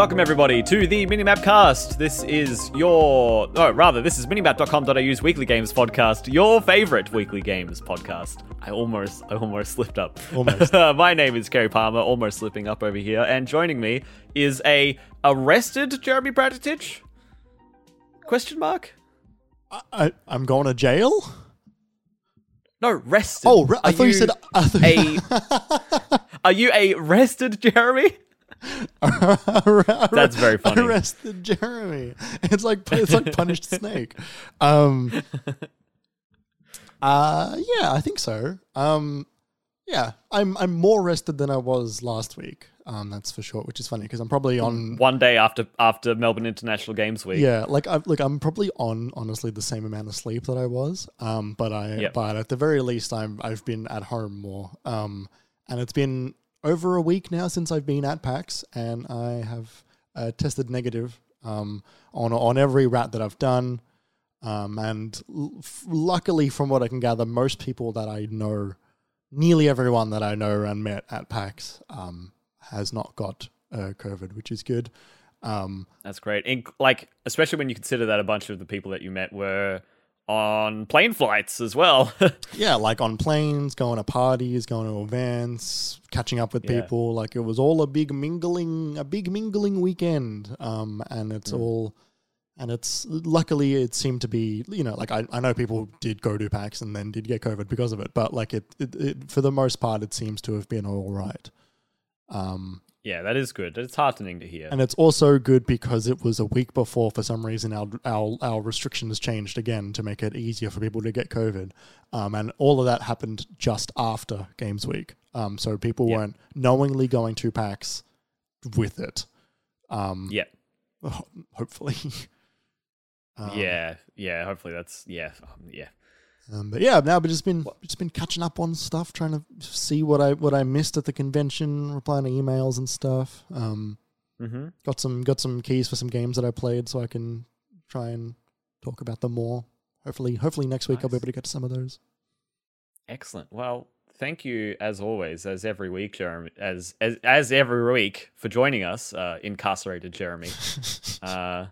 Welcome everybody to the Minimap Cast. This is your, oh, rather, this is minimap.com.au's weekly games podcast, your favorite weekly games podcast. I almost, I almost slipped up. Almost. My name is Kerry Palmer, almost slipping up over here, and joining me is a arrested Jeremy Bratitich? Question mark? I, I'm going to jail. No, rested. Oh, re- I Are thought you, said. I thought, a. Are you a rested Jeremy? That's very funny. Arrested Jeremy. It's like it's like punished snake. Um. Uh. Yeah, I think so. Um. Yeah, I'm I'm more rested than I was last week. Um. That's for sure. Which is funny because I'm probably on. One day after after Melbourne International Games Week. Yeah, like I look, I'm probably on honestly the same amount of sleep that I was. Um, but I, Yep. but at the very least, I'm I've been at home more. Um, and it's been over a week now since I've been at PAX, and I have uh, tested negative um on on every rat that I've done. Um, and l- luckily, from what I can gather, most people that I know, nearly everyone that I know and met at PAX, um, has not got uh, COVID, which is good. Um, That's great. In, like, especially when you consider that a bunch of the people that you met were on plane flights as well. Yeah, like on planes, going to parties, going to events, catching up with Yeah. people. Like it was all a big mingling, a big mingling weekend. Um, and it's all, and it's luckily it seemed to be, you know, like I, I know people did go to PAX and then did get COVID because of it, but like it, it, it for the most part, it seems to have been all right. Um, yeah, that is good. It's heartening to hear. and it's also good because it was a week before, for some reason, our our, our restrictions changed again to make it easier for people to get COVID. Um, and all of that happened just after Games Week. Um, so people Yeah. weren't knowingly going to PAX with it. Um, yeah, hopefully. Um, yeah, yeah. Hopefully that's yeah, um, yeah. Um, but yeah, now I've just been just been catching up on stuff, trying to see what I what I missed at the convention, replying to emails and stuff. Um, Mm-hmm. got some got some keys for some games that I played, so I can try and talk about them more. Hopefully, hopefully next week I'll be able to get to some of those. Excellent. Well, thank you as always, as every week, Jeremy, as as as every week for joining us, uh, incarcerated Jeremy. uh,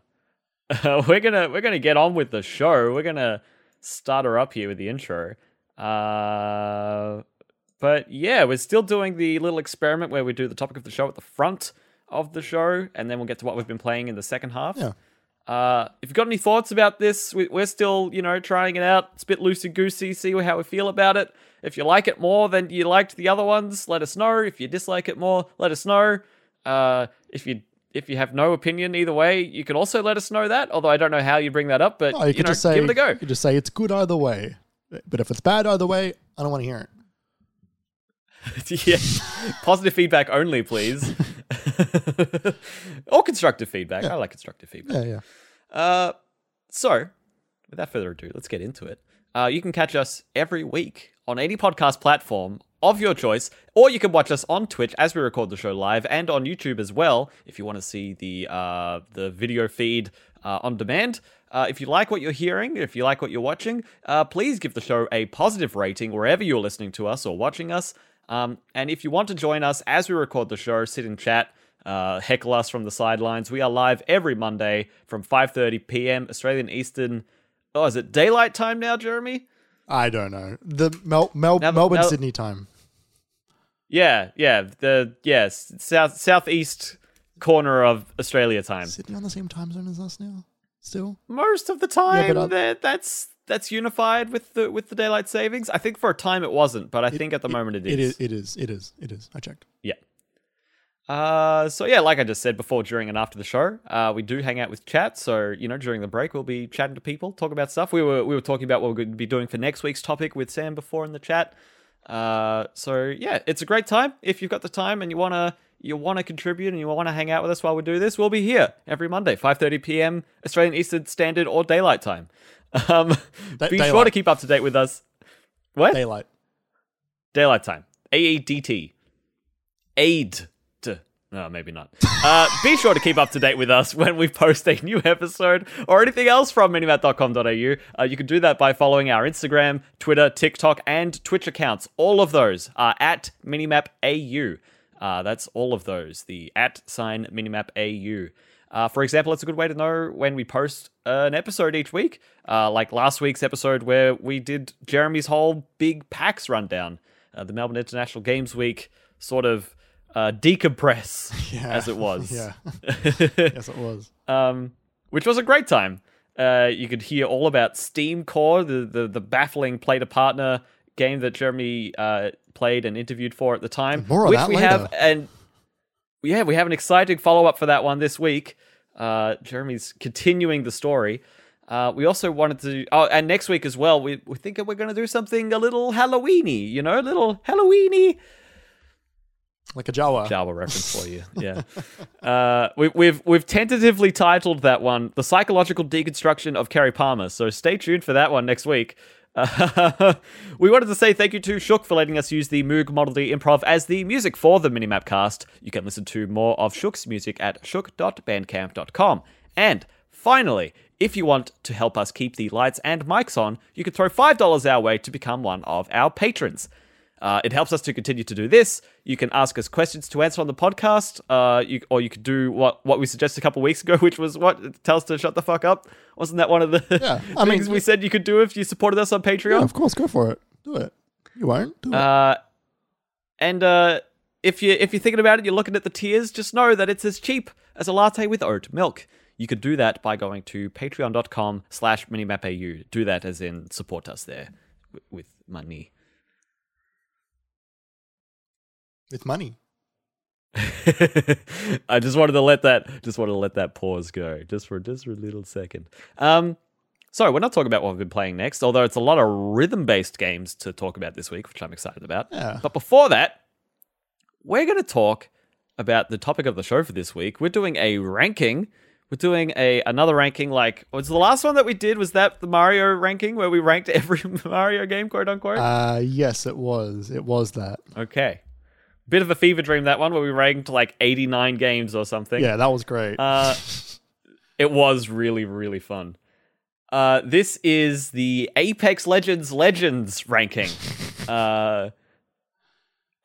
we're gonna we're gonna get on with the show. We're gonna start her up here with the intro. Uh, but yeah, we're still doing the little experiment where we do the topic of the show at the front of the show, and then we'll get to what we've been playing in the second half. Yeah. Uh, if you've got any thoughts about this, we, we're still, you know, trying it out. It's a bit loosey goosey. See how we feel about it. If you like it more than you liked the other ones, let us know. If you dislike it more, let us know. Uh, if you if you have no opinion either way, you can also let us know that. Although I don't know how you bring that up, but Oh, you you, could know, just say give it a go. You could just say it's good either way, but if it's bad either way, I don't want to hear it. yeah, positive feedback only, please. or constructive feedback. I like constructive feedback. Yeah, yeah. Uh, so, without further ado, let's get into it. Uh, you can catch us every week on any podcast platform of your choice, or you can watch us on Twitch as we record the show live, and on YouTube as well if you want to see the uh, the video feed uh, on demand. Uh, if you like what you're hearing, if you like what you're watching, uh, please give the show a positive rating wherever you're listening to us or watching us. Um, and if you want to join us as we record the show, sit in chat, uh, heckle us from the sidelines. We are live every Monday from 5:30 p.m. Australian Eastern. Oh, is it daylight time now, Jeremy? I don't know the Mel- Mel- Melbourne now- Sydney time. Yeah, yeah. The yes, south southeast corner of Australia time. Sydney on the same time zone as us now. Still, Most of the time, I- that that's that's unified with the with the daylight savings. I think for a time it wasn't, but I think at the moment it is. It is. It is. It is. It is. I checked. Yeah. Uh, so yeah, like I just said before, during and after the show, uh, we do hang out with chat. So you know, during the break, we'll be chatting to people, talk about stuff. We were we were talking about what we're going to be doing for next week's topic with Sam before in the chat. Uh, so yeah, it's a great time if you've got the time and you wanna you wanna contribute and you wanna hang out with us while we do this. We'll be here every Monday, 5:30 p.m. Australian Eastern Standard or Daylight Time. Um, Da- be sure to keep up to date with us. What? Daylight. Daylight time. A E D T. Aid. No, maybe not. Uh, be sure to keep up to date with us when we post a new episode or anything else from minimap.com.au. Uh, you can do that by following our Instagram, Twitter, TikTok, and Twitch accounts. All of those are at minimapau. Uh, that's all of those. The at sign minimap AU. Uh, for example, it's a good way to know when we post an episode each week, uh, like last week's episode where we did Jeremy's whole big PAX rundown, uh, the Melbourne International Games Week sort of uh, decompress, Yeah. as it was. Yeah. yes, it was. um, which was a great time. Uh, you could hear all about Steam Core, the, the, the baffling play to partner game that Jeremy uh, played and interviewed for at the time. More which that we later. have, and yeah, we have an exciting follow up for that one this week. Uh, Jeremy's continuing the story. Uh, we also wanted to, oh, and next week as well. We we think we're going to do something a little Halloweeny, you know, a little Halloweeny. Like a Jawa. Java reference for you. Yeah. uh, we, we've we've tentatively titled that one "The Psychological Deconstruction of Kerry Palmer." So stay tuned for that one next week. Uh, we wanted to say thank you to Shook for letting us use the Moog Model D Improv as the music for the Minimap cast. You can listen to more of Shook's music at shook.bandcamp.com. And finally, if you want to help us keep the lights and mics on, you can throw $5 our way to become one of our patrons. Uh, it helps us to continue to do this. You can ask us questions to answer on the podcast, uh, you, or you could do what, what we suggested a couple weeks ago, which was what tell us to shut the fuck up. Wasn't that one of the Yeah, I mean- things we said you could do if you supported us on Yeah, Patreon? of course, go for it. Do it. You won't. Do it. Uh, and uh, if you if you're thinking about it, you're looking at the tiers. Just know that it's as cheap as a latte with oat milk. You could do that by going to patreon.com slash minimapau. Do that as in support us there with money. With money. I just wanted to let that just wanted to let that pause go just for just for a little second. Um sorry, we're not talking about what we've been playing next, although it's a lot of rhythm-based games to talk about this week, which I'm excited about. Yeah. But before that, we're going to talk about the topic of the show for this week. We're doing a ranking. We're doing a another ranking like was the last one that we did was that the Mario ranking where we ranked every Mario game quote unquote. Uh, yes, it was. It was that. okay. Bit of a fever dream that one where we ranked like 89 games or something. Yeah, that was great. Uh, it was really, really fun. Uh, this is the Apex Legends Legends ranking. uh,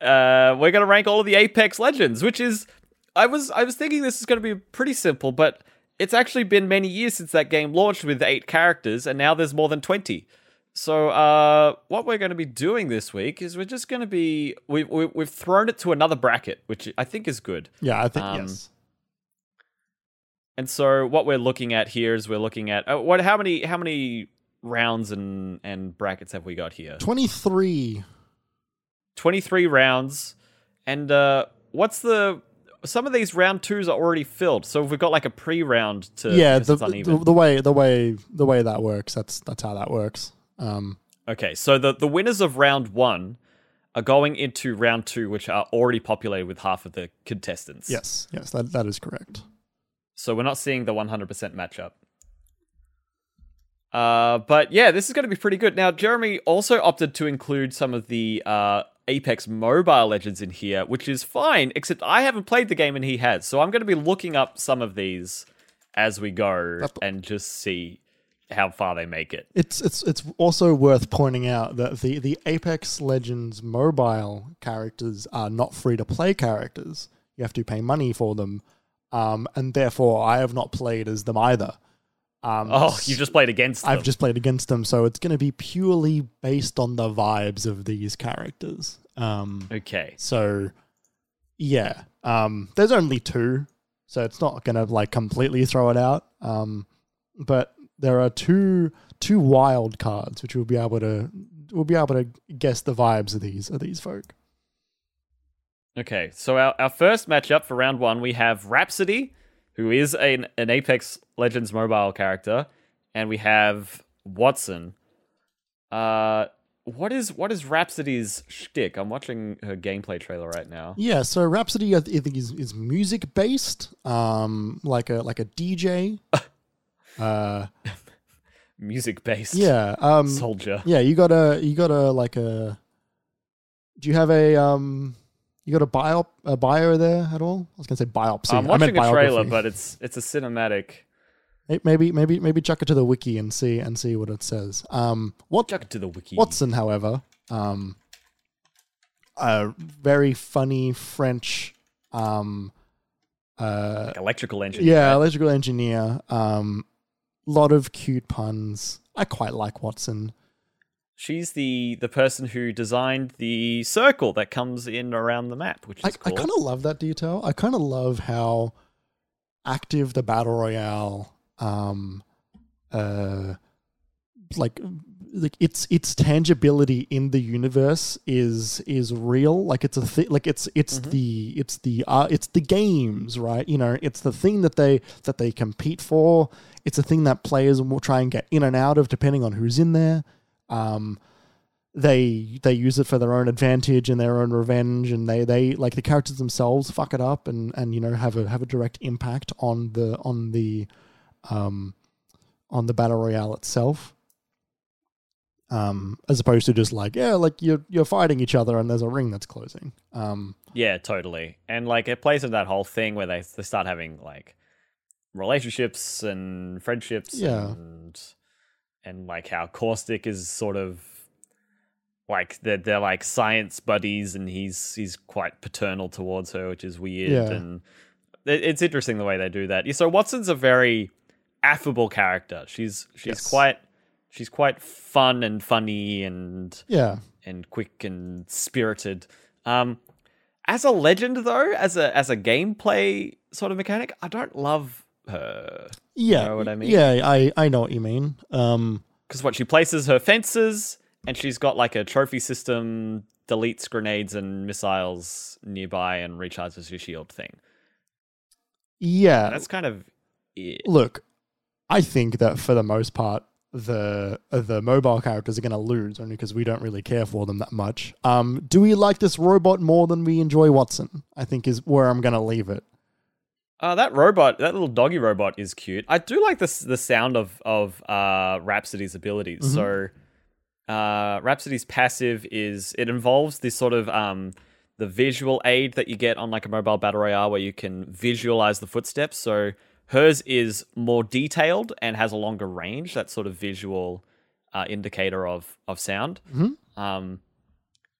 uh, we're gonna rank all of the Apex Legends, which is I was I was thinking this is gonna be pretty simple, but it's actually been many years since that game launched with eight characters, and now there's more than twenty. So, uh, what we're going to be doing this week is we're just going to be we've we, we've thrown it to another bracket, which I think is good. yeah, I think um, yes. And so what we're looking at here is we're looking at uh, what how many how many rounds and and brackets have we got here? Twenty-three. 23 rounds. And uh what's the some of these round 2s are already filled. So we've got like a pre-round to yeah, the, the the way the way the way that works. That's that's how that works. Um, okay, so the the winners of round 1 are going into round 2 which are already populated with half of the contestants. yes, yes, that that is correct. So we're not seeing the 100% matchup. Uh, but yeah, this is going to be pretty good. Now, Jeremy also opted to include some of the uh, Apex Mobile Legends in here, which is fine, except I haven't played the game and he has. So I'm going to be looking up some of these as we go and just see how far they make it. It's it's it's also worth pointing out that the the Apex Legends mobile characters are not free to play characters. You have to pay money for them, um, and therefore I have not played as them either. Um, Oh, you've just played against. I've just played against them, so it's going to be purely based on the vibes of these characters. Um, Okay. so, yeah, um, there's only two, so it's not going to like completely throw it out. Um, but there are two two wild cards which we'll be able to we'll be able to guess the vibes of these of these folk. Okay, so our, our first matchup for round one, we have Rhapsody, who is an, an Apex Legends mobile character, and we have Wattson. Uh, what is what is Rhapsody's shtick? I'm watching her gameplay trailer right now. Yeah, so Rhapsody I think is, is music based, um, like a like a DJ. uh, Music based. yeah, um, Soldier. Yeah, you got a you got a like a. Do you have a um? You got a bio a bio there at all? I was gonna say biopsy. I'm watching a trailer, but it's it's a cinematic. Maybe maybe maybe chuck it to the wiki and see and see what it says. Um, what Chuck it to the wiki. Wattson, however, um, a very funny French, um, uh, Like electrical engineer. yeah, electrical engineer. Um, lot of cute puns. I quite like Wattson. She's the the person who designed the circle that comes in around the map, which I, is I cool. kind of love that detail. I kind of love how active the battle royale, um, uh, like like its its tangibility in the universe is is real. Like it's a thing. Like it's it's Mhm. the it's the uh, it's the games, right? You know, it's the thing that they that they compete for. It's a thing that players will try and get in and out of depending on who's in there. Um, they they use it for their own advantage and their own revenge and they they like the characters themselves fuck it up and and you know have a have a direct impact on the on the um on the battle royale itself um as opposed to just like yeah like you're you're fighting each other and there's a ring that's closing um Yeah, totally. And like it plays in that whole thing where they they start having like relationships and friendships Yeah. and and like how Caustic is sort of like they're they're like science buddies and he's he's quite paternal towards her, which is weird Yeah. and it, it's interesting the way they do that. So Wattson's a very affable character. She's she's Yes. quite she's quite fun and funny and yeah and quick and spirited. Um, as a legend, though, as a as a gameplay sort of mechanic, I don't love her yeah know what I mean? yeah i i know what you mean um because what she places her fences, and she's got like a trophy system, deletes grenades and missiles nearby, and recharges your shield thing. yeah That's kind of it. look, I think that for the most part, the uh, the mobile characters are going to lose only because we don't really care for them that much. Um, do we like this robot more than we enjoy Wattson? I think is where I'm going to leave it. Uh, that robot, that little doggy robot, is cute. I do like this the sound of of uh, Rhapsody's abilities. Mhm. So, uh, Rhapsody's passive is it involves this sort of um, the visual aid that you get on like a mobile battle royale, where you can visualize the footsteps. So hers is more detailed and has a longer range. That sort of visual uh, indicator of of sound. Mhm. Um,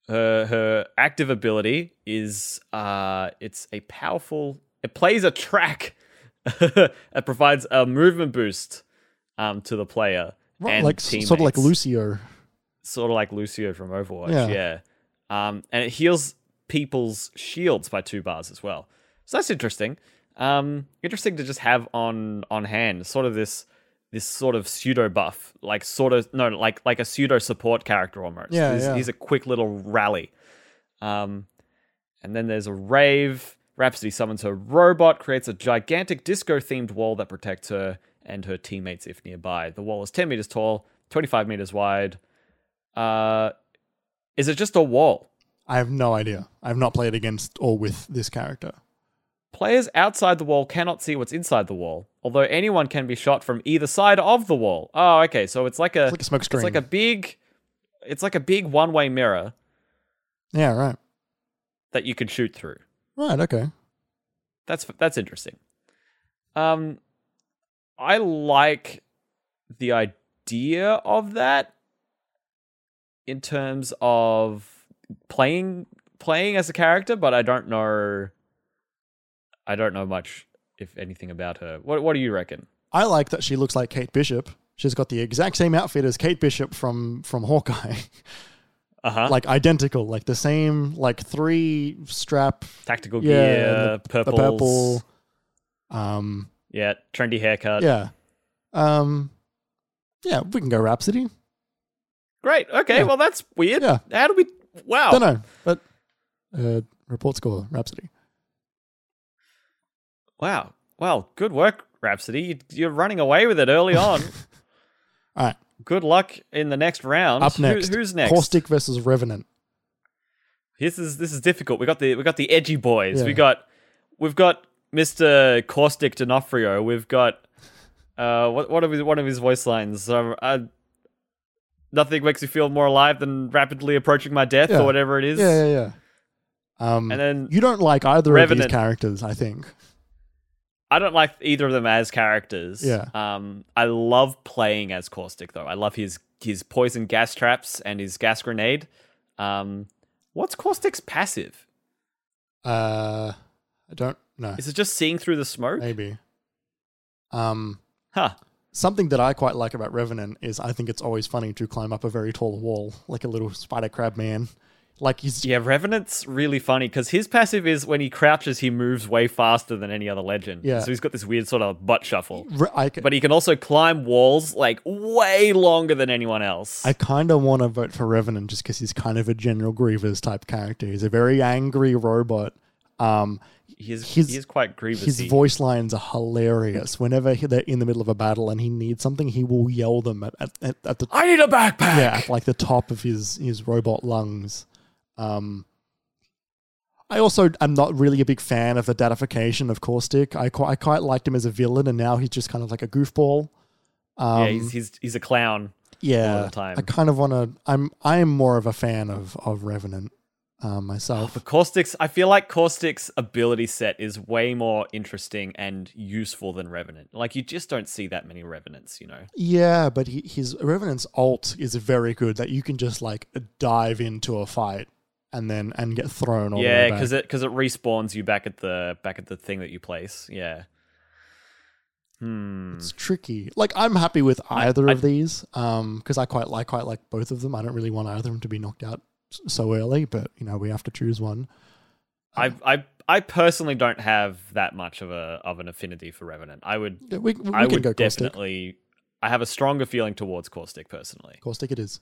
her her active ability is uh, it's a powerful. It plays a track. it provides a movement boost um, to the player and like s- sort of like. Lucio. sort of like Lucio from Overwatch. Yeah. Yeah. Um, and it heals people's shields by two bars as well. So that's interesting. Um, interesting to just have on on hand. Sort of this this sort of pseudo buff, like sort of no, like like a pseudo support character almost. Yeah, he's, yeah. he's a quick little rally. Um, and then there's a rave. Rhapsody summons her robot, creates a gigantic disco themed wall that protects her and her teammates if nearby. The wall is 10 meters tall, 25 meters wide. Uh, is it just a wall? I have no idea. I've not played against or with this character. Players outside the wall cannot see what's inside the wall, although anyone can be shot from either side of the wall. Oh, okay. So it's like a It's like a smoke screen. it's like a big it's like a big one-way mirror yeah, right, that you can shoot through. right, okay. That's that's interesting. Um, I like the idea of that in terms of playing playing as a character, but I don't know. I don't know much, if anything, about her. What What do you reckon? I like that she looks like Kate Bishop. She's got the exact same outfit as Kate Bishop from from Hawkeye, Uh huh. like identical, like the same, like three strap, Tactical yeah, gear, and the purples, purple. Um, yeah, trendy haircut. yeah, um, yeah. We can go Rhapsody. Great. Okay. Yeah. Well, that's weird. Yeah. How do we? Wow. Don't know, but uh, report score Rhapsody. Wow. Well, good work, Rhapsody. You- You're running away with it early on. All right, good luck in the next round. up Who- next. who's next? Caustic versus Revenant. This is this is difficult. We got the we got the edgy boys. Yeah. We got we've got Mr. Caustic D'Onofrio. We've got uh what what of his one of his voice lines? Um, uh, nothing makes me feel more alive than rapidly approaching my death Yeah. or whatever it is. Yeah, yeah, yeah. Um, And then you don't like either of these characters, I think. I don't like either of them as characters. Yeah. Um, I love playing as Caustic though. I love his his poison gas traps and his gas grenade. Um, What's Caustic's passive? Uh, I don't know. Is it just seeing through the smoke? Maybe. Um, Huh. something that I quite like about Revenant is I think it's always funny to climb up a very tall wall like a little spider crab man. Like he's Yeah, Revenant's really funny because his passive is when he crouches, he moves way faster than any other legend. Yeah. So he's got this weird sort of butt shuffle. Re- I, But he can also climb walls like way longer than anyone else. I kind of want to vote for Revenant just because he's kind of a General Grievous type character. He's a very angry robot. Um, he is, his- he is quite grievous. his voice lines are hilarious. Whenever he- they're in the middle of a battle and he needs something, he will yell them at, at, at, the I need a backpack. yeah, like the top of his his robot lungs. Um, I also am not really a big fan of the datification of Caustic. I quite I quite liked him as a villain, and now he's just kind of like a goofball. Um, yeah, he's, he's he's a clown. yeah, the time. I kind of want to. I'm I am more of a fan of of Revenant um, myself. But Caustic's, I feel like Caustic's ability set is way more interesting and useful than Revenant. Like you just don't see that many Revenants, you know. Yeah, but he, his Revenant's alt is very good. That you can just like dive into a fight and then and get thrown. All yeah, because it because it respawns you back at the back at the thing that you place. Yeah. Hmm. it's tricky. Like I'm happy with either I- of these, um, because I quite like quite like both of them. I don't really want either of them to be knocked out so early, but you know we have to choose one. I I I personally don't have that much of a of an affinity for Revenant. I would Yeah, we we I would go caustic. definitely. I have a stronger feeling towards Caustic personally. Caustic it is.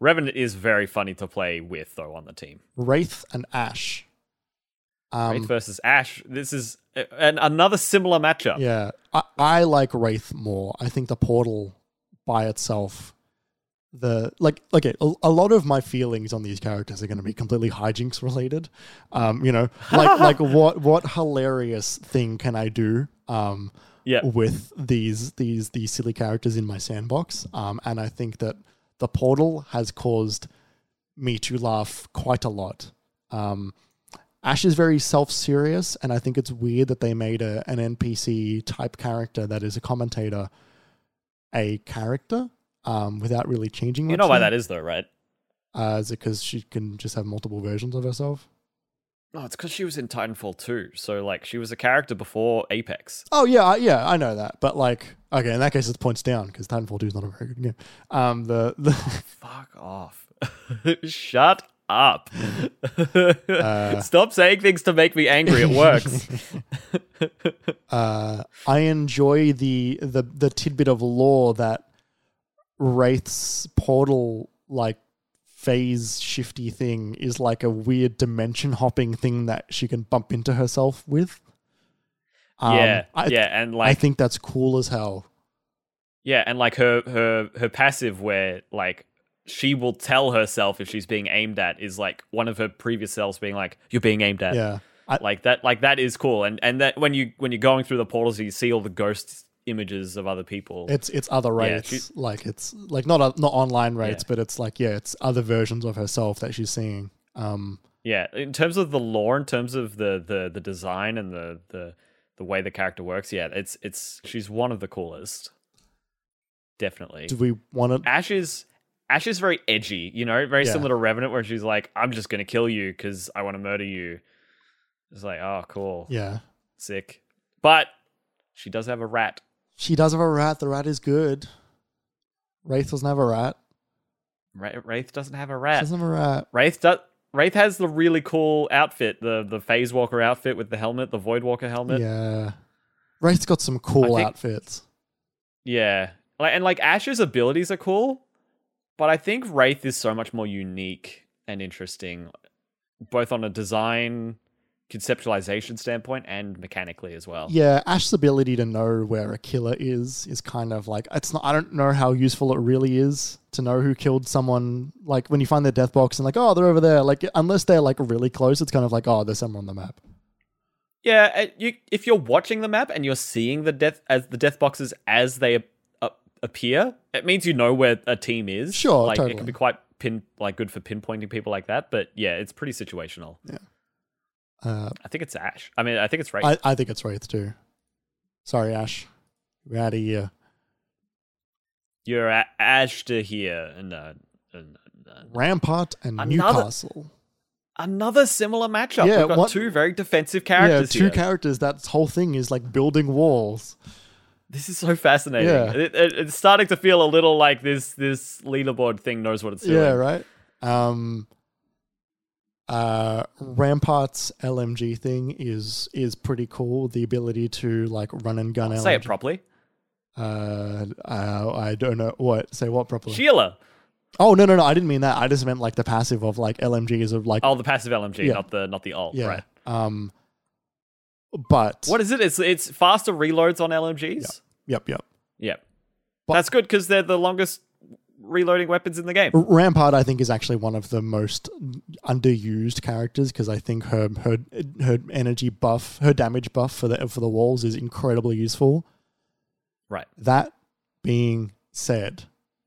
Revenant is very funny to play with though on the team. Wraith and Ash. Um, Wraith versus Ash. This is an, another similar matchup. Yeah, I, I like Wraith more. I think the portal by itself, the like, okay, a, a lot of my feelings on these characters are going to be completely hijinks related. Um, you know, like like what what hilarious thing can I do? Um, Yeah. with these these these silly characters in my sandbox. Um, and I think that the portal has caused me to laugh quite a lot. Um, Ash is very self serious, and I think it's weird that they made a, an NPC type character that is a commentator a character um, without really changing. You know why there. that is though, right? Uh, is it because she can just have multiple versions of herself? No, it's because she was in Titanfall 2. So, like, she was a character before Apex. Oh yeah, yeah, I know that. But like, okay, in that case, it's points down because Titanfall Two is not a very good game. Um, the the Fuck off. Shut up. Uh, Stop saying things to make me angry. It works. uh, I enjoy the the the tidbit of lore that Wraith's portal like phase shifty thing is like a weird dimension hopping thing that she can bump into herself with. Um, yeah. I, yeah. And, like I think that's cool as hell. yeah. And, like, her, her, her passive where, like, she will tell herself if she's being aimed at is like one of her previous selves being like, "You're being aimed at." Yeah, I, like that like that is cool and and that when you when you're going through the portals you see all the ghost images of other people it's it's other Yeah, she- like it's like not a, not online rates, Yeah. but it's like yeah, it's other versions of herself that she's seeing. Um, yeah in terms of the lore in terms of the the the design and the the the way the character works yeah it's it's she's one of the coolest definitely do we want to? ash is ash is very edgy you know very Yeah. similar to revenant where she's like i'm just gonna kill you because i want to murder you it's like oh cool Yeah, sick but she does have a rat she does have a rat. The rat is good. Wraith doesn't have a rat. Ra- wraith doesn't have a She rat doesn't have a rat. Wraith does. Wraith has the really cool outfit, the the Phase Walker outfit with the helmet, the Void Walker helmet. Yeah, Yeah. Wraith's got some cool think- outfits. Like and like Ash's abilities are cool, but I think Wraith is so much more unique and interesting, both on a design, conceptualization standpoint, and mechanically as well. Yeah, Ash's ability to know where a killer is is kind of like it's not I don't know how useful it really is to know who killed someone like when you find their death box and like, oh, they're over there. Like unless they're like really close, it's kind of like, oh, there's someone on the map. Yeah, uh, you if you're watching the map and you're seeing the death as the death boxes as they uh, appear, it means you know where a team is. Sure, like it can be quite pin like good for pinpointing people like that. But yeah, it's pretty situational. Uh, I think it's Ash. I mean, I think it's right. I, I think it's Wraith too. Sorry, Ash. We're out of here. You're a- Ash to here. No, no, Rampart and Another- Newcastle. Another similar matchup. Yeah, We've got what- two very defensive characters. Yeah, two here. characters. That whole thing is like building walls. this is so fascinating. Yeah. It, it- it's starting to feel a little like this this leaderboard thing knows what it's doing. Yeah, right. Um, uh, Rampart's LMG thing is is pretty cool. The ability to like run and gun. Out. Say it properly. Uh, uh, I don't know what. Say what properly? Sheila. oh no no no! I didn't mean that. I just meant like the passive of like LMGs of like Oh, the passive LMG, Yeah. not the not the ult. yeah. Right. Um, but What is it? It's it's faster reloads on LMGs. Yep, yep. Yep. But- That's good because they're the longest reloading weapons in the game. Rampart, I think, is actually one of the most underused characters because I think her her her energy buff, her damage buff for the for the walls is incredibly useful. Right. That being said,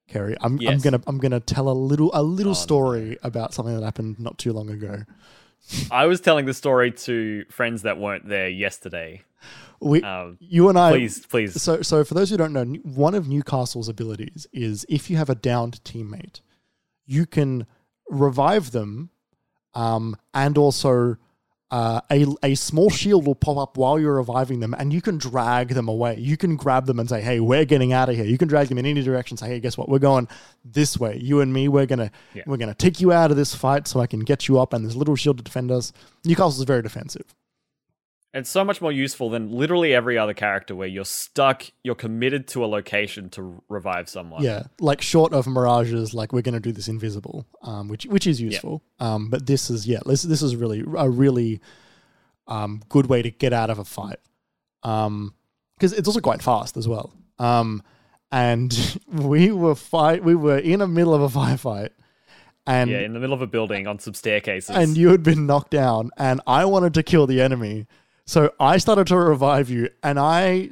Kerry, I'm I'm gonna I'm gonna tell a little a little Oh, no. story about something that happened not too long ago. I was telling the story to friends that weren't there yesterday. We, Um, you and I, please, please. So, so for those who don't know, one of Newcastle's abilities is if you have a downed teammate, you can revive them, um, and also uh, a a small shield will pop up while you're reviving them, and you can drag them away. You can grab them and say, "Hey, we're getting out of here." You can drag them in any direction. Say, "Hey, guess what? We're going this way. You and me, we're gonna Yeah. we're gonna take you out of this fight, so I can get you up." And there's a little shield to defend us. Newcastle's very defensive. It's so much more useful than literally every other character where you're stuck, you're committed to a location to revive someone. Yeah, like short of mirages, like we're going to do this invisible, um, which which is useful. Um, but this is yeah, this this is really a really um good way to get out of a fight. Um, because it's also quite fast as well. Um, and we were fight, we were in the middle of a firefight, and Yeah, in the middle of a building on some staircases. and you had been knocked down, and I wanted to kill the enemy. So I started to revive you, and I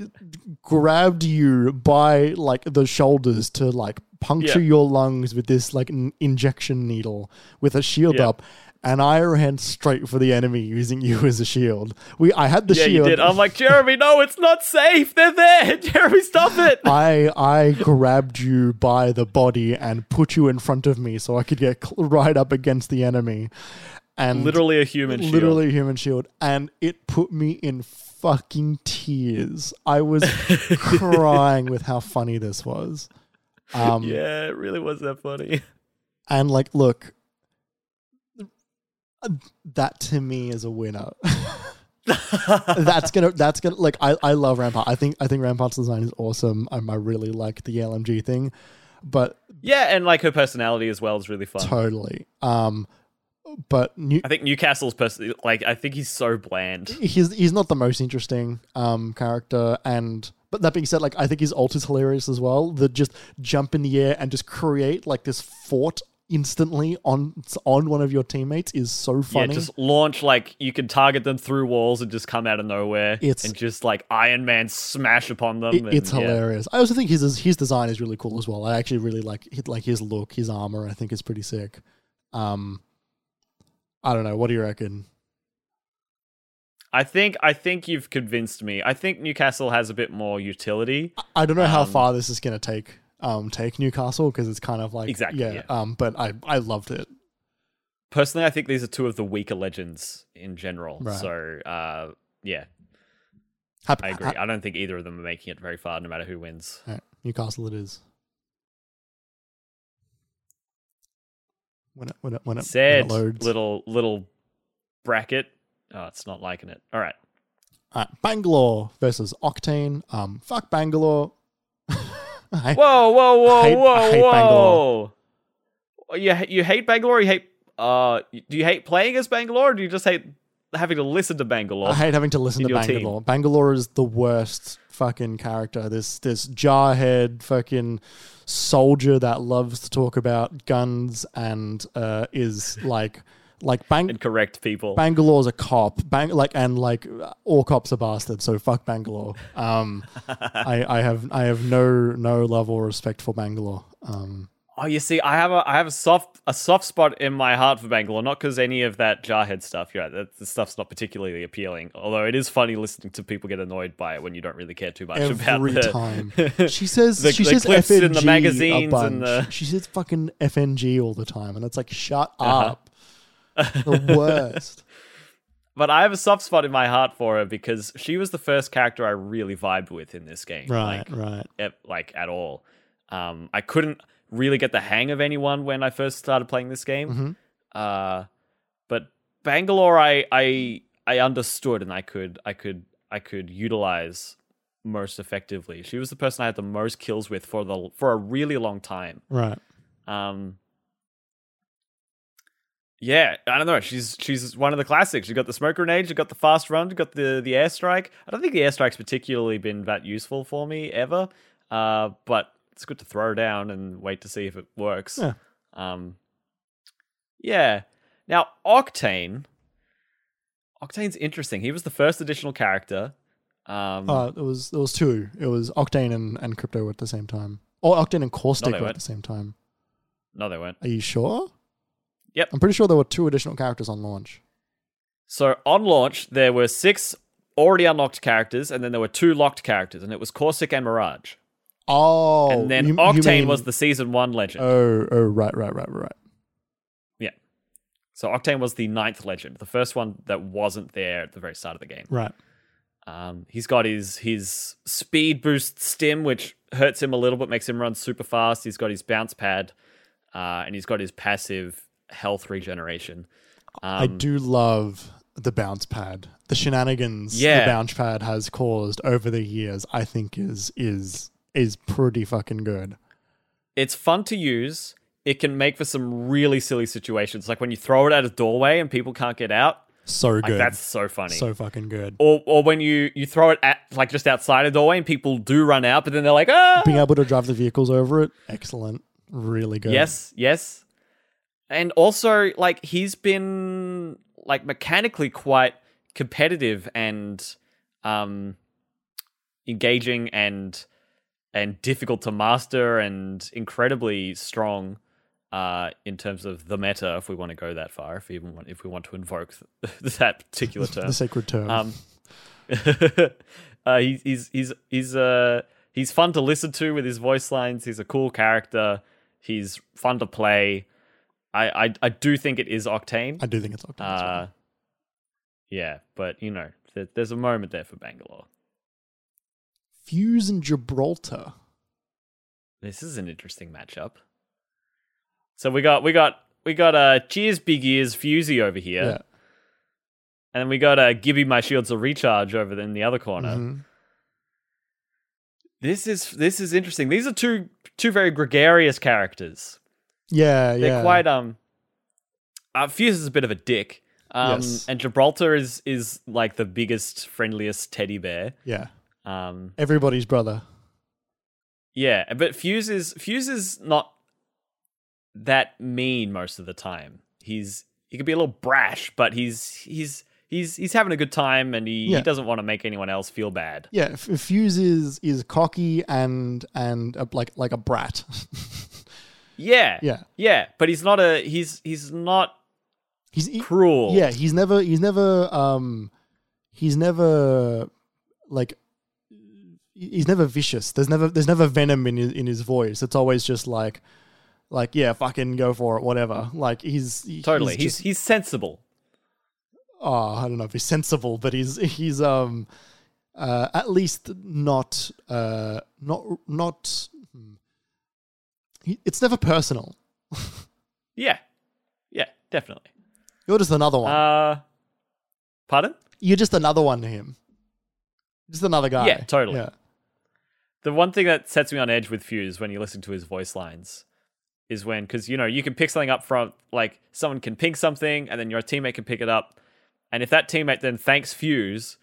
grabbed you by like the shoulders to like puncture Yeah. your lungs with this like n- injection needle with a shield Yeah. up, and I ran straight for the enemy using you as a shield. We I had the yeah, shield. you did. I'm like, Jeremy, no, it's not safe. They're there. Jeremy, stop it. I I grabbed you by the body and put you in front of me so I could get right up against the enemy. And literally a human shield. literally a human shield, and it put me in fucking tears. I was crying with how funny this was. Um, Yeah, it really was that funny. and like, look, that to me is a winner. that's gonna that's gonna like I, I love Rampart. I think I think Rampart's design is awesome. Um, I really like the LMG thing, but yeah, and like her personality as well is really fun. totally. Um, but New- I think Newcastle's person, like, I think he's so bland. he's he's not the most interesting um character and but that being said like i think his ult is hilarious as well the just jump in the air and just create like this fort instantly on on one of your teammates is so Yeah, funny just launch like you can target them through walls and just come out of nowhere It's- and just like Iron Man smash upon them. It- and, it's yeah. hilarious. I also think his his design is really cool as well. I actually really like like his look, his armor. I think is pretty sick. Um, I don't know. What do you reckon? I think I think you've convinced me. I think Newcastle has a bit more utility. I don't know how Um, far this is going to take um take Newcastle because it's kind of like Exactly, yeah, yeah. um but I I loved it. Personally, I think these are two of the weaker legends in general. Right. So, uh, yeah, Happy, I agree. I don't think either of them are making it very far, no matter who wins. Alright, Newcastle it is. When it, when it, when it, when it little little bracket. Oh, it's not liking it. All right. Alright, Bangalore versus Octane. Um, fuck Bangalore. I- Whoa, whoa, whoa, hate- whoa, whoa! Bangalore. You you hate Bangalore? You hate? Uh, do you hate playing as Bangalore? Or do you just hate having to listen to Bangalore? I hate having to listen to your team. Bangalore. Bangalore is the worst fucking character. This this jarhead fucking soldier that loves to talk about guns and uh, is like like Bang- and correct people. Bangalore's a cop. Bang like and like all cops are bastards. So fuck Bangalore. Um, I I have I have no no love or respect for Bangalore. Um, Oh, you see, I have a I have a soft a soft spot in my heart for Bangalore, not because any of that Jarhead stuff. You're right, that the stuff's not particularly appealing. Although it is funny listening to people get annoyed by it when you don't really care too much about Every time she says the- she the says FNG in the magazines a and the- She says fucking FNG all the time, and it's like shut Uh-huh. up. the worst. But I have a soft spot in my heart for her because she was the first character I really vibed with in this game. Right, Like, right. at, like at all. Um, I couldn't really get the hang of anyone when I first started playing this game. Mhm. Uh, but Bangalore, I, I I understood and I could I could I could utilize most effectively. She was the person I had the most kills with for the for a really long time. Right. Um, yeah, I don't know. She's she's one of the classics. You got the smoke grenade, you got the fast run, you got the the airstrike. I don't think the airstrike's particularly been that useful for me ever. Uh, but it's good to throw down and wait to see if it works. Yeah. Um, yeah. Now Octane, Octane's interesting. He was the first additional character. Um, Uh, it was it was two. It was Octane and, and Crypto at the same time. Or Octane and Caustic they were at the same time. no, they weren't. Are you sure? Yep. I'm pretty sure there were two additional characters on launch. So on launch, there were six already unlocked characters, and then there were two locked characters, and it was Caustic and Mirage. Oh, and then you- you Octane mean- was the season one legend. Oh, oh, right, right, right, right. Yeah. So Octane was the ninth legend, the first one that wasn't there at the very start of the game. Right. Um, he's got his his speed boost stim, which hurts him a little bit, makes him run super fast. He's got his bounce pad, uh, and he's got his passive health regeneration. Um, I do love the bounce pad. The shenanigans Yeah. the bounce pad has caused over the years, I think is is is pretty fucking good. It's fun to use. It can make for some really silly situations, like when you throw it at a doorway and people can't get out. So Like good. that's so funny. so fucking good. or or when you you throw it at like just outside a doorway and people do run out, but then they're like, ah, Being able to drive the vehicles over it, excellent. Really good. yes, yes. And also, like he's been like mechanically quite competitive and um engaging and and difficult to master and incredibly strong uh in terms of the meta if we want to go that far if we even want if we want to invoke that particular term The sacred term. Um, uh, he, he's he's he's uh he's fun to listen to with his voice lines. He's a cool character. He's fun to play. I I, I do think it is Octane. I do think it's Octane. as well. Uh, yeah, but you know, there, there's a moment there for Bangalore. Fuse and Gibraltar. This is an interesting matchup. So we got we got we got uh cheers big ears Fusey over here, Yeah. and then we got uh Gibby my shields a recharge over in the other corner. Mhm. This is this is interesting. These are two two very gregarious characters. Yeah, They're yeah. quite um. Uh, Fuse is a bit of a dick. Um, Yes. and Gibraltar is is like the biggest, friendliest teddy bear. yeah. Um, Everybody's brother. yeah, but Fuse is Fuse is not that mean most of the time. He's he could be a little brash, but he's he's he's he's having a good time, and he, Yeah. he doesn't want to make anyone else feel bad. Yeah, F- Fuse is is cocky and and uh, like like a brat. Yeah, yeah. yeah, but he's not a he's he's not He's he- cruel. yeah, he's never he's never um he's never like he's never vicious. There's never there's never venom in his in his voice. It's always just like like yeah, fucking go for it, whatever. Like he's he- totally. He's He's, he's, sensible. oh, I don't know if he's sensible, but he's he's um uh at least not uh not not hmm. he, it's never personal. Yeah, yeah, definitely. You're just another one. Uh, pardon? You're just another one to him. Just another guy. Yeah, totally. Yeah. The one thing that sets me on edge with Fuse when you listen to his voice lines is when, because you know, you can pick something up from like someone can ping something, and then your teammate can pick it up, and if that teammate then thanks Fuse,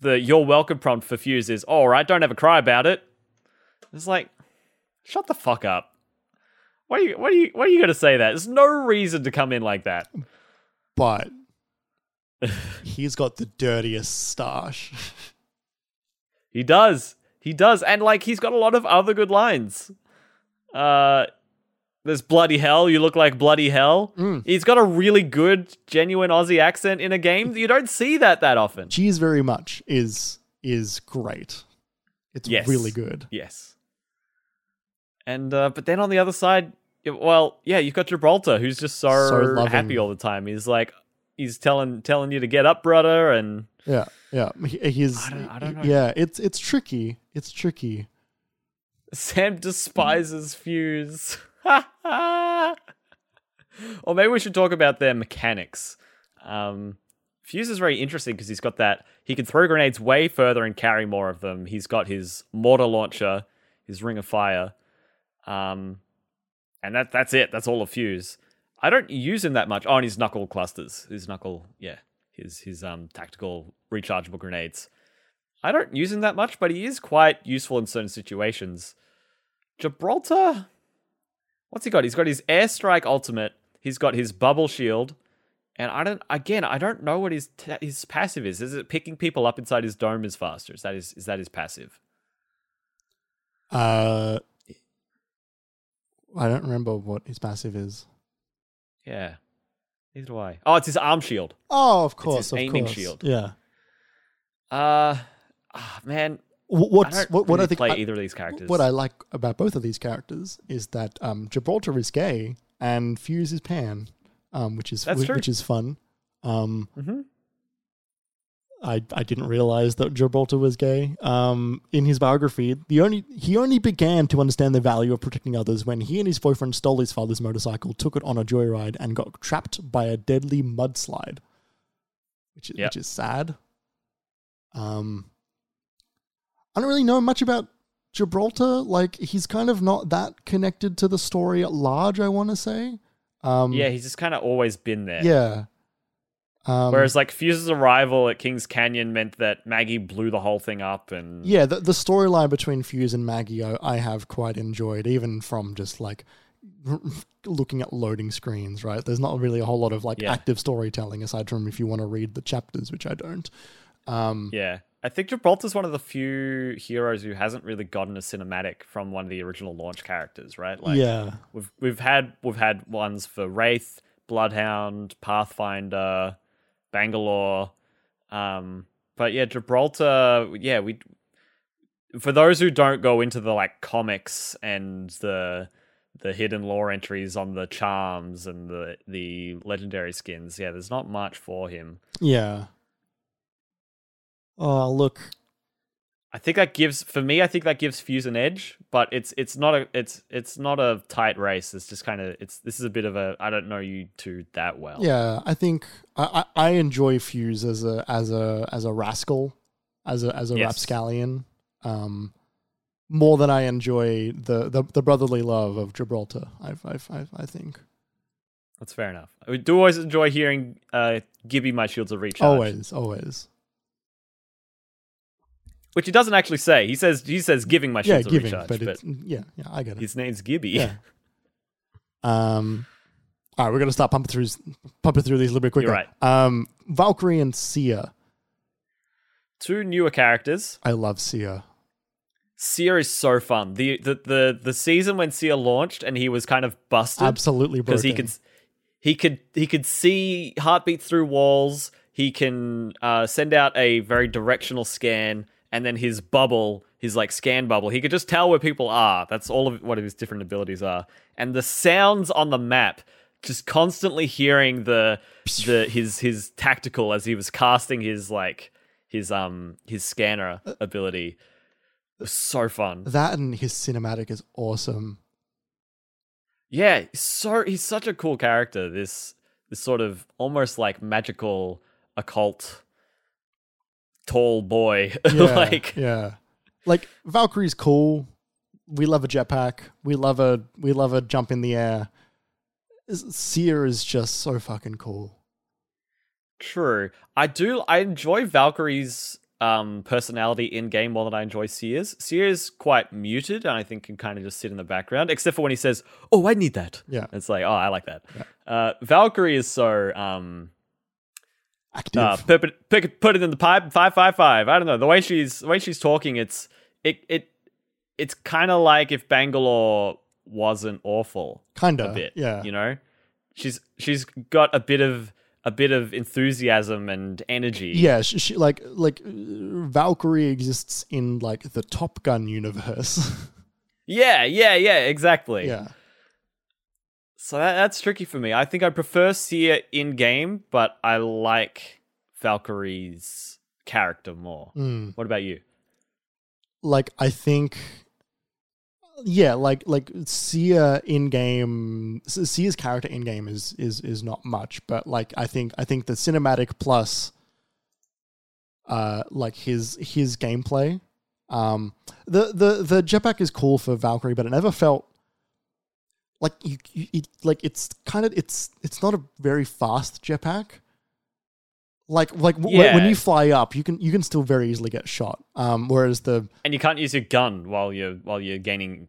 the your welcome prompt for Fuse is, "All right, don't ever cry about it." It's like, shut the fuck up. What are you? Why are you? Why are you going to say that? There's no reason to come in like that. but he's got the dirtiest stash. He does. He does. And like he's got a lot of other good lines. Uh There's bloody hell. You look like bloody hell. Mm. He's got a really good, genuine Aussie accent in a game. You don't see that that often. Cheers very much is is great. It's Yes. really good. Yes. And uh, but then on the other side, well, yeah, you've got Gibraltar, who's just so, So happy all the time. He's like, he's telling telling you to get up, brother, and Yeah, yeah. He, he's I don't- I don't know. yeah. It's it's tricky. It's tricky. Sam despises Fuse. or maybe we should talk about their mechanics. Um, Fuse is very interesting because he's got that. He can throw grenades way further and carry more of them. He's got his mortar launcher, his ring of fire, um, and that that's it. That's all of Fuse. I don't use him that much. Oh, and his knuckle clusters, his knuckle, yeah, his his um tactical rechargeable grenades. I don't use him that much, but he is quite useful in certain situations. Gibraltar, what's he got? He's got his airstrike ultimate. He's got his bubble shield, and I don't. Again, I don't know what his ta his passive is. Is it picking people up inside his dome is faster? Is that his is that his passive? Uh, I don't remember what his passive is. Yeah, neither do I. Oh, it's his arm shield. Oh, of course, his of aiming course. shield. Yeah. Uh, ah, man, Wh- I don't what, what really I think play I- either of these characters. what I like about both of these characters is that um, Gibraltar is gay and Fuse is pan, um, which is That's which, true. which is fun. Um, hmm I I didn't realize that Gibraltar was gay. Um, in his biography, the only he only began to understand the value of protecting others when he and his boyfriend stole his father's motorcycle, took it on a joyride, and got trapped by a deadly mudslide, which is Yep. which is sad. Um, I don't really know much about Gibraltar. Like he's kind of not that connected to the story at large. I want to say. Um, Yeah, he's just kind of always been there. yeah. Um, Whereas like Fuse's arrival at King's Canyon meant that Maggie blew the whole thing up, and Yeah, the, the storyline between Fuse and Maggie, I, I have quite enjoyed, even from just like looking at loading screens. Right, there's not really a whole lot of like Yeah. active storytelling aside from if you want to read the chapters, which I don't. Um, yeah, I think Gibraltar's one of the few heroes who hasn't really gotten a cinematic from one of the original launch characters, right? Like, yeah, we've we've had we've had ones for Wraith, Bloodhound, Pathfinder, Bangalore, um, but yeah, Gibraltar. Yeah, we for those who don't go into the like comics and the the hidden lore entries on the charms and the the legendary skins. Yeah, there's not much for him. yeah. Oh, look, I think that gives for me. I think that gives Fuse an edge, but it's it's not a it's it's not a tight race. It's just kind of it's this is a bit of a I don't know you two that well. yeah. I think I, I, I enjoy Fuse as a as a as a rascal, as a as a Yes. rapscallion, um, more than I enjoy the, the the brotherly love of Gibraltar. I I I, I think. that's fair enough. We do always enjoy hearing uh, "Gibby, my shields are recharged," Always, always. Which he doesn't actually say. He says he says "giving my Yeah, shields are giving, recharged," but but, yeah, yeah, I get it. his name's Gibby. Yeah. Um, all right, we're gonna start pumping through pumping through these a little bit quicker. You're right. Um, Valkyrie and Seer. Two newer characters. I love Sia. Seer is so fun. The, the the the season when Seer launched and he was kind of busted. Absolutely because he could he could he could see heartbeats through walls he can uh, send out a very directional scan and then his bubble his like scan bubble he could just tell where people are that's all of what his different abilities are and the sounds on the map just constantly hearing the the his his tactical as he was casting his like his um his scanner ability was so fun That and his cinematic is awesome. Yeah, so he's such a cool character. This this sort of almost like magical occult tall boy. Yeah, like yeah, like Valkyrie's cool. We love a jetpack. We love a we love a jump in the air. Seer is just so fucking cool. true. I do I enjoy Valkyrie's um personality in game more than I enjoy Seer's. Seer's quite muted and I think can kind of just sit in the background, except for when he says, Oh, I need that. Yeah, It's like, oh, I like that. Uh Valkyrie is so um active. uh, put, it, put it in the pipe five five five. I don't know the way she's the way she's talking. It's it it it's kind of like if Bangalore wasn't awful Kinda. a bit. Yeah. You know? She's she's got a bit of a bit of enthusiasm and energy. Yeah, she, she like like uh, Valkyrie exists in like the Top Gun universe. Yeah, yeah, yeah, exactly. yeah. So that, that's tricky for me. I think I prefer Seer in game, but I like Valkyrie's character more. Mm. What about you? Like I think yeah, like like Seer in game Seer's character in game is is is not much, but like I think I think the cinematic plus uh like his his gameplay um the the the jetpack is cool for Valkyrie, but it never felt like you, you it, like it's kind of it's it's not a very fast jetpack. Like like w- when- when you fly up, you can you can still very easily get shot. Um, whereas the And you can't use your gun while you're while you're gaining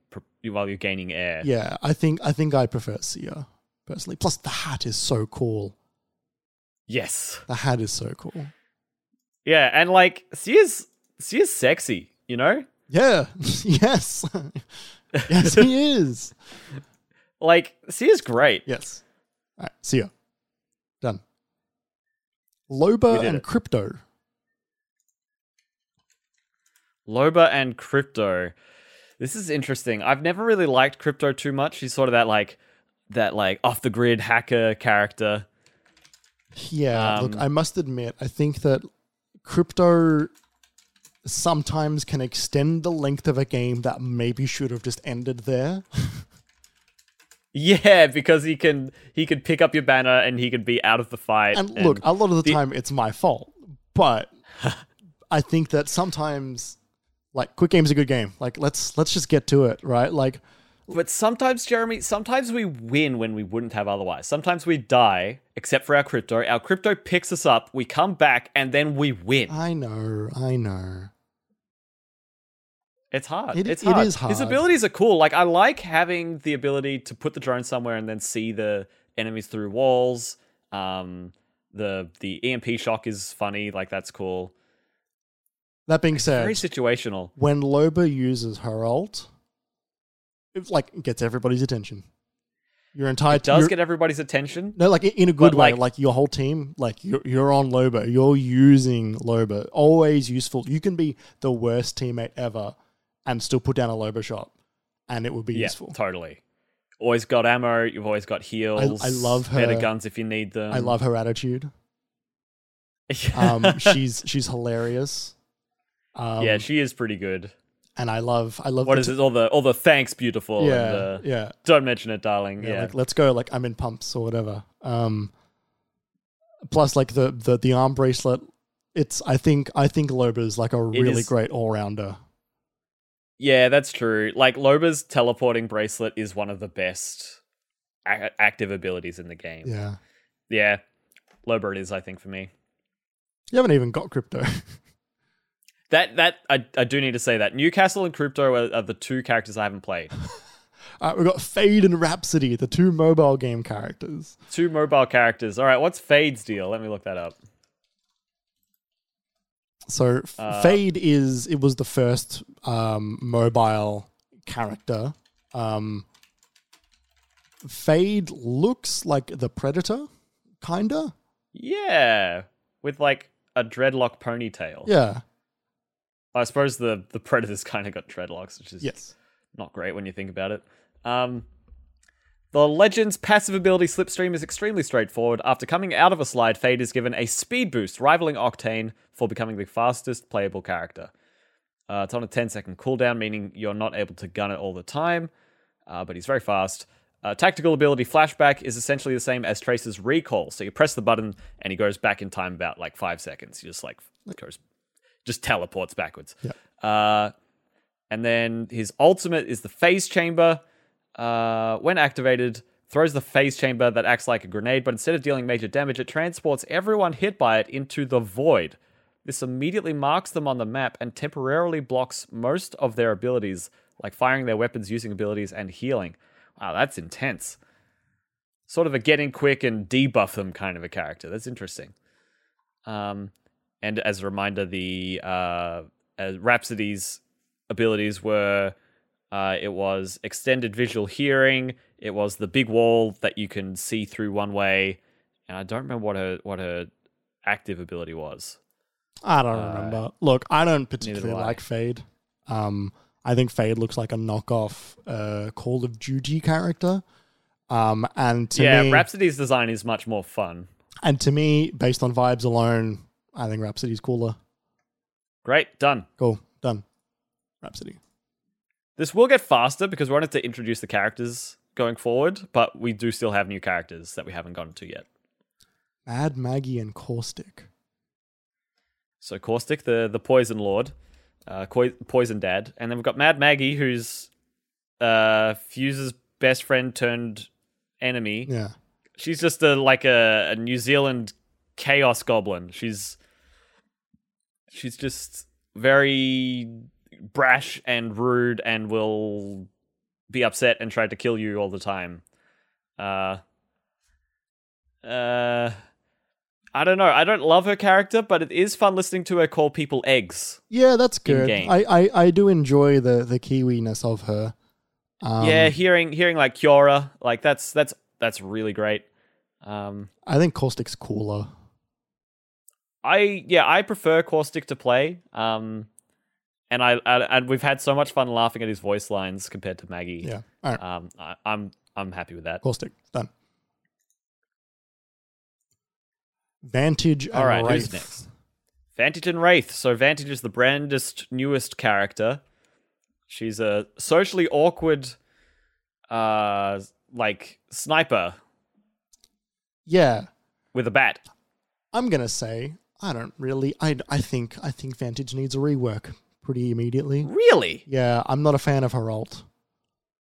while you're gaining air. yeah, I think I think I prefer Seer personally. Plus, the hat is so cool. Yes. The hat is so cool. Yeah, and like Seer's Seer's sexy, you know? Yeah. yes. yes, he is. Like Seer is great. Yes. All right. Seer. Done. Loba and it. Crypto. Loba and Crypto. This is interesting. I've never really liked Crypto too much. He's sort of that like that like off the grid hacker character. Yeah, look, Um, I must admit, I think that crypto sometimes can extend the length of a game that maybe should have just ended there. Yeah, because he can he could pick up your banner and he could be out of the fight. And look, a lot of the, the- time it's my fault, but I think that sometimes like quick game's a good game. Like let's let's just get to it, right? Like But sometimes, Jeremy, sometimes we win when we wouldn't have otherwise. Sometimes we die, except for our crypto. Our crypto picks us up, we come back, and then we win. I know, I know. It's hard. It- it's it hard. His abilities are cool. Like I like having the ability to put the drone somewhere and then see the enemies through walls. Um, the the EMP shock is funny. Like that's cool. That being said, Very situational. when Loba uses her ult, it like gets everybody's attention. Your entire It does your- get everybody's attention. No, like in a good way. like- Like, your whole team, like you're, you're on Loba, you're using Loba. Always useful. You can be the worst teammate ever and still put down a Loba shot, and it would be Yeah, useful. totally. Always got ammo. You've always got heals. I love her. Better guns if you need them. I love her attitude. Um, she's she's hilarious. Um, yeah, she is pretty good. and I love I love What is t- it? All the all the thanks, beautiful. Yeah, and, uh, yeah, Don't mention it, darling. yeah. Yeah. Like, let's go. Like I'm in pumps or whatever. Um, plus, like the the the arm bracelet. It's I think I think Loba's like a really great all rounder. Yeah, that's true. Like Loba's teleporting bracelet is one of the best a- active abilities in the game. Yeah. Yeah. Loba it is, I think, for me. You haven't even got crypto. That that I, I do need to say that Newcastle and Crypto are, are the two characters I haven't played. All right, we've got Fade and Rhapsody, the two mobile game characters. two mobile characters. All right, what's Fade's deal? Let me look that up. So Uh, Fade is it was the first um, mobile character. Um, Fade looks like the Predator, kinda. Yeah, with like a dreadlock ponytail. Yeah. I suppose the the predator's kind of got dreadlocks, which is Yes. not great when you think about it. Um, the Legends passive ability Slipstream is extremely straightforward. After coming out of a slide, Fade is given a speed boost, rivaling Octane for becoming the fastest playable character. Uh, it's on a 10 second cooldown, meaning you're not able to gun it all the time, uh, but he's very fast. Uh, tactical ability Flashback is essentially the same as Tracer's Recall. So you press the button and he goes back in time about like five seconds. He just like goes, just teleports backwards. Yeah. Uh, and then his ultimate is the phase chamber. Uh, when activated, throws the phase chamber that acts like a grenade, but instead of dealing major damage, it transports everyone hit by it into the void. This immediately marks them on the map and temporarily blocks most of their abilities, like firing their weapons using abilities and healing. Wow, that's intense. Sort of a get in quick and debuff them kind of a character. That's interesting. Um, and as a reminder, the uh, uh, Rhapsody's abilities were Uh, it was extended visual hearing. It was the big wall that you can see through one way. And I don't remember what her what her active ability was. I don't Uh, remember. Look, I don't do particularly I. like Fade. Um, I think Fade looks like a knockoff uh, Call of Duty character. Um, and to yeah, me, Rhapsody's design is much more fun. and to me, based on vibes alone, I think Rhapsody's cooler. Great, done. Cool, done. Rhapsody. This will get faster because we wanted to introduce the characters going forward, but we do still have new characters that we haven't gotten to yet. Mad Maggie and Caustic. So Caustic, the the poison lord, uh, poison dad, and then we've got Mad Maggie, who's uh, Fuse's best friend turned enemy. Yeah. She's just a like a, a New Zealand chaos goblin. She's she's just very brash and rude and will be upset and try to kill you all the time. Uh uh I don't know. I don't love her character, but it is fun listening to her call people eggs. Yeah, that's good. I, I, I do enjoy the the Kiwi-ness of her. Um, yeah, hearing hearing like Kiora, like that's that's that's really great. Um I think Caustic's cooler. I yeah, I prefer Caustic to play. Um, and I, I and we've had so much fun laughing at his voice lines compared to Maggie. Yeah. Right. Um, I, I'm I'm happy with that. Caustic. Done. Vantage and All right, Wraith. who's next? Vantage and Wraith. So Vantage is the brandest newest character. She's a socially awkward, uh, like sniper Yeah. with a bat. I'm gonna say I don't really. I I think I think Vantage needs a rework pretty immediately. Really? Yeah, I'm not a fan of her alt.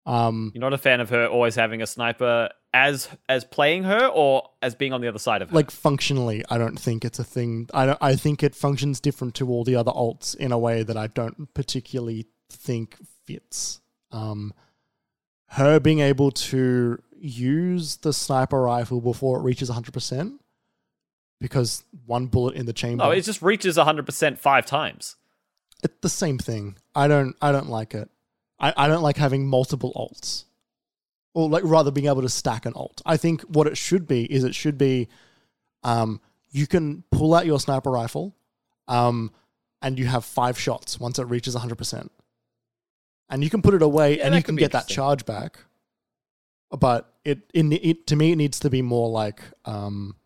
Um, You're not a fan of her always having a sniper as as playing her or as being on the other side of her. like functionally, I don't think it's a thing. I don't. I think it functions different to all the other alts in a way that I don't particularly think fits. Um, her being able to use the sniper rifle before it reaches 100 percent because one bullet in the chamber. no, it just reaches 100% five times. It's the same thing. I don't I don't like it. I, I don't like having multiple alts. Or like rather being able to stack an alt. I think what it should be is it should be um you can pull out your sniper rifle um and you have five shots once it reaches 100%. And you can put it away Yeah, and you can get that charge back. But it in it to me it needs to be more like um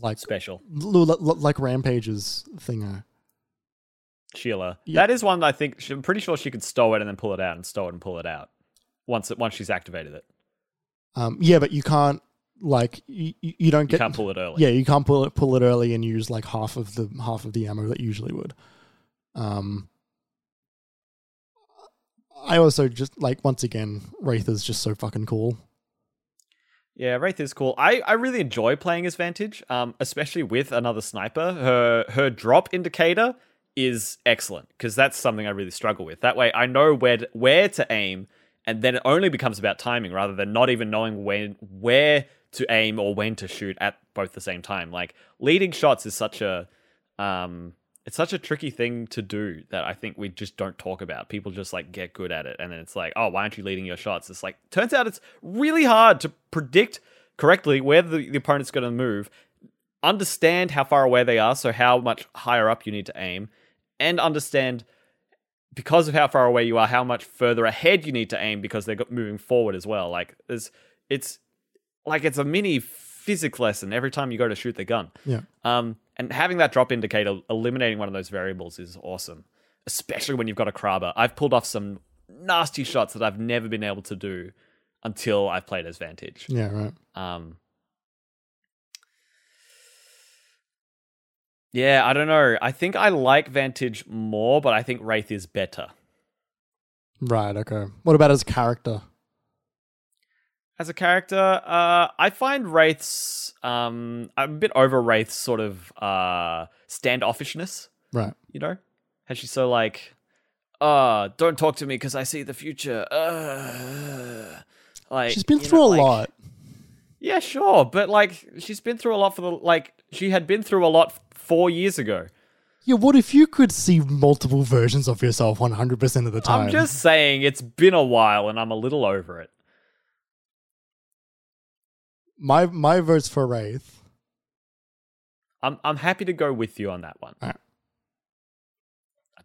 like Special. like Rampart's thingo. Sheila. Yeah. That is one that I think she- I'm pretty sure she could stow it and then pull it out and stow it and pull it out once it once she's activated it. Um, yeah, but you can't like you, you you don't You get can't pull it early. yeah you can't pull it pull it early and use like half of the half of the ammo that you usually would. Um, I also just like once again Wraith is just so fucking cool. Yeah, Wraith is cool. I, I really enjoy playing as Vantage, um, especially with another sniper. Her her drop indicator is excellent because that's something I really struggle with. That way, I know where to, where to aim, and then it only becomes about timing rather than not even knowing when where to aim or when to shoot at both the same time. Like leading shots is such a um, it's such a tricky thing to do that I think we just don't talk about. People just like get good at it, and then it's like, oh, why aren't you leading your shots? It's like turns out it's really hard to predict correctly where the, the opponent's going to move, understand how far away they are, so how much higher up you need to aim, and understand because of how far away you are, how much further ahead you need to aim because they're moving forward as well. Like there's, it's like it's a mini physics lesson every time you go to shoot the gun. Yeah. Um, and having that drop indicator, eliminating one of those variables is awesome, especially when you've got a Krabber. I've pulled off some nasty shots that I've never been able to do until I've played as Vantage. Yeah, right. Um, yeah, I don't know. I think I like Vantage more, but I think Wraith is better. Right, okay. What about as a character? As a character, uh, I find Wraith's. Um, I'm a bit over Wraith's sort of uh, standoffishness. Right. You know, how she's so like, uh, don't talk to me because I see the future. Uh, like She's been you know, through a like- lot. Yeah, sure, but like she's been through a lot for the like she had been through a lot four years ago. Yeah, what if you could see multiple versions of yourself 100% of the time? I'm just saying it's been a while and I'm a little over it. my my vote's for Wraith. I'm I'm happy to go with you on that one. I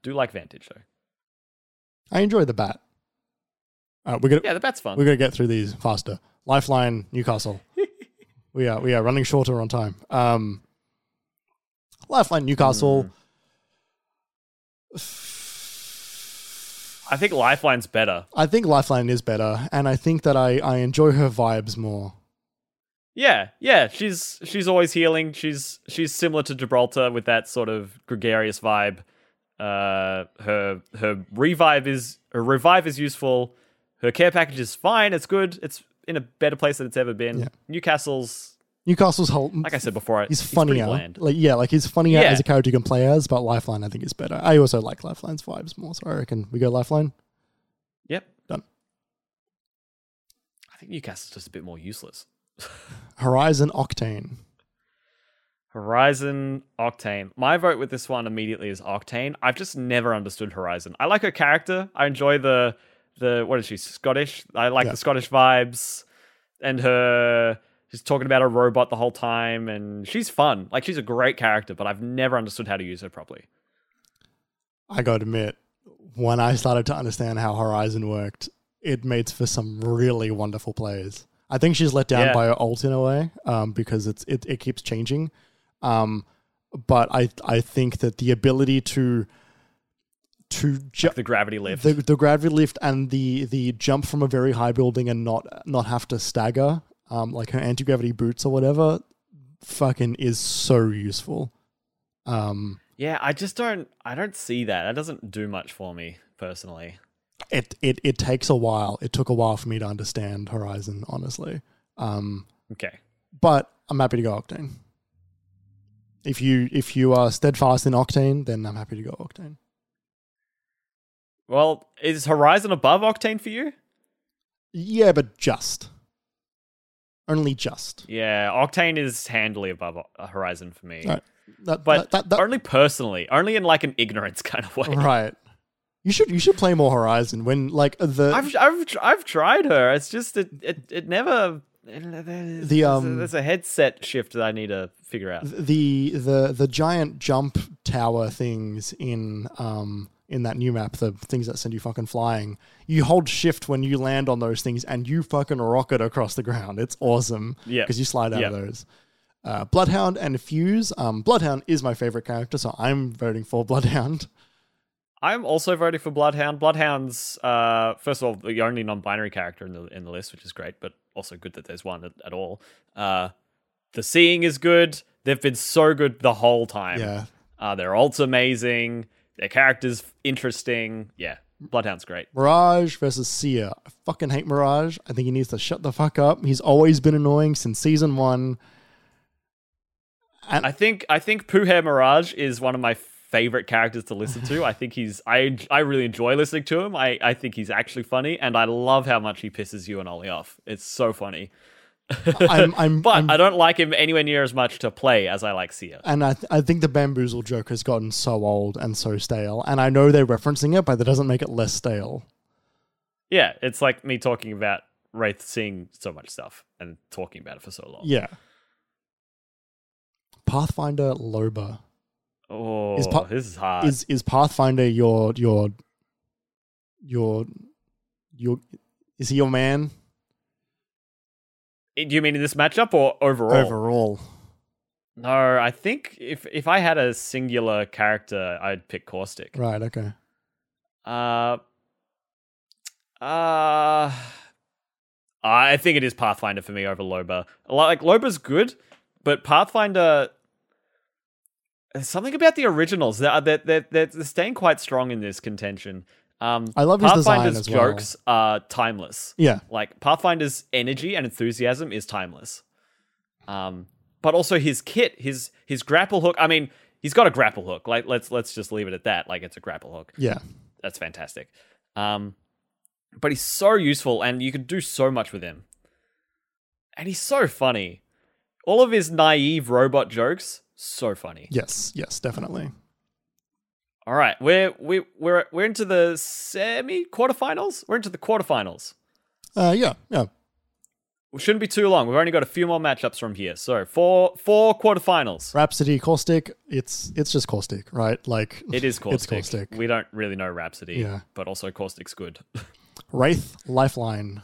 do like Vantage though. I enjoy the bat. All right, we're gonna Yeah, the bat's fun. we're gonna get through these faster. Lifeline, Newcastle. we are we are running shorter on time. Um, Lifeline, Newcastle. Hmm. I think Lifeline's better. I think Lifeline is better, and I think that I I enjoy her vibes more. Yeah, yeah, she's she's always healing. She's she's similar to Gibraltar with that sort of gregarious vibe. Uh, her her revive is her revive is useful. Her care package is fine. It's good. It's in a better place than it's ever been. Yeah. Newcastle's Newcastle's whole like I said before. he's pretty funnier. bland. like yeah, like he's funnier Yeah. as a character you can play as, but Lifeline I think is better. I also like Lifeline's vibes more, so I reckon we go Lifeline. Yep, Done. I think Newcastle's just a bit more useless. Horizon Octane. Horizon Octane. My vote with this one immediately is Octane. I've just never understood Horizon. I like her character. I enjoy the the what is she Scottish? I like Yeah. the Scottish vibes and her. She's talking about a robot the whole time, and she's fun. Like she's a great character, but I've never understood how to use her properly. I gotta admit, when I started to understand how Horizon worked, it made for some really wonderful plays. I think she's let down Yeah. by her ult in a way, um, because it's it, it keeps changing. Um, but I I think that the ability to to ju- Like the gravity lift. the, the gravity lift and the the jump from a very high building and not not have to stagger, um, like her anti gravity boots or whatever, fucking is so useful. Um, yeah, I just don't. I don't see that. That doesn't do much for me personally. it it it takes a while. It took a while for me to understand Horizon, honestly. Um, Okay. but I'm happy to go Octane. If you if you are steadfast in Octane, then I'm happy to go Octane. Well, is Horizon above Octane for you? Yeah, but just only just. Yeah, Octane is handily above Horizon for me. Right. That, But that, that, only personally, only in like an ignorance kind of way. right. You should you should play more Horizon when like the I've I've I've tried her. It's just it it, it never. There's, The, there's a- um, there's a headset shift that I need to figure out. the the the giant jump tower things in um in that new map, the things that send you fucking flying. You hold shift when you land on those things, and you fucking rocket across the ground. It's awesome. Yeah. because you slide out of those. Uh, Bloodhound and Fuse. Um, Bloodhound is my favorite character, so I'm voting for Bloodhound. I'm also voting for Bloodhound. Bloodhound's uh, first of all the only non-binary character in the in the list, which is great, but also good that there's one at, at all. Uh, the seeing is good. They've been so good the whole time. Yeah, Uh, their ult's amazing. Their character's interesting. Yeah, Bloodhound's great. Mirage versus Seer. I fucking hate Mirage. I think he needs to shut the fuck up. He's always been annoying since season one. And I think I think Pooh Hair Mirage is one of my favorite characters to listen to. I think he's I I really enjoy listening to him. I, I think he's actually funny, and I love how much he pisses you and Ollie off. It's so funny. I'm, I'm, But I'm I don't like him anywhere near as much to play as I like Seer. And I, th- I think the bamboozle joke has gotten so old and so stale. And I know they're referencing it, but that doesn't make it less stale. Yeah, it's like me talking about Wraith seeing so much stuff and talking about it for so long. Yeah. Pathfinder Loba. Oh, Is pa- this is hard. Is is Pathfinder your your your your is he your man Do you mean in this matchup or overall? overall? No, I think if if I had a singular character, I'd pick Caustic. Right, okay. Uh, uh, I think it is Pathfinder for me over Loba. Like Loba's good, but Pathfinder. Something about the originals that that that they're, they're staying quite strong in this contention. Um, I love his design Pathfinder's as well. jokes are timeless. Yeah. Like Pathfinder's energy and enthusiasm is timeless. Um, but also his kit, his his grapple hook. I mean, he's got a grapple hook. Like let's let's just leave it at that. Like it's a grapple hook Yeah. that's fantastic. Um, but he's so useful, and you can do so much with him. And he's so funny. All of his naive robot jokes, so funny. Yes, yes, definitely. All right, we're we we're we're into the semi quarterfinals. We're into the quarterfinals. Uh, yeah, yeah. We shouldn't be too long. We've only got a few more matchups from here. So four four quarterfinals. Rhapsody, Caustic. It's it's just Caustic, right? Like It is caustic. It's Caustic. We don't really know Rhapsody, Yeah. but also caustic's good. Wraith, Lifeline.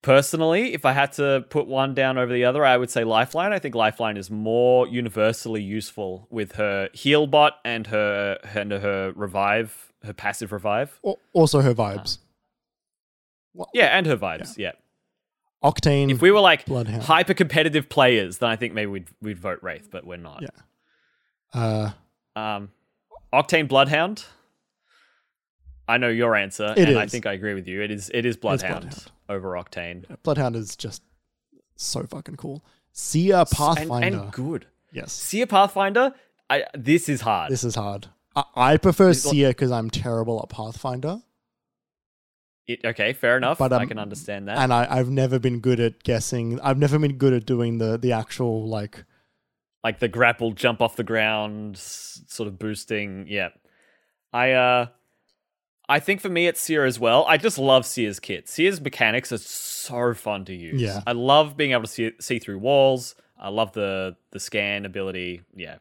Personally, if I had to put one down over the other, I would say Lifeline. I think Lifeline is more universally useful with her heal bot and her and her revive, her passive revive. Also her vibes. Yeah, and her vibes. Yeah. Octane. If we were like hyper competitive players, then I think maybe we'd we'd vote Wraith, but we're not. Yeah. uh, Um, Octane Bloodhound. I know your answer, and I think I agree with you. It is it is Bloodhound. Over Octane. Bloodhound is just so fucking cool. Seer Pathfinder. And, and good. yes. Seer Pathfinder. I this is hard. This is hard. I, I prefer This Seer because I'm terrible at Pathfinder, It, okay, fair enough. But, I um, can understand that. and I, I've never been good at guessing. I've never been good at doing the the actual like. like the grapple jump off the ground sort of boosting yeah i uh i think for me it's seer as well. I just love seer's kit seer's mechanics are so fun to use. Yeah. i love being able to see, see through walls. I love the the scan ability. Yeah.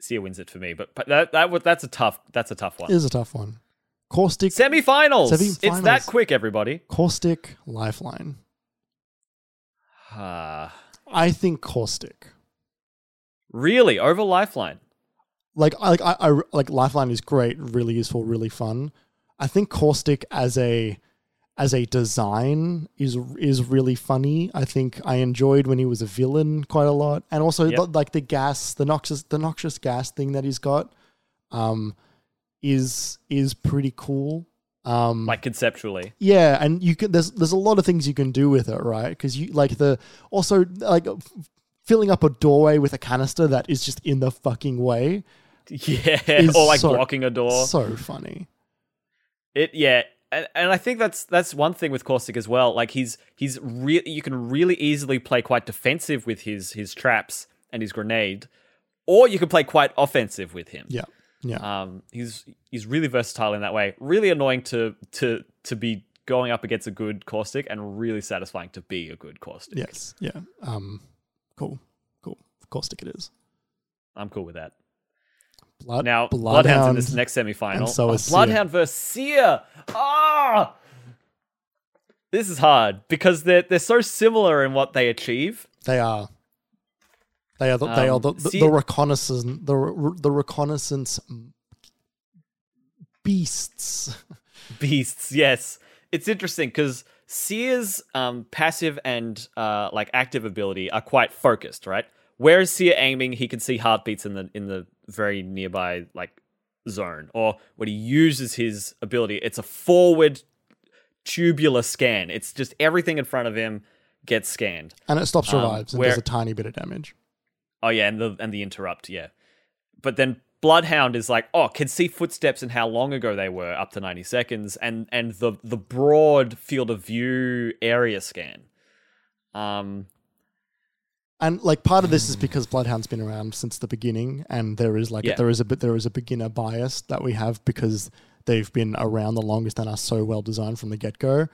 Seer wins it for me but, but that that that's a tough that's a tough one. Is a tough one. Caustic, semifinals. It's that quick everybody. Caustic, lifeline. uh, I think caustic. really? Over lifeline? Like, I- like I, I like lifeline is great, really useful, really fun. I think caustic as a as a design is is really funny. I think I enjoyed when he was a villain quite a lot, and also Yep. the, like the gas, the noxious, the noxious gas thing that he's got, um, is is pretty cool. Um, like conceptually yeah, and you can there's there's a lot of things you can do with it, right? Because you like the also like f- filling up a doorway with a canister that is just in the fucking way. yeah or like so- blocking a door So funny. It yeah, and, and I think that's that's one thing with Caustic as well. Like he's he's really you can really easily play quite defensive with his his traps and his grenade, or you can play quite offensive with him. Yeah, yeah. Um, he's he's really versatile in that way. Really annoying to to to be going up against a good Caustic, and really satisfying to be a good Caustic. yes, yeah. Um, cool, cool. Caustic it is. I'm cool with that. Blood, Now, Bloodhound's in this next semifinal. so Oh, is Seer. Bloodhound versus Seer. Ah! This is hard because they're they're so similar in what they achieve. They are. They are. The, they are Um, the, the, see- the reconnaissance. The the reconnaissance beasts. Beasts, yes. It's interesting because Seer's um, passive and uh, like active ability are quite focused, right? Whereas Seer aiming, he can see heartbeats in the in the very nearby like zone. Or when he uses his ability, it's a forward tubular scan. It's just everything in front of him gets scanned. And it stops Um, revives and where- does a tiny bit of damage. Oh yeah, and the and the interrupt, yeah. But then Bloodhound is like, oh, can see footsteps and how long ago they were, up to ninety seconds, and and the the broad field of view area scan. Um, And like part of this is because Bloodhound's been around since the beginning, and there is like Yeah. there is a bit there is a beginner bias that we have because they've been around the longest and are so well designed from the get go.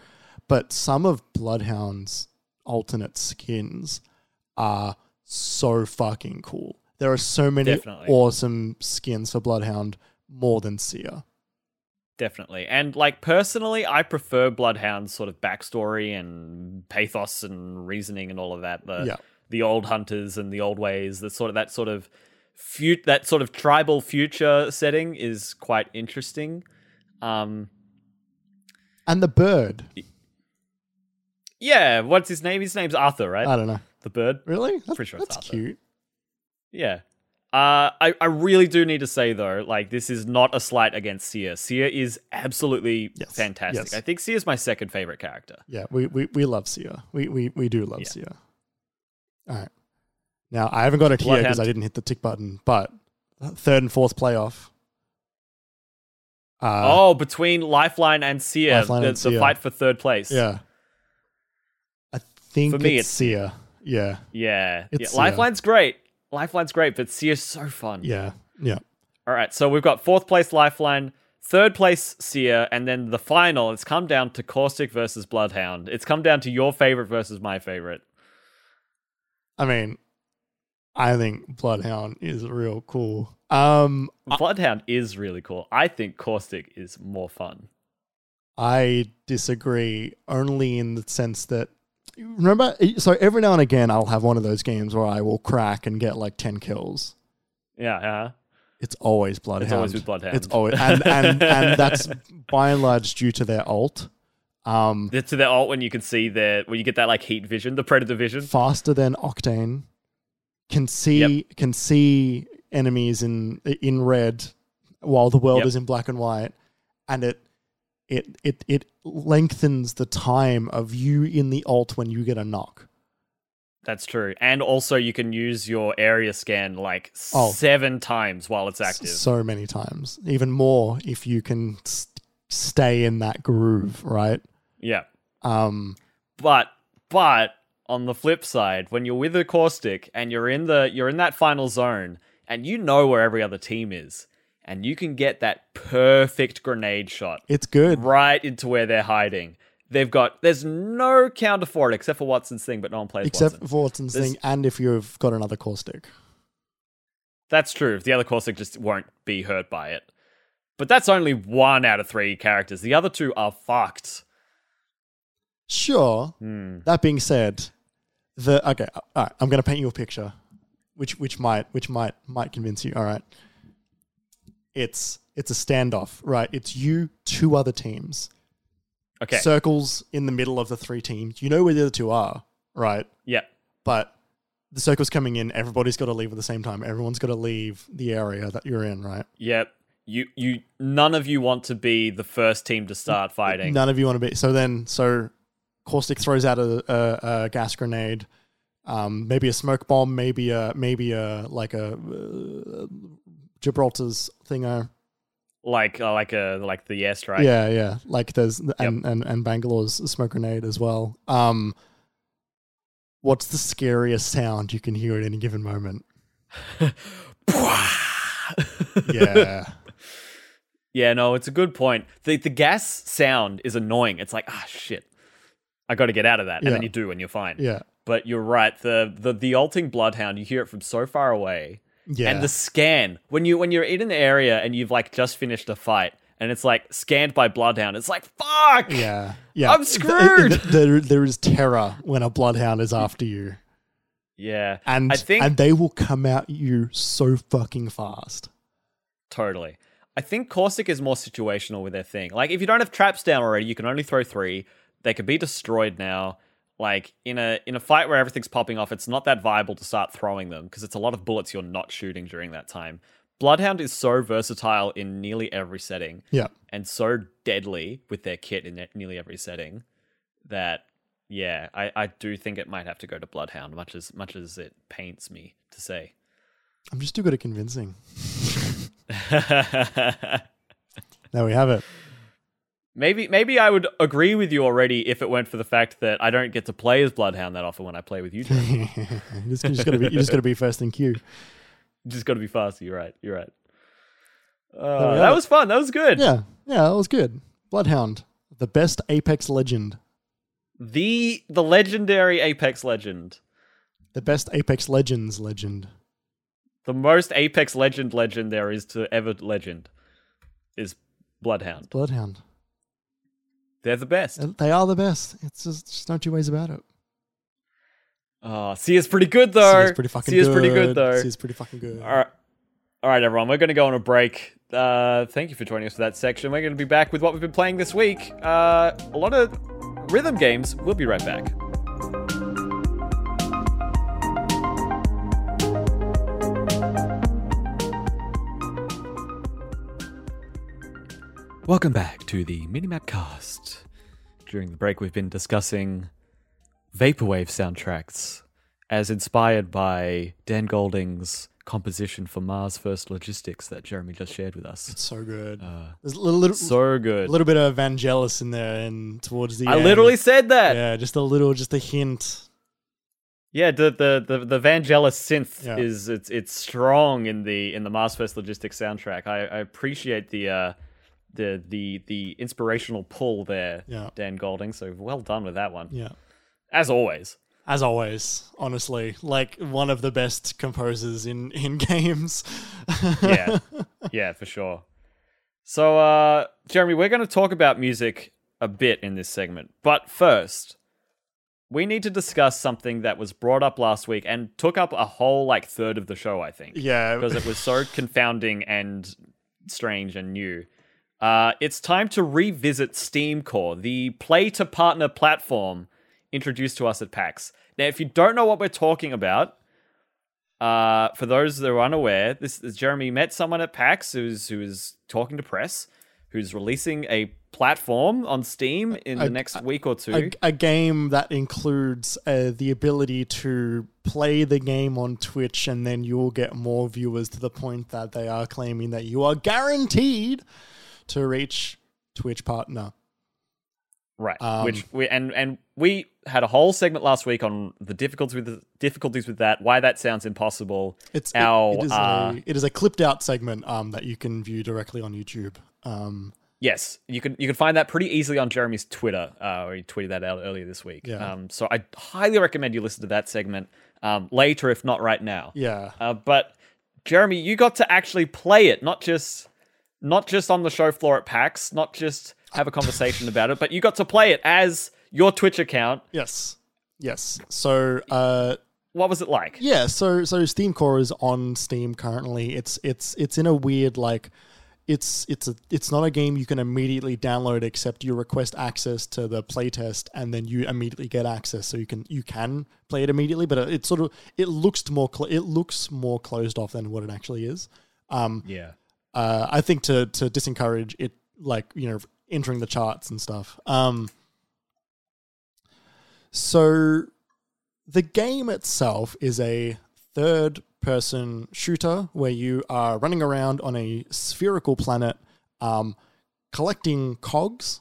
But some of Bloodhound's alternate skins are so fucking cool. There are so many Definitely. awesome skins for Bloodhound more than Seer. definitely, and like personally, I prefer Bloodhound's sort of backstory and pathos and reasoning and all of that. The Yeah. The old hunters and the old ways, the sort of that sort of fut- that sort of tribal future setting is quite interesting. Um, And the bird. Yeah, what's his name? His name's Arthur, right? I don't know. the bird. Really? That's, Pretty sure it's that's Arthur. cute. Yeah. Uh, I, I really do need to say though, like this is not a slight against Seer. Seer is absolutely Yes, fantastic. yes. I think Seer is my second favorite character. Yeah, we, we, we love Seer. We, we, we do love Yeah. Seer. All right. Now, I haven't got it here because I didn't hit the tick button, but third and fourth playoff. Uh, oh, between Lifeline and Seer, Lifeline the, and the Seer. fight for third place. yeah. I think For me, it's, it's Seer. Yeah. yeah, yeah. Lifeline's great. Lifeline's great, but Seer's so fun. Yeah. Yeah. All right, so we've got fourth place Lifeline, third place Seer, and then the final. It's come down to Caustic versus Bloodhound. It's come down to your favorite versus my favorite. I mean, I think Bloodhound is real cool. Um, Bloodhound is really cool. I think Caustic is more fun. I disagree only in the sense that remember so every now and again I'll have one of those games where I will crack and get like 10 kills. Yeah, uh, It's always Bloodhound. it's always with Bloodhound. It's always and, and and that's by and large due to their alt. Um to the alt when you can see their when you get that like heat vision, the predator vision. faster than Octane. Can see can see enemies in in red while the world Yep. is in black and white. And it it it it lengthens the time of you in the alt when you get a knock. That's true. And also you can use your area scan like Oh. seven times while it's active. so many times, even more if you can stay in that groove, right? yeah. Um, But but on the flip side, when you're with a caustic and you're in the you're in that final zone and you know where every other team is, and you can get that perfect grenade shot it's good. right into where they're hiding. They've got there's no counter for it except for Wattson's thing, but no one plays Except Wattson. for Wattson's There's- thing, and if you've got another caustic. That's true. The other caustic just won't be hurt by it. But that's only one out of three characters. The other two are fucked. Sure. Hmm. That being said, the okay, all right, I'm going to paint you a picture, which which might which might might convince you. All right, it's it's a standoff, right? It's you, two other teams, Okay. circles in the middle of the three teams. You know where the other two are, right? yeah. But the circle's coming in. Everybody's got to leave at the same time. Everyone's got to leave the area that you're in, right? Yep. You you none of you want to be the first team to start fighting. None of you want to be. So then, so Caustic throws out a, a, a gas grenade, um, maybe a smoke bomb, maybe a maybe a like a uh, Gibraltar's thingo. Like uh, like a like the yes, right? Yeah, yeah. Like there's and, and and Bangalore's smoke grenade as well. Um, what's the scariest sound you can hear at any given moment? Yeah, yeah, no, it's a good point. The the gas sound is annoying. It's like, ah shit. I gotta get out of that. And then you do and you're fine. yeah, But you're right, the the the ulting bloodhound, you hear it from so far away. yeah. And the scan, when you when you're in an area and you've like just finished a fight and it's like scanned by bloodhound, it's like fuck. yeah, yeah. I'm screwed. Th- There, there is terror when a bloodhound is after you. Yeah. and I think and they will come at you so fucking fast. Totally. I think Caustic is more situational with their thing. Like, if you don't have traps down already, you can only throw three. They could be destroyed now. Like in a in a fight where everything's popping off, it's not that viable to start throwing them because it's a lot of bullets you're not shooting during that time. Bloodhound is so versatile in nearly every setting Yeah, and so deadly with their kit in nearly every setting that yeah, I, I do think it might have to go to Bloodhound, much as much as it pains me to say. I'm just too good at convincing. There we have it. Maybe maybe I would agree with you already if it weren't for the fact that I don't get to play as Bloodhound that often when I play with you. Jeremy. you just, just gotta be. You just gotta be first in queue. Just got to be faster. You're right. You're right. Uh, that it. was fun. That was good. Yeah, yeah, that was good. Bloodhound, the best Apex legend, The the legendary Apex legend, the best Apex Legends legend. The most Apex legend legend there is to ever legend, is Bloodhound. Bloodhound. They're the best. They are the best. It's just, just no two ways about it. Oh, Seer's pretty good though. Seer's pretty fucking Seer's good. pretty good though. Seer's pretty fucking good. All right. All right, everyone. We're going to go on a break. Uh, thank you for joining us for that section. We're going to be back with what we've been playing this week. Uh, a lot of rhythm games. We'll be right back. Welcome back to the Minimap Cast. During the break, we've been discussing vaporwave soundtracks as inspired by Dan Golding's composition for Mars First Logistics that Jeremy just shared with us. It's so good. Uh, There's a little, little, so good. A little bit of Vangelis in there, and towards the end. I end. literally said that. yeah, just a little, just a hint. Yeah, the the the, the Vangelis synth Yeah. is it's it's strong in the in the Mars First Logistics soundtrack. I, I appreciate the uh the the the inspirational pull there, Yeah. Dan Golding. So well done with that one, Yeah. as always. As always, honestly, like one of the best composers in in games. Yeah, yeah, for sure. So, uh, Jeremy, we're going to talk about music a bit in this segment, but first, we need to discuss something that was brought up last week and took up a whole like third of the show. I think. yeah. because it was so confounding and strange and new. Uh, it's time to revisit Steam Core, the play to partner platform introduced to us at PAX. Now, if you don't know what we're talking about, uh, for those that are unaware, this is Jeremy met someone at PAX who's who is talking to press, who's releasing a platform on Steam in the A- next week or two. a, a game that includes uh, the ability to play the game on Twitch, and then you will get more viewers to the point that they are claiming that you are guaranteed to reach Twitch partner. Right. Um, Which we and and we had a whole segment last week on the difficulties with the difficulties with that, why that sounds impossible. It's it- Our, it, is uh, a it is a clipped out segment um, that you can view directly on YouTube. Um, Yes, you can you can find that pretty easily on Jeremy's Twitter. Uh, he tweeted that out earlier this week. Yeah. Um, so I highly recommend you listen to that segment um, later, if not right now. yeah, Uh, but Jeremy, you got to actually play it, not just not just on the show floor at PAX, not just have a conversation about it, but you got to play it as your Twitch account. yes, yes. So uh, What was it like? Yeah, so so Steam Core is on Steam currently. It's it's it's in a weird like it's it's a it's not a game you can immediately download except you request access to the playtest and then you immediately get access so you can you can play it immediately but it sort of it looks more cl- it looks more closed off than what it actually is. Um Yeah. Uh I think to to disencourage it like you know entering the charts and stuff. Um so the game itself is a third person shooter where you are running around on a spherical planet um, collecting cogs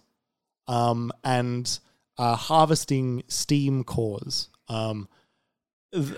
um, and uh, harvesting steam cores. Um,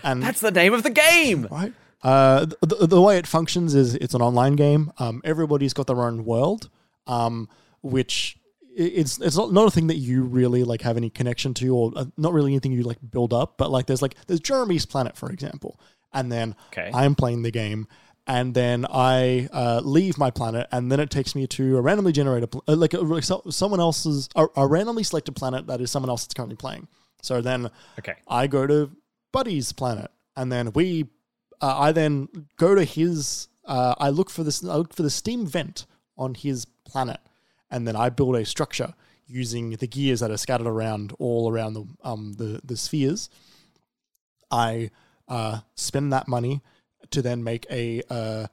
and That's the name of the game. right? Uh, the, the way it functions is it's an online game. Um, everybody's got their own world, um, which it's it's not, not a thing that you really like have any connection to, or uh, not really anything you like build up. But like there's like there's Jeremy's planet, for example, and then Okay. I'm playing the game. And then I uh, leave my planet, and then it takes me to a randomly generated, pl- uh, like, a, so, someone else's, a, a randomly selected planet that is someone else that's currently playing. So then Okay. I go to Buddy's planet, and then we, uh, I then go to his. Uh, I look for this. I look for the steam vent on his planet, and then I build a structure using the gears that are scattered around all around the um the the spheres. I uh, spend that money to then make a uh,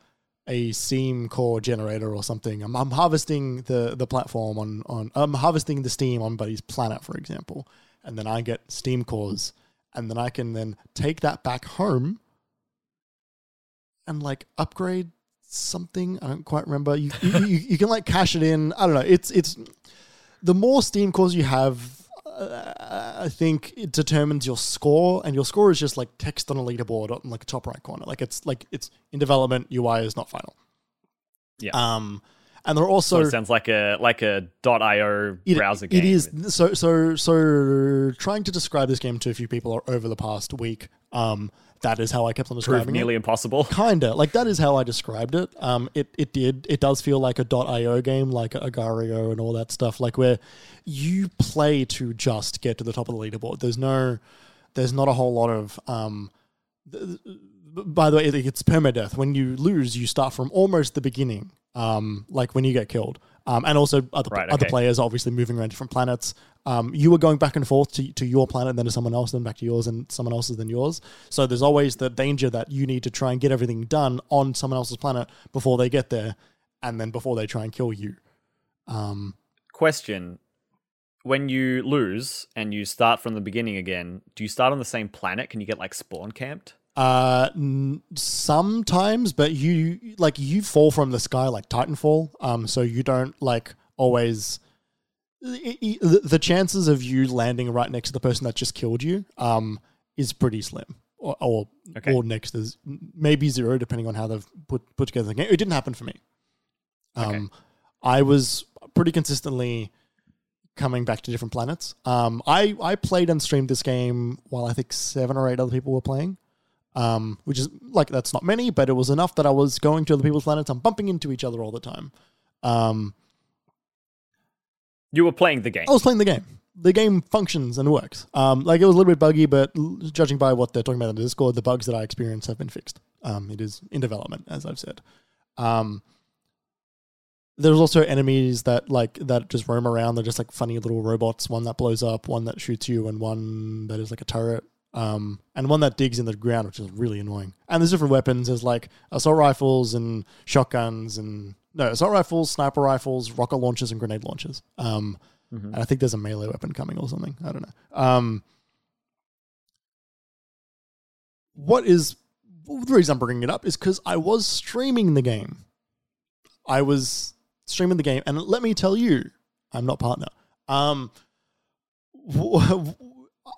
a steam core generator or something. I'm, I'm harvesting the the platform on on I'm harvesting the steam on Buddy's planet, for example, and then I get steam cores, and then I can then take that back home and like upgrade something. I don't quite remember. You you, you, you can like cash it in. I don't know. It's it's the more steam cores you have. Uh, I think it determines your score, and your score is just like text on a leaderboard on like a top right corner. Like it's like it's in development. UI is not final. Yeah. Um, and there are also So sounds like a like a dot .io it, browser game. It is so so so. Trying to describe this game to a few people over the past week. Um, that is how I kept on proved describing it. nearly impossible. Kinda like that is how I described it. Um, it it did. It does feel like a .io game, like Agar.io and all that stuff. Like where you play to just get to the top of the leaderboard. There's no, there's not a whole lot of um. th- By the way, it's permadeath. When you lose, you start from almost the beginning. Um, like when you get killed. Um, and also other Right, other players obviously moving around different planets. Um, you were going back and forth to, to your planet, then to someone else, then back to yours, and someone else's, then yours. So there's always the danger that you need to try and get everything done on someone else's planet before they get there, and then before they try and kill you. Um, Question: When you lose and you start from the beginning again, do you start on the same planet? Can you get like spawn camped? uh, n- sometimes, but you like you fall from the sky like Titanfall. Um, so you don't like always. The chances of you landing right next to the person that just killed you, um, is pretty slim, or or, Okay. or next is maybe zero, depending on how they've put put together the game. It didn't happen for me. Um, Okay. I was pretty consistently coming back to different planets. Um, I I played and streamed this game while I think seven or eight other people were playing. Um, which is like that's not many, but it was enough that I was going to other people's planets and bumping into each other all the time. You were playing the game. I was playing the game. The game functions and works. Um, like it was a little bit buggy, but judging by what they're talking about in the Discord, the bugs that I experienced have been fixed. Um, it is in development, as I've said. Um, there's also enemies that like that just roam around. They're just like funny little robots. One that blows up, one that shoots you, and one that is like a turret. Um, and one that digs in the ground, which is really annoying. And there's different weapons. There's like assault rifles and shotguns and no assault rifles, sniper rifles, rocket launchers, and grenade launchers. Um, Mhm. and I think there's a melee weapon coming or something. I don't know. Um, what is the reason I'm bringing it up is because I was streaming the game. I was streaming the game, and let me tell you, I'm not partner. Um, the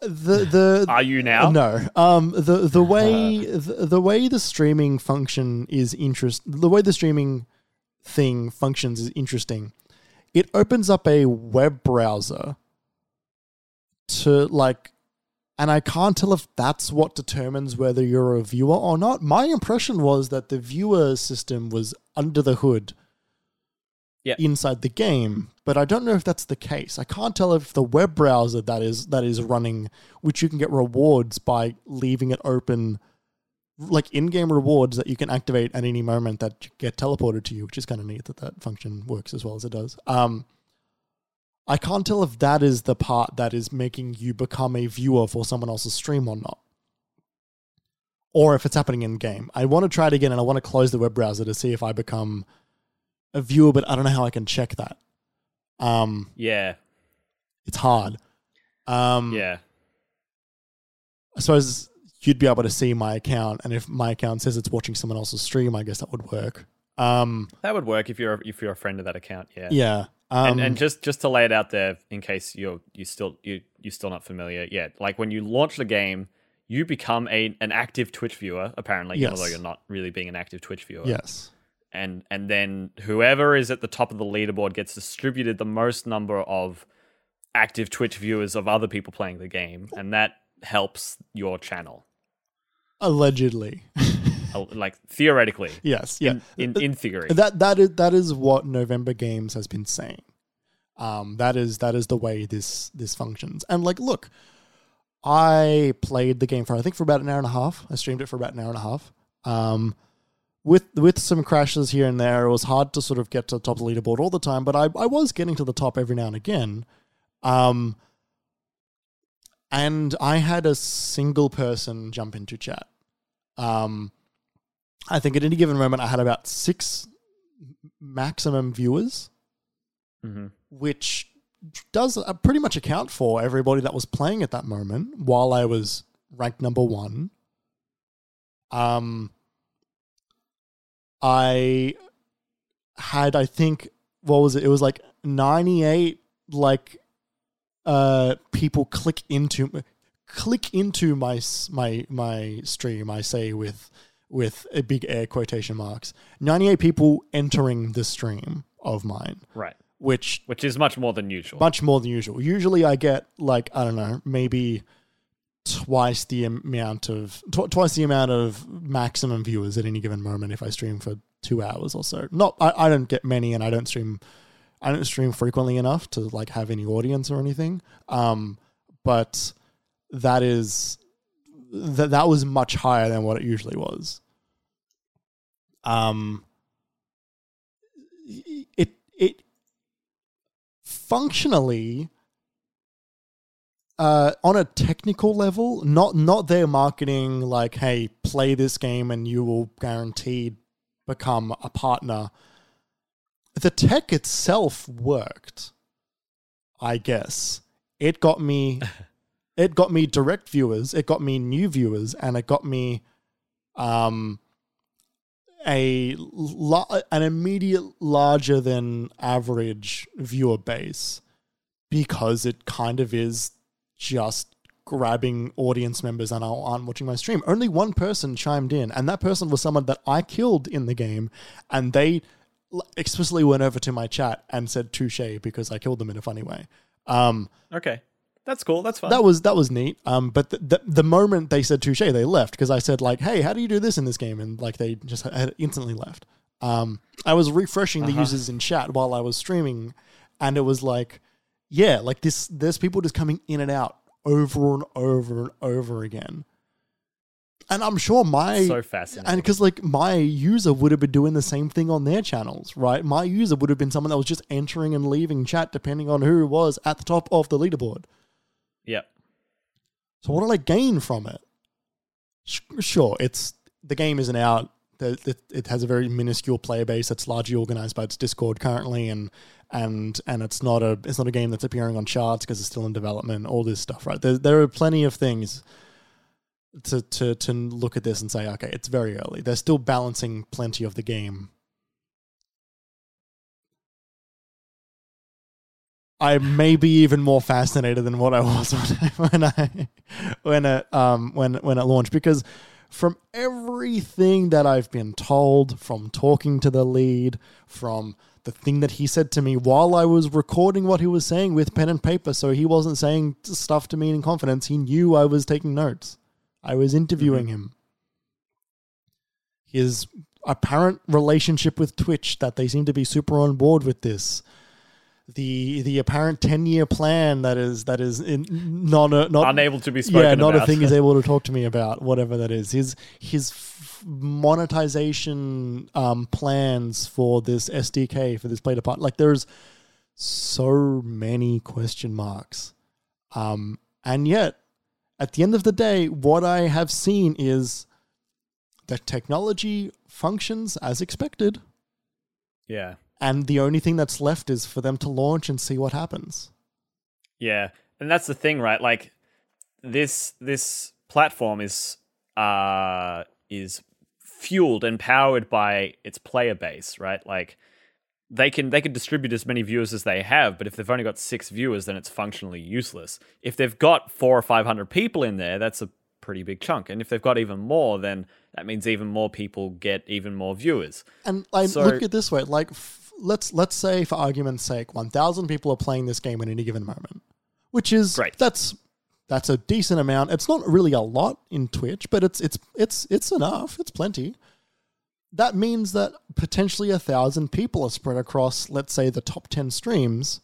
the Are you now? no. Um, the the way the, the way the streaming function is interest. The way the streaming thing functions is interesting. It opens up a web browser to like, and I can't tell if that's what determines whether you're a viewer or not. My impression was that the viewer system was under the hood. Yeah. Inside the game, but I don't know if that's the case. I can't tell if the web browser that is that is running, which you can get rewards by leaving it open, like in-game rewards that you can activate at any moment that get teleported to you, which is kind of neat that that function works as well as it does. Um, I can't tell if that is the part that is making you become a viewer for someone else's stream or not. Or if it's happening in game. I want to try it again and I want to close the web browser to see if I become a viewer, but I don't know how I can check that. Um, Yeah. it's hard. Um, Yeah. I suppose you'd be able to see my account, and if my account says it's watching someone else's stream, I guess that would work. Um, That would work if you're if you're a friend of that account. Yeah. yeah. Um, and, and just just to lay it out there in case you're you still you you're still not familiar yet like when you launch the game you become a an active twitch viewer apparently Yes. although you're not really being an active twitch viewer yes. and and then whoever is at the top of the leaderboard gets distributed the most number of active twitch viewers of other people playing the game and that helps your channel Allegedly. Uh, like theoretically yes. Yeah. in, in in theory that that is that is what November Games has been saying. Um, that is that is the way this this functions. And like, look, I played the game for I think for about an hour and a half. I streamed it for about an hour and a half. Um, with with some crashes here and there, it was hard to sort of get to the top of the leaderboard all the time. But I I was getting to the top every now and again. Um, and I had a single person jump into chat. Um, I think at any given moment I had about six maximum viewers, hmm which does uh, pretty much account for everybody that was playing at that moment while I was ranked number one. Um, I had, I think, what was it? It was like 98, like, uh, people click into, click into my, my, my stream, I say with, with a big air quotation marks. 98 people entering the stream of mine, right which which is much more than usual much more than usual. Usually, I get like I don't know, maybe twice the amount of tw- twice the amount of maximum viewers at any given moment if I stream for two hours or so. Not I, I don't get many, and I don't stream I don't stream frequently enough to like have any audience or anything. Um, but that is that that was much higher than what it usually was. Um, it it functionally uh, on a technical level, not not their marketing like, hey, play this game and you will guaranteed become a partner. The tech itself worked, I guess. It got me it got me direct viewers, it got me new viewers, and it got me um a an immediate larger than average viewer base because it kind of is just grabbing audience members and aren't watching my stream. Only one person chimed in, and that person was someone that I killed in the game, and they explicitly went over to my chat and said touche because I killed them in a funny way. Um, okay. That's cool. That's fine. That was that was neat. Um, but the, the, the moment they said touche, they left because I said like, "Hey, how do you do this in this game?" And like they just had instantly left. Um, I was refreshing the uh-huh. users in chat while I was streaming, and it was like, yeah, like this. There's people just coming in and out over and over and over again. And I'm sure my so fascinating, and because like my user would have been doing the same thing on their channels, right? My user would have been someone that was just entering and leaving chat depending on who was at the top of the leaderboard. Yep. So what did I gain from it? Sure, it's the game isn't out. It has a very minuscule player base. It's largely organized by its Discord currently, and and and it's not a it's not a game that's appearing on charts because it's still in development. All this stuff, right? There there are plenty of things to to to look at this and say, okay, it's very early. They're still balancing plenty of the game. I may be even more fascinated than what I was when I when it um when when it launched because from everything that I've been told, from talking to the lead, from the thing that he said to me while I was recording what he was saying with pen and paper, so he wasn't saying stuff to me in confidence. He knew I was taking notes. I was interviewing mm-hmm. him. His apparent relationship with Twitch that they seem to be super on board with this. The the apparent ten year plan that is that is in, not a, not unable to be spoken yeah not about. a thing he's able to talk to me about whatever that is his his f- monetization um, plans for this SDK for this play to part like there's so many question marks um, and yet at the end of the day, what I have seen is that technology functions as expected. Yeah. And the only thing that's left is for them to launch and see what happens. Yeah. And that's the thing, right? Like this this platform is uh is fueled and powered by its player base, right? Like they can they can distribute as many viewers as they have, but if they've only got six viewers, then it's functionally useless. If they've got four or five hundred people in there, that's a pretty big chunk. And if they've got even more, then that means even more people get even more viewers. And I so, look at it this way: like, f- let's let's say, for argument's sake, one thousand people are playing this game at any given moment, which is great. That's that's a decent amount. It's not really a lot in Twitch, but it's it's it's it's enough. It's plenty that means that potentially a thousand people are spread across, let's say, the top 10 streams.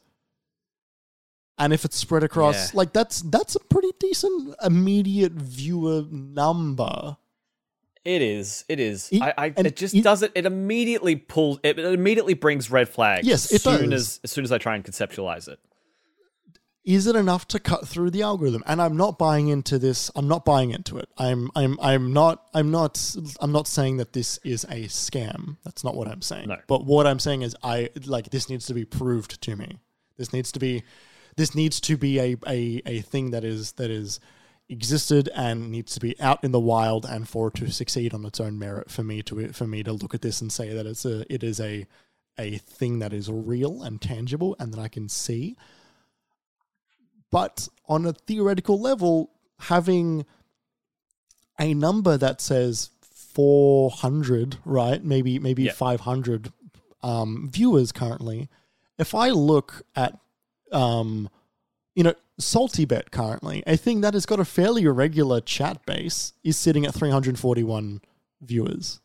And if it's spread across, yeah. like that's that's a pretty decent immediate viewer number. It is. It is. It, I, I it just it, does it. Immediately pulls. It, it immediately brings red flags. Yes, it as soon does. as as soon as I try and conceptualize it is it enough to cut through the algorithm? And i'm not buying into this. I'm not buying into it. I'm i'm i'm not i'm not i'm not saying that this is a scam. That's not what i'm saying. No. but what i'm saying is i like this needs to be proved to me. This needs to be this needs to be a a, a thing that is that is existed and needs to be out in the wild and for it to succeed on its own merit for me to for me to look at this and say that it's a it is a a thing that is real and tangible and that I can see but on a theoretical level, having a number that says 400, right? Maybe maybe yeah. 500 um, viewers currently. If I look at, um, you know, SaltyBet currently, a thing that has got a fairly irregular chat base is sitting at 341 viewers,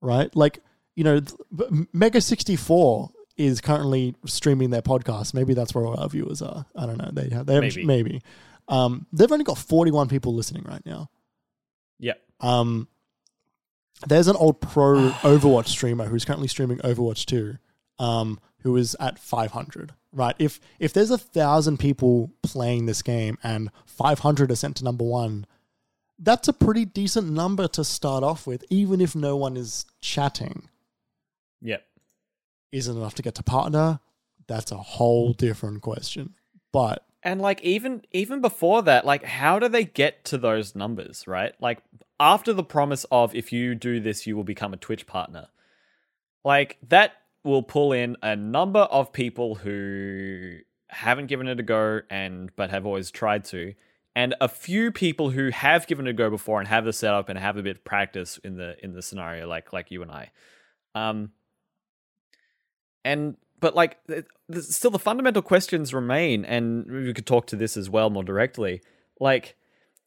right? Like, you know, Mega 64 is currently streaming their podcast. Maybe that's where all our viewers are. I don't know. They have they have maybe. maybe. Um, they've only got 41 people listening right now. Yeah. Um, there's an old pro Overwatch streamer who's currently streaming Overwatch 2, um, who is at 500. Right. If if there's a thousand people playing this game and 500 are sent to number one, that's a pretty decent number to start off with, even if no one is chatting. Yep isn't enough to get to partner, that's a whole different question. But and like even even before that, like how do they get to those numbers, right? Like after the promise of if you do this, you will become a Twitch partner. Like that will pull in a number of people who haven't given it a go and but have always tried to and a few people who have given it a go before and have the setup and have a bit of practice in the in the scenario, like like you and I. Um, and but like still the fundamental questions remain, and we could talk to this as well more directly. Like,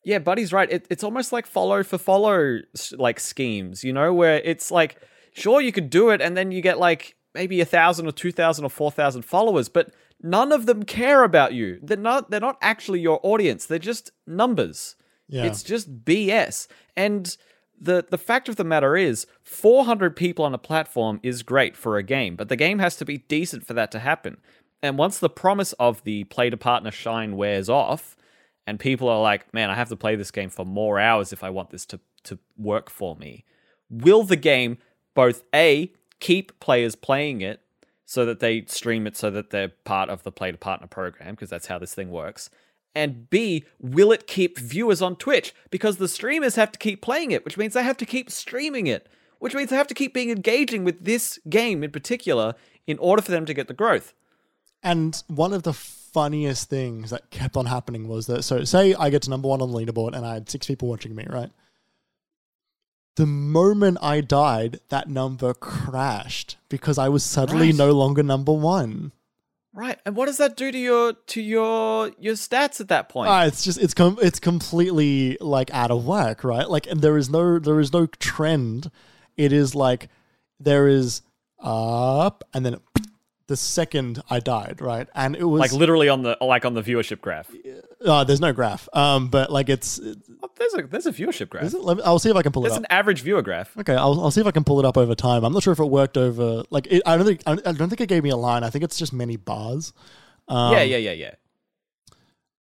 yeah, Buddy's right. It, it's almost like follow for follow like schemes, you know, where it's like sure you could do it, and then you get like maybe a thousand or two thousand or four thousand followers, but none of them care about you. They're not. They're not actually your audience. They're just numbers. Yeah. It's just BS. And the the fact of the matter is, 400 people on a platform is great for a game, but the game has to be decent for that to happen. And once the promise of the play to partner shine wears off, and people are like, "Man, I have to play this game for more hours if I want this to to work for me." Will the game both a keep players playing it so that they stream it so that they're part of the play to partner program because that's how this thing works and b will it keep viewers on twitch because the streamers have to keep playing it which means they have to keep streaming it which means they have to keep being engaging with this game in particular in order for them to get the growth And one of the funniest things that kept on happening was that so say I get to number one on the leaderboard and I had six people watching me, right? The moment I died, that number crashed because I was suddenly Right. no longer number one. Right and what does that do to your to your your stats at that point Ah, it's just it's com- it's completely like out of whack, right? Like, and there is no there is no trend. It is like there is up and then the second I died, right? And it was like literally on the like on the viewership graph uh, there's no graph, um, but like it's oh, there's a there's a viewership graph Is it? Let me, I'll see if I can pull it there's up. an average viewer graph Okay, I'll, I'll see if I can pull it up over time. I'm not sure if it worked over like it, I don't think I don't think it gave me a line. I think it's just many bars. Um, yeah yeah yeah yeah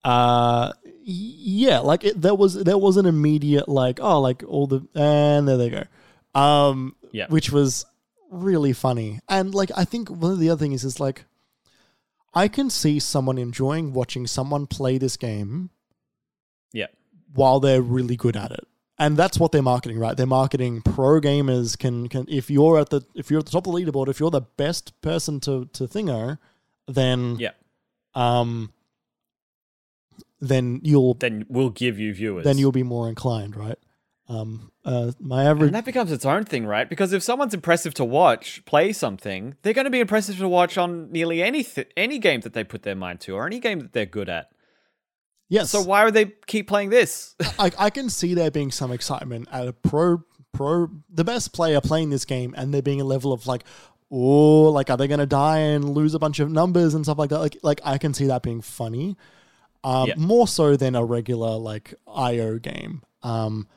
Uh, yeah, like it, there was there was an immediate like oh like all the and there they go. Um, Yeah. which was really funny and like I think one of the other things is like I can see someone enjoying watching someone play this game yeah while they're really good at it. And that's what they're marketing, right? They're marketing pro gamers can can if you're at the if you're at the top of the leaderboard, if you're the best person to to thingo, then yeah um then you'll then we'll give you viewers then you'll be more inclined, right? Um uh my average And that becomes its own thing, right? Because if someone's impressive to watch play something, they're going to be impressive to watch on nearly any th- any game that they put their mind to, or any game that they're good at. yes. So why would they keep playing this? I, I can see there being some excitement at a pro pro the best player playing this game and there being a level of like oh like are they gonna die and lose a bunch of numbers and stuff like that like like I can see that being funny um Yeah. more so than a regular like IO game um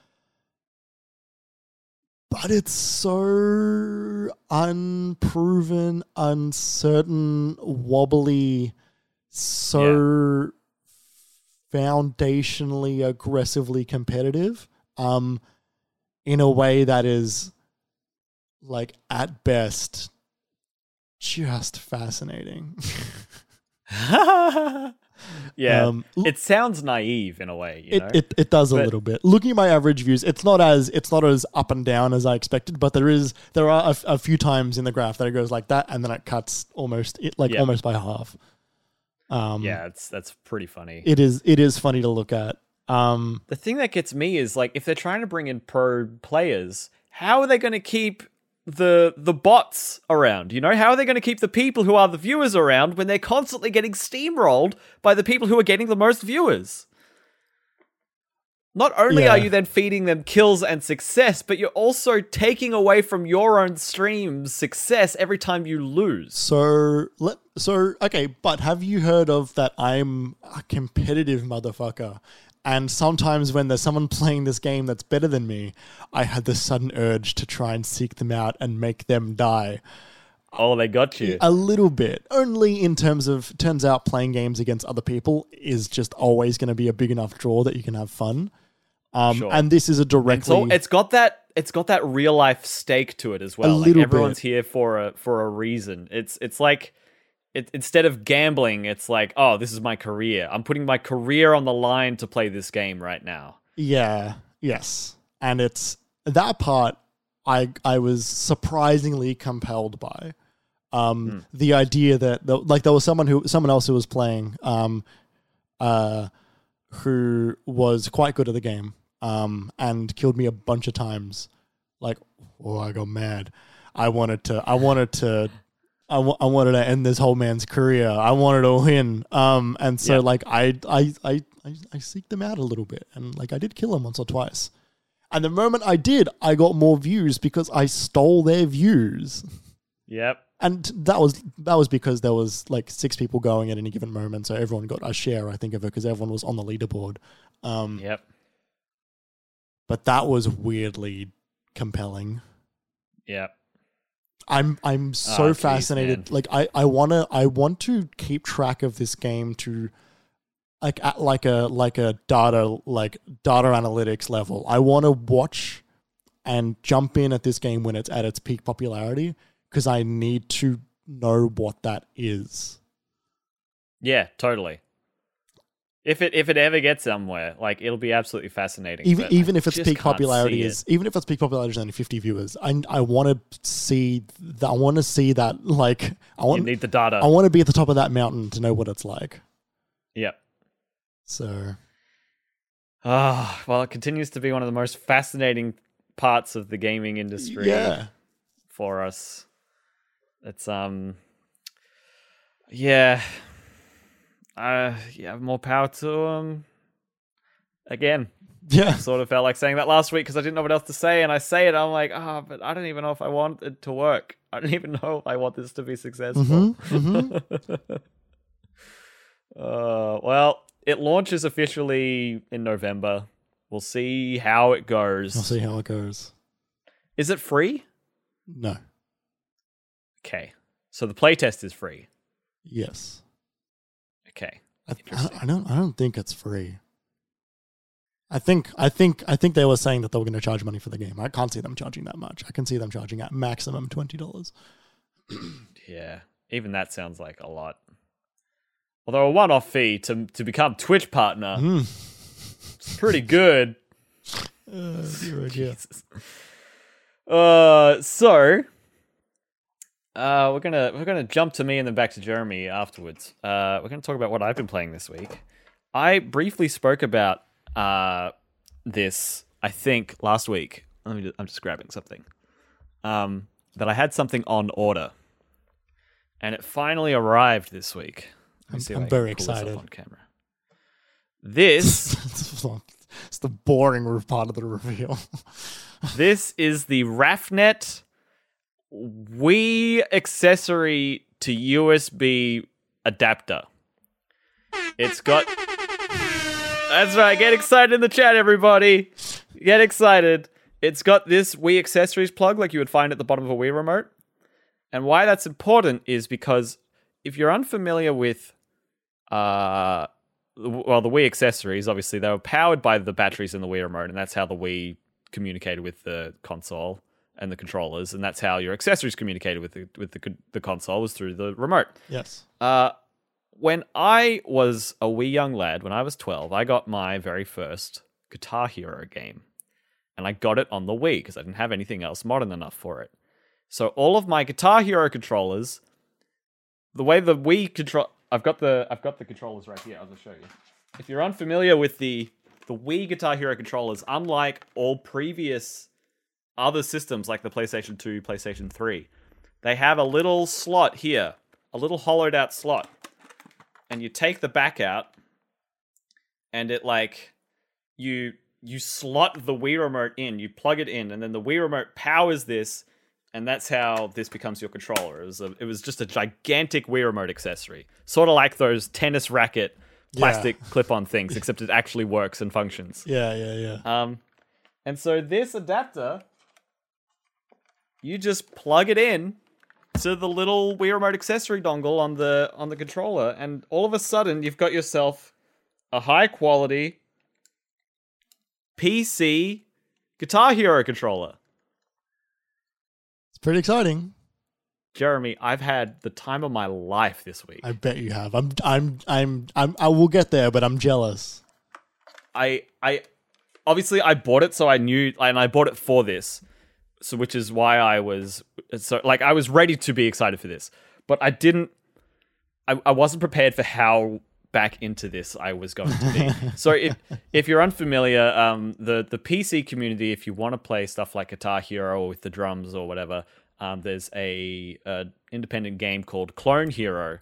but it's so unproven uncertain wobbly so foundationally aggressively competitive um in a way that is like at best just fascinating yeah, Um, it sounds naive in a way. You know, it, it, it does a little bit looking at my average views it's not as it's not as up and down as i expected but there is there are a, f- a few times in the graph that it goes like that and then it cuts almost it like Yeah. almost by half um yeah, it's that's pretty funny. it is it is funny to look at um the thing that gets me is like if they're trying to bring in pro players, how are they going to keep the the bots around? You know, how are they going to keep the people who are the viewers around when they're constantly getting steamrolled by the people who are getting the most viewers? Not only are you then feeding them kills and success, but you're also taking away from your own stream's success every time you lose. So let so okay, but have you heard of that I'm a competitive motherfucker? And sometimes when there's someone playing this game that's better than me, I had this sudden urge to try and seek them out and make them die. Oh, they got you. A little bit. Only in terms of turns out playing games against other people is just always going to be a big enough draw that you can have fun. Um, Sure. and this is a It's, all, it's got that it's got that real life stake to it as well. like little everyone's bit. here for a for a reason. It's it's like it, instead of gambling, it's like, oh, this is my career. I'm putting my career on the line to play this game right now. Yeah. Yes. And it's that part I I was surprisingly compelled by. Um the idea that the, like there was someone who someone else who was playing um uh who was quite good at the game um, and killed me a bunch of times. Like, oh, I got mad. I wanted to. I wanted to. I, w- I wanted to end this whole man's career. I wanted to win. Um, and so Yeah. like I, I I I I seeked them out a little bit, and like I did kill them once or twice. And the moment I did, I got more views because I stole their views. Yep. And that was that was because there was like six people going at any given moment, so everyone got a share, I think, of it because everyone was on the leaderboard. Um, Yep. But that was weirdly compelling. Yep. I'm I'm so Oh, fascinated. man. Like I I wanna I want to keep track of this game to like at like a like a data like data analytics level. I want to watch and jump in at this game when it's at its peak popularity because I need to know what that is. Yeah, totally. If it if it ever gets somewhere, like it'll be absolutely fascinating. Even but I even if its peak popularity see it. is even if its peak popularity is only 50 viewers, I I want to see that I want to see that like I you want need the data. I want to be at the top of that mountain to know what it's like. Yep. So Ah, well, it continues to be one of the most fascinating parts of the gaming industry yeah. for us. It's um, yeah, uh, yeah, more power to them. Again, Yeah. sort of felt like saying that last week because I didn't know what else to say, and I say it, I'm like, ah, but I don't even know if I want it to work. I don't even know if I want this to be successful. Mhm, mhm. uh, well, it launches officially in November. We'll see how it goes. I'll see how it goes. Is it free? No. Okay. So the playtest is free. Yes. Okay. I, I, I don't. I don't think it's free. I think. I think. I think they were saying that they were going to charge money for the game. I can't see them charging that much. I can see them charging at maximum twenty dollars. Yeah. Even that sounds like a lot. Although a one-off fee to to become Twitch partner, Mm. is pretty good. Uh. Uh, so uh, we're gonna we're gonna jump to me and then back to Jeremy afterwards. Uh, we're gonna talk about what I've been playing this week. I briefly spoke about uh this I think last week. Let me. Just, I'm just grabbing something. Um, that I had something on order, and it finally arrived this week. I'm- I'm very pull this up excited. on camera. This it's the boring part of the reveal. This is the Raphnet Wii accessory to USB adapter. It's got. That's right. Get excited in the chat, everybody. Get excited. It's got this Wii accessories plug like you would find at the bottom of a Wii remote. And why that's important is because if you're unfamiliar with uh well the Wii accessories obviously they were powered by the batteries in the Wii remote and that's how the Wii communicated with the console and the controllers and that's how your accessories communicated with the with the the console was through the remote. yes. Uh when I was a wee young lad, when I was 12, I got my very first Guitar Hero game. And I got it on the Wii because I didn't have anything else modern enough for it. So all of my Guitar Hero controllers, the way the Wii control I've got the I've got the controllers right here, I'll just show you. If you're unfamiliar with the the Wii Guitar Hero controllers, unlike all previous other systems like the PlayStation 2, PlayStation 3, they have a little slot here, a little hollowed out slot. And you take the back out and it like you you slot the Wii remote in, you plug it in, and then the Wii remote powers this, and that's how this becomes your controller. It was, a, it was just a gigantic Wii remote accessory, sort of like those tennis racket plastic clip-on things, except it actually works and functions. Yeah. Yeah. Yeah. Um, and so this adapter, you just plug it in to the little Wii remote accessory dongle on the on the controller, and all of a sudden you've got yourself a high quality PC Guitar Hero controller. It's pretty exciting. Jeremy, I've had the time of my life this week. I bet you have. I'm. I'm. I'm. I'm. I will get there, but I'm jealous. I I obviously I bought it so I knew and I bought it for this. So which is why I was so like I was ready to be excited for this. But I didn't I, I wasn't prepared for how back into this I was going to be. so if if you're unfamiliar, um, the the PC community, if you want to play stuff like Guitar Hero with the drums or whatever, um, there's a, a independent game called Clone Hero,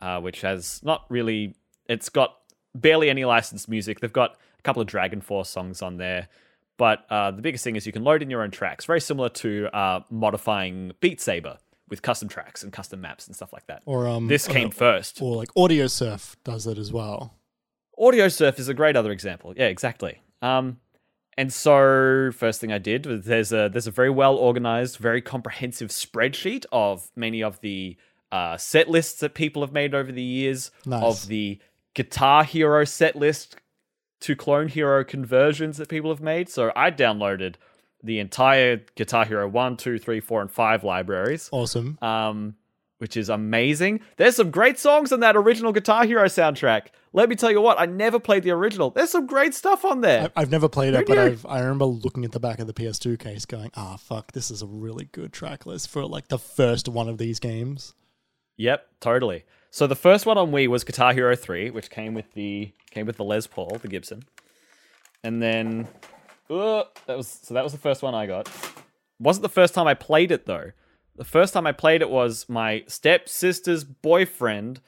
uh, which has not really. It's got barely any licensed music. They've got a couple of DragonForce songs on there. But uh, the biggest thing is you can load in your own tracks, very similar to uh, modifying Beat Saber with custom tracks and custom maps and stuff like that. Or um, this came uh, first. Or like Audiosurf does it as well. Audiosurf is a great other example. Yeah, exactly. Um, and so first thing I did was there's a there's a very well organized, very comprehensive spreadsheet of many of the uh, set lists that people have made over the years Nice. of the Guitar Hero set list to Clone Hero conversions that people have made. So I downloaded the entire Guitar Hero 1, 2, 3, 4, and 5 libraries Awesome. um, which is amazing. There's some great songs on that original Guitar Hero soundtrack. Let me tell you what, I never played the original. There's some great stuff on there. I- I've never played it, Who but? I've, I remember looking at the back of the PS2 case going, ah, fuck, this is a really good track list for like the first one of these games. Yep, totally. So the first one on Wii was Guitar Hero 3, which came with the came with the Les Paul, the Gibson. And then uh, that was so that was the first one I got. Wasn't the first time I played it though. The first time I played it was my stepsister's boyfriend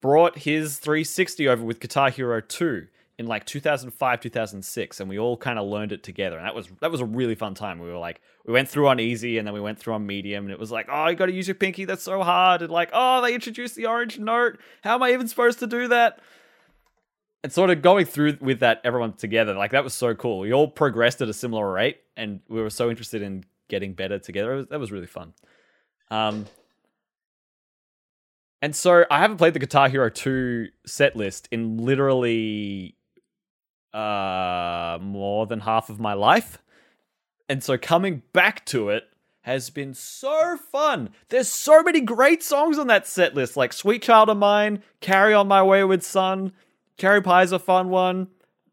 brought his 360 over with Guitar Hero 2 in like 2005 2006 and we all kind of learned it together and that was that was a really fun time we were like we went through on easy and then we went through on medium and it was like oh you got to use your pinky that's so hard and like oh they introduced the orange note how am i even supposed to do that and sort of going through with that everyone together like that was so cool we all progressed at a similar rate and we were so interested in getting better together was- that was really fun um and so I haven't played the Guitar Hero 2 set list in literally uh more than half of my life. And so coming back to it has been so fun. There's so many great songs on that set list, like Sweet Child of Mine, Carry On My Wayward Son, Cherry Pie's a fun one.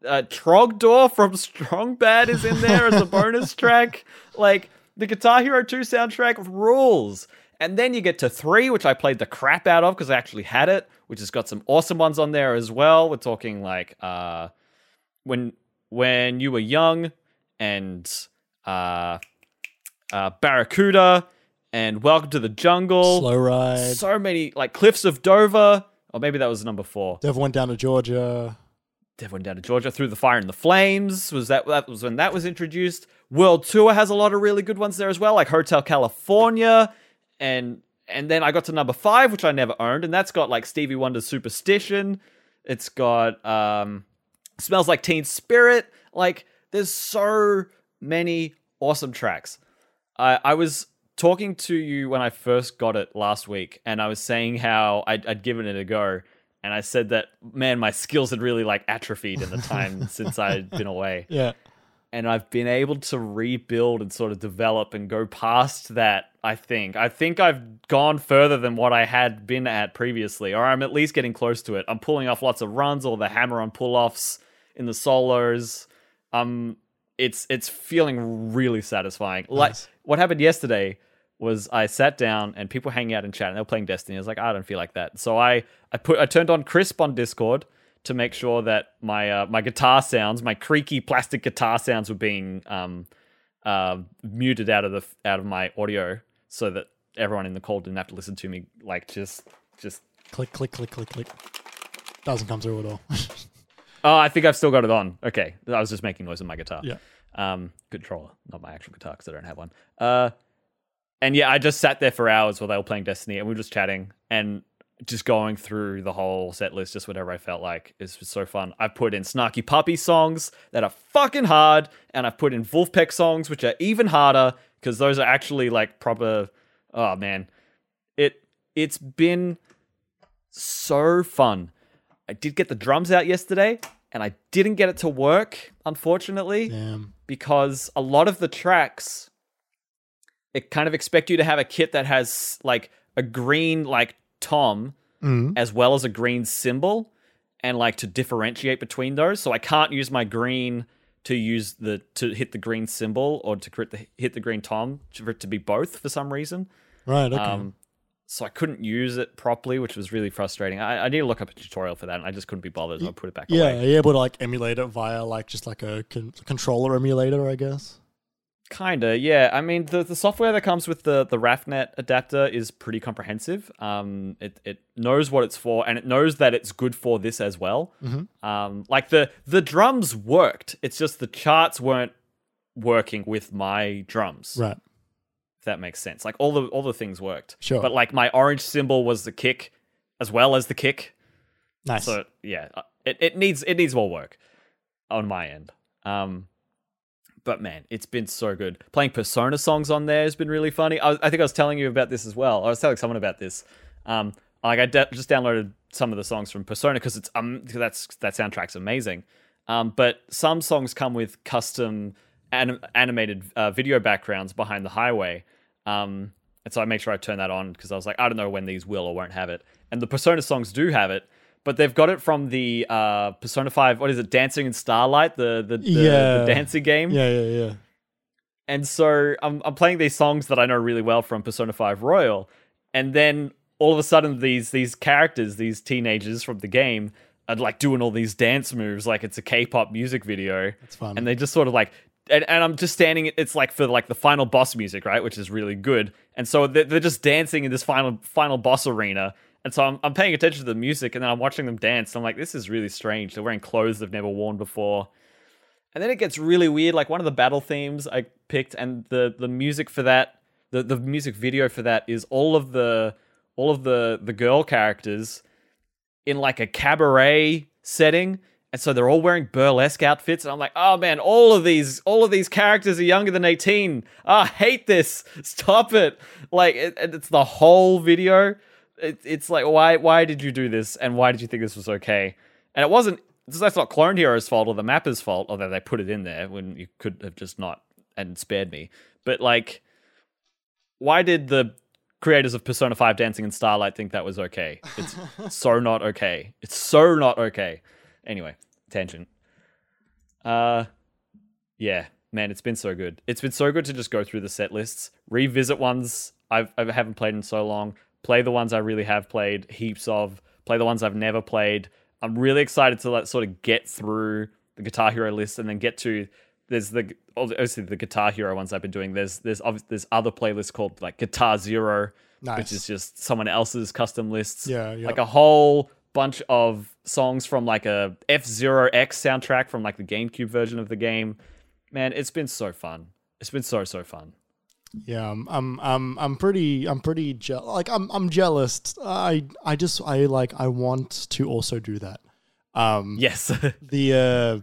Uh, Trogdor from Strong Bad is in there as a bonus track. Like the Guitar Hero 2 soundtrack rules. And then you get to three, which I played the crap out of because I actually had it, which has got some awesome ones on there as well. We're talking like uh, when when you were young and uh, uh, Barracuda and Welcome to the Jungle. Slow Ride. So many like Cliffs of Dover, or maybe that was number four. Devil went down to Georgia. Dev went down to Georgia through the fire and the flames. Was that that was when that was introduced? World Tour has a lot of really good ones there as well, like Hotel California, and and then I got to number five, which I never owned, and that's got like Stevie Wonder's Superstition. It's got um, Smells Like Teen Spirit. Like there's so many awesome tracks. I I was talking to you when I first got it last week, and I was saying how I'd, I'd given it a go, and I said that man, my skills had really like atrophied in the time since I'd been away, Yeah. and I've been able to rebuild and sort of develop and go past that. I think I think I've gone further than what I had been at previously, or I'm at least getting close to it. I'm pulling off lots of runs, all the hammer on pull offs in the solos. Um, it's it's feeling really satisfying. Like Nice. what happened yesterday was I sat down and people hanging out in chat and they were playing Destiny. I was like, I don't feel like that. So I I put I turned on Krisp on Discord to make sure that my uh, my guitar sounds, my creaky plastic guitar sounds, were being um, uh, muted out of the out of my audio, so that everyone in the call didn't have to listen to me like just just. Click, click, click, click, click. Doesn't come through at all. Oh, I think I've still got it on. Okay, I was just making noise with my guitar. yeah. um controller not my actual guitar because i don't have one uh and yeah i just sat there for hours while they were playing destiny and we were just chatting and just going through the whole set list just whatever i felt like. It's so fun. I've put in snarky puppy songs that are fucking hard and i've put in Vulfpeck songs which are even harder because those are actually like proper oh man. It it's been so fun. I did get the drums out yesterday and i didn't get it to work unfortunately Damn. because a lot of the tracks it kind of expect you to have a kit that has like a green like tom Mm. as well as a green cymbal and like to differentiate between those so i can't use my green to use the to hit the green cymbal or to crit the, hit the green tom for it to be both for some reason Right. Okay. um so I couldn't use it properly, which was really frustrating. I, I need to look up a tutorial for that, and I just couldn't be bothered. So I put it back Yeah, away. able to like emulate it via like just like a con- controller emulator, I guess? Kinda, yeah. I mean, the, the software that comes with the the Raphnet adapter is pretty comprehensive. Um, it it knows what it's for, and it knows that it's good for this as well. Um, like the the drums worked. It's just the charts weren't working with my drums. Right. If that makes sense. Like all the all the things worked. Sure. But like my orange cymbal was the kick, as well as the kick. Nice. So yeah, uh, it, it needs it needs more work on my end. Um, but man, it's been so good. Playing Persona songs on there has been really funny. I, was, I think I was telling you about this as well. I was telling someone about this. Um, like I de- just downloaded some of the songs from Persona because it's um that's that soundtrack's amazing. Um, but some songs come with custom anim- animated uh, video backgrounds behind the highway. Um, and so I make sure I turn that on because I was like, I don't know when these will or won't have it. And the Persona songs do have it, but they've got it from the uh, Persona 5, what is it, Dancing in Starlight, the the, the, Yeah. the dancing game. yeah, yeah, yeah. And so I'm, I'm playing these songs that I know really well from Persona 5 Royal. And then all of a sudden, these these characters, these teenagers from the game, are like doing all these dance moves like it's a K pop music video. It's fun. And they just sort of like, and, and I'm just standing, it's like for like the final boss music, right? Which is really good. And so they're, they're just dancing in this final final boss arena. And so I'm, I'm paying attention to the music and then I'm watching them dance. I'm like, this is really strange. They're wearing clothes they've never worn before. And then it gets really weird. Like one of the battle themes I picked, and the the music for that, the the music video for that is all of the all of the the girl characters in like a cabaret setting. And so they're all wearing burlesque outfits, and I'm like, oh man, all of these, all of these characters are younger than 18. Ah, I hate this. Stop it! Like, it, it's the whole video. It, it's like, why, why did you do this, and why did you think this was okay? And it wasn't. That's not Clone Hero's fault or the mapper's fault, although they put it in there when you could have just not and spared me. But like, why did the creators of Persona 5 Dancing in Starlight think that was okay? It's so not okay. It's so not okay. Anyway, tangent. Uh yeah, man, it's been so good. It's been so good to just go through the set lists, revisit ones I've I haven't played in so long, play the ones I really have played heaps of, play the ones I've never played. I'm really excited to like sort of get through the Guitar Hero list and then get to there's the obviously the Guitar Hero ones I've been doing. There's there's there's other playlists called like Guitar Zero, Nice. which is just someone else's custom lists. Yeah, yeah. Like a whole bunch of songs from like a F Zero X soundtrack from like the GameCube version of the game. Man, it's been so fun. It's been so so fun. Yeah, I'm, I'm, I'm, I'm pretty, I'm pretty je- like, I'm, I'm jealous. I, I just, I like, I want to also do that. Um, Yes. the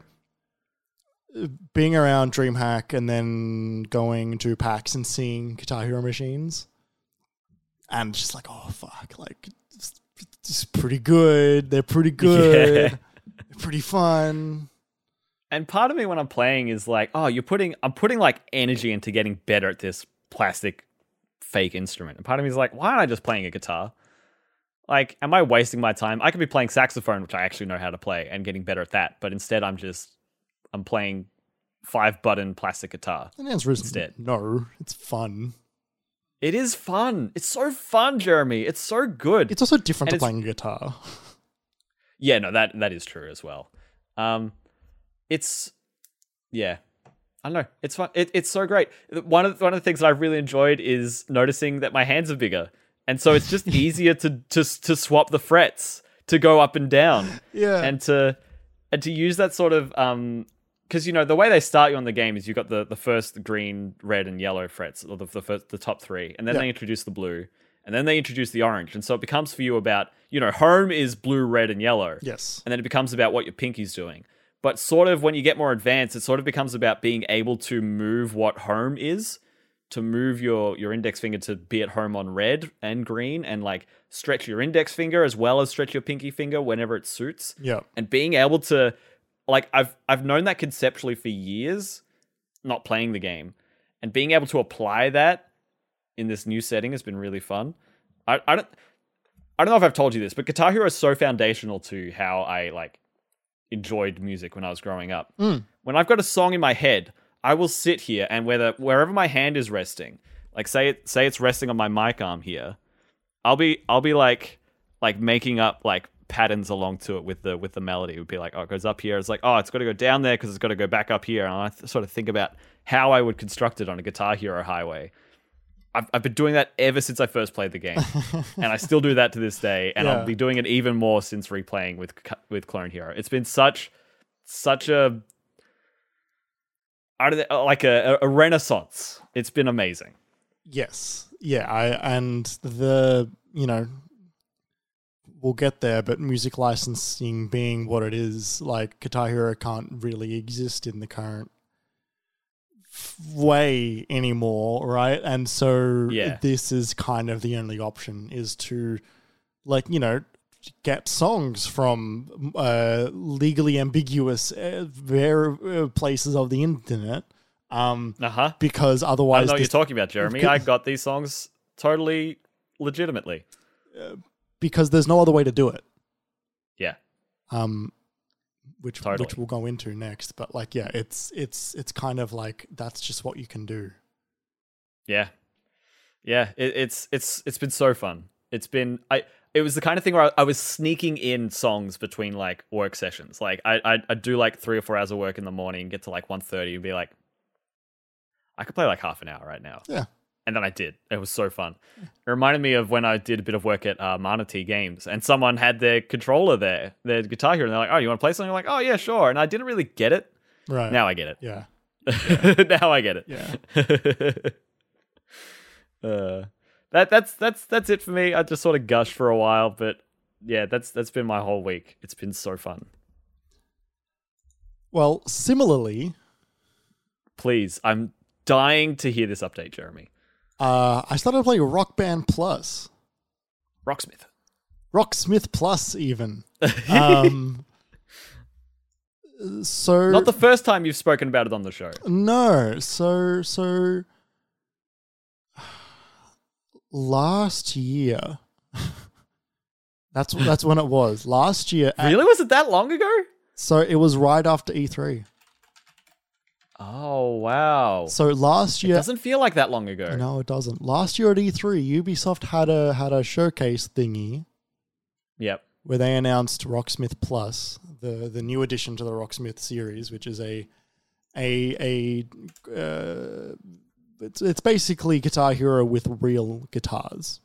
uh, being around DreamHack and then going to PAX and seeing Guitar Hero machines, and just like, oh fuck, like it's, it's pretty good. They're pretty good. Yeah. They're pretty fun. and part of me when I'm playing is like, oh, you're putting I'm putting like energy into getting better at this plastic fake instrument. And part of me is like, why aren't I just playing a guitar? Like, am I wasting my time? I could be playing saxophone, which I actually know how to play, and getting better at that. But instead, I'm just I'm playing five button plastic guitar. And the answer is Instead. no. It's fun. It is fun. It's so fun, Jeremy. It's so good. It's also different And to playing guitar. Yeah, no, that that is true as well. Um, it's yeah, I don't know. It's fun. It, it's so great. One of one of the things that I've really enjoyed is noticing that my hands are bigger, and so it's just easier to to to swap the frets to go up and down, Yeah. and to and to use that sort of um. Because you know the way they start you on the game is you've got the, the first green, red, and yellow frets, or the the, first, the top three, and then Yeah. they introduce the blue, and then they introduce the orange, and so it becomes for you about you know home is blue, red, and yellow, yes. and then it becomes about what your pinky's doing. But sort of when you get more advanced, it sort of becomes about being able to move what home is, to move your your index finger to be at home on red and green, and like stretch your index finger as well as stretch your pinky finger whenever it suits. Yeah. And being able to, like, I've I've known that conceptually for years, not playing the game, and being able to apply that in this new setting has been really fun. I, I don't I don't know if I've told you this, but Guitar Hero is so foundational to how I like enjoyed music when I was growing up. Mm. When I've got a song in my head, I will sit here and whether wherever my hand is resting, like say it say it's resting on my mic arm here, I'll be I'll be like like making up like patterns along to it with the with the melody. It would be like, oh, it goes up here. It's like, oh, it's got to go down there because it's got to go back up here. And I th- sort of think about how I would construct it on a Guitar Hero Highway. I've, I've been doing that ever since I first played the game, and I still do that to this day. And Yeah. I'll be doing it even more since replaying with with Clone Hero. It's been such such a I don't know, uh, like a, a renaissance. It's been amazing. Yes. Yeah, I and the you know we'll get there, but music licensing being what it is, like Guitar Hero can't really exist in the current way anymore, right? And so Yeah. this is kind of the only option is to like, you know, get songs from uh, legally ambiguous uh, ver- uh, places of the internet um, Uh huh. because otherwise, I know what you're talking about, Jeremy. I got these songs totally legitimately. because there's no other way to do it. Yeah. Um, which Totally. which we'll go into next. But like, yeah, it's it's it's kind of like that's just what you can do. Yeah, yeah. It, it's it's it's been so fun. It's been I. It was the kind of thing where I, I was sneaking in songs between like work sessions. Like I I I'd do like three or four hours of work in the morning, get to like 1.30 and be like, I could play like half an hour right now. Yeah. And then I did. It was so fun. It reminded me of when I did a bit of work at uh, Manatee Games, and someone had their controller there, their guitar here, and they're like, "Oh, you want to play something?" I'm like, "Oh yeah, sure." And I didn't really get it. Right. Now I get it. Yeah. now I get it. Yeah. uh, that that's that's that's it for me. I just sort of gushed for a while, but yeah, that's that's been my whole week. It's been so fun. Well, similarly, Please, I'm dying to hear this update, Jeremy. Uh, I started playing Rock Band Plus, Rocksmith. Rocksmith Plus, even. Um, so Not the first time you've spoken about it on the show. No, so so last year. that's that's when it was. Last year. at- Really? Was it that long ago? so it was right after E3. Oh wow. So last year It doesn't feel like that long ago. No, it doesn't. Last year at E3, Ubisoft had a had a showcase thingy Yep. where they announced Rocksmith Plus, the the new addition to the Rocksmith series, which is a a a uh, it's it's basically Guitar Hero with real guitars,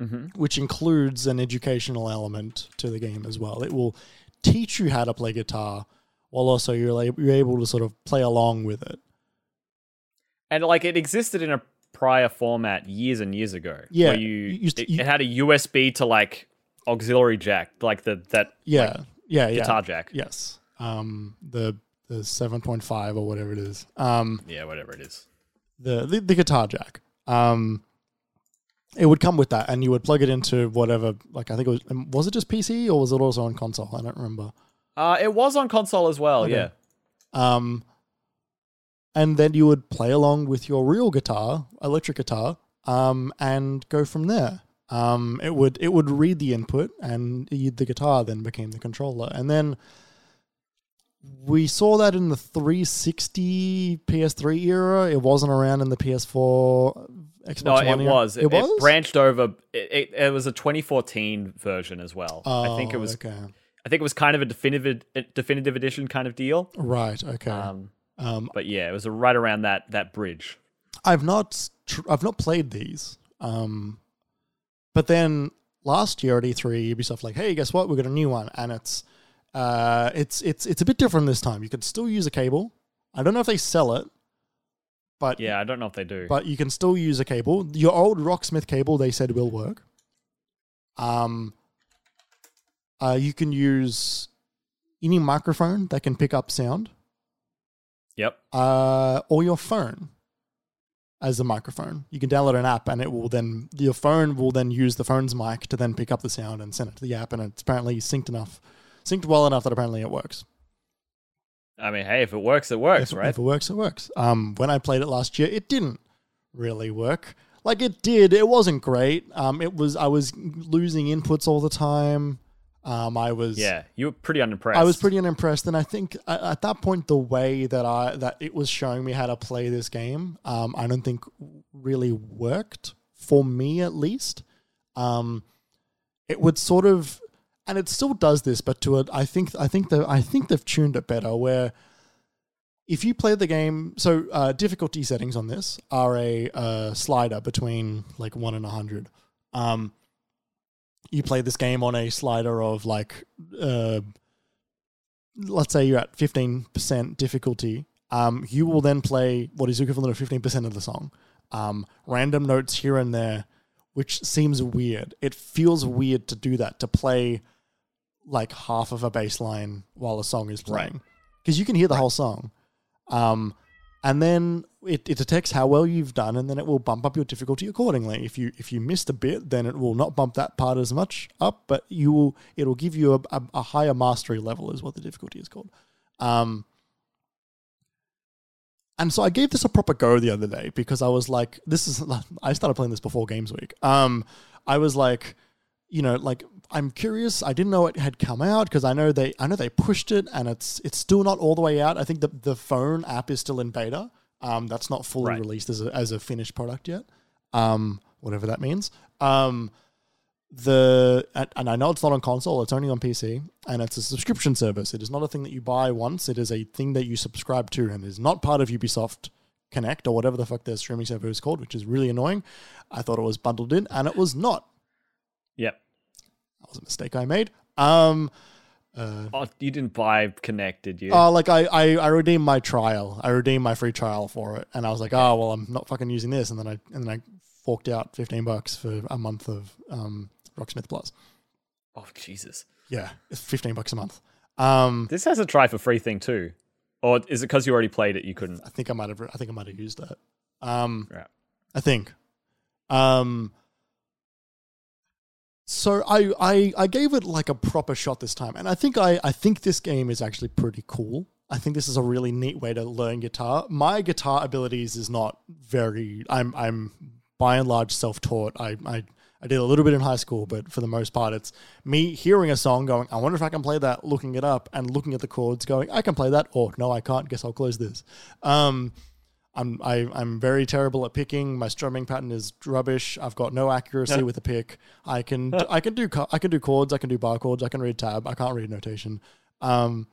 hmm which includes an educational element to the game as well. It will teach you how to play guitar, while also you're you're able to sort of play along with it. And like it existed in a prior format years and years ago. Yeah, Where you, you it, you- it had a USB to like auxiliary jack, like the that Yeah, yeah, yeah. guitar jack. Yes. Um, the the seven point five or whatever it is. Um, Yeah, whatever it is. the, the the guitar jack. Um, it would come with that, and you would plug it into whatever. Like I think it was. um, Was it just PC or was it also on console? I don't remember. Uh, it was on console as well. Okay. Yeah. Um, and then you would play along with your real guitar, electric guitar, um, and go from there. Um, it would it would read the input, and the guitar then became the controller, and then we saw that in the 360 PS3 era. It wasn't around in the PS4, Xbox No, One. it era. was. It, It was. it branched over. It, it, was a 2014 version as well. I think it Oh, was. okay. I think it was kind of a definitive definitive edition kind of deal. Right. Okay. Um, um, but yeah, it was right around that that bridge. I've not tr- I've not played these. Um, but then last year at E3, Ubisoft like, hey, guess what? We got a new one, and it's uh, it's it's it's a bit different this time. You can still use a cable. I don't know if they sell it, but Yeah, I don't know if they do. but you can still use a cable. Your old Rocksmith cable, they said will work. Um, uh, you can use any microphone that can pick up sound yep. uh, or your phone as a microphone. You can download an app, and it will then your phone will then use the phone's mic to then pick up the sound and send it to the app, and it's apparently synced enough, synced well enough that apparently it works. I mean, hey, if it works, it works, if, right? if it works, it works. Um, when I played it last year, it didn't really work. Like it did, it wasn't great. Um, it was I was losing inputs all the time. Um, I was yeah, you were pretty unimpressed. I was pretty unimpressed, and I think at, at that point, the way that I that it was showing me how to play this game, um, I don't think really worked for me at least. um, it would sort of, and it still does this, but to a, I think I think the I think they've tuned it better where. If you play the game, so uh, difficulty settings on this are a uh, slider between like one and a hundred. Um, you play this game on a slider of like, uh, let's say you're at fifteen percent difficulty. Um, you will then play what is equivalent of fifteen percent of the song. Um, random notes here and there, which seems weird. It feels weird to do that to play like half of a bass line while a song is playing because you can hear the whole song. Um, and then it, it detects how well you've done, and then it will bump up your difficulty accordingly. If you if you missed a bit, then it will not bump that part as much up, but you will it'll give you a, a, a higher mastery level, is what the difficulty is called. Um, and so I gave this a proper go the other day because I was like, this is I started playing this before Games Week. Um, I was like, you know, like I'm curious. I didn't know it had come out because I know they I know they pushed it and it's it's still not all the way out. I think the the phone app is still in beta. Um, that's not fully Right. released as a, as a finished product yet. Um, whatever that means. Um, the and, and I know it's not on console; it's only on PC, and it's a subscription service. It is not a thing that you buy once; it is a thing that you subscribe to, and is not part of Ubisoft Connect or whatever the fuck their streaming service is called, which is really annoying. I thought it was bundled in, and it was not. Yep. That was a mistake I made. Um, uh, Oh, you didn't buy Connect, did you? uh, like I, I, I redeemed my trial. I redeemed my free trial for it, and I was like, oh well, I'm not fucking using this, and then I and then I forked out fifteen bucks for a month of um, Rocksmith Plus. oh, Jesus. Yeah, it's fifteen bucks a month. Um, This has a try for free thing too. Or is it because you already played it you couldn't? I think I might have. I think I might have used that. Um, Right. I think. Um. So I, I I gave it like a proper shot this time, and I think I I think this game is actually pretty cool. I think this is a really neat way to learn guitar. My guitar abilities is not very. I'm I'm by and large self taught. I I. I did a little bit in high school, but for the most part, it's me hearing a song, going, "I wonder if I can play that," looking it up, and looking at the chords, going, "I can play that," or "No, I can't." Guess I'll close this. Um, I'm I, I'm very terrible at picking. My strumming pattern is rubbish. I've got no accuracy with the pick. I can I can do I can do chords. I can do bar chords. I can read tab. I can't read notation. Um,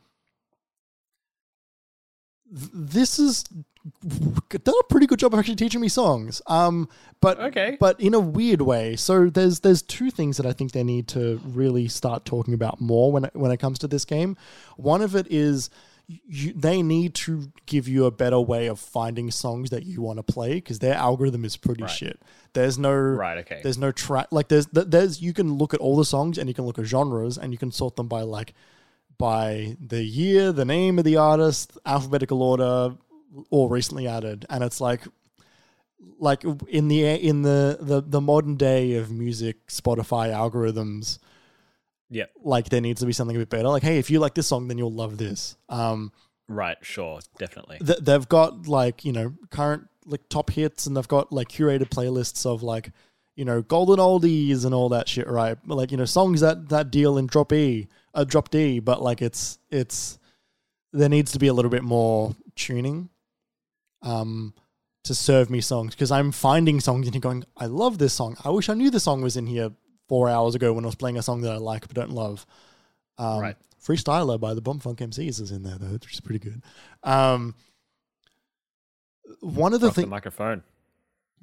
th- this is done a pretty good job of actually teaching me songs. Um, but Okay. but in a weird way. So there's there's two things that I think they need to really start talking about more when it, when it comes to this game. One of it is you, they need to give you a better way of finding songs that you want to play because their algorithm is pretty Right. shit. There's no Right, okay. There's no track like there's there's you can look at all the songs and you can look at genres and you can sort them by like by the year, the name of the artist, alphabetical order, or recently added, and it's like like in the in the the, the modern day of music Spotify algorithms Yep. like there needs to be something a bit better like hey if you like this song then you'll love this um Right, sure, definitely. th- they've got like you know current like top hits and they've got like curated playlists of like you know golden oldies and all that shit right like you know songs that that deal in drop e uh, drop d but like it's it's there needs to be a little bit more tuning um to serve me songs because i'm finding songs and you're going i love this song i wish i knew the song was in here four hours ago when i was playing a song that i like but don't love um, Right. freestyler by the Bomfunk MCs is in there though which is pretty good um one of the things microphone.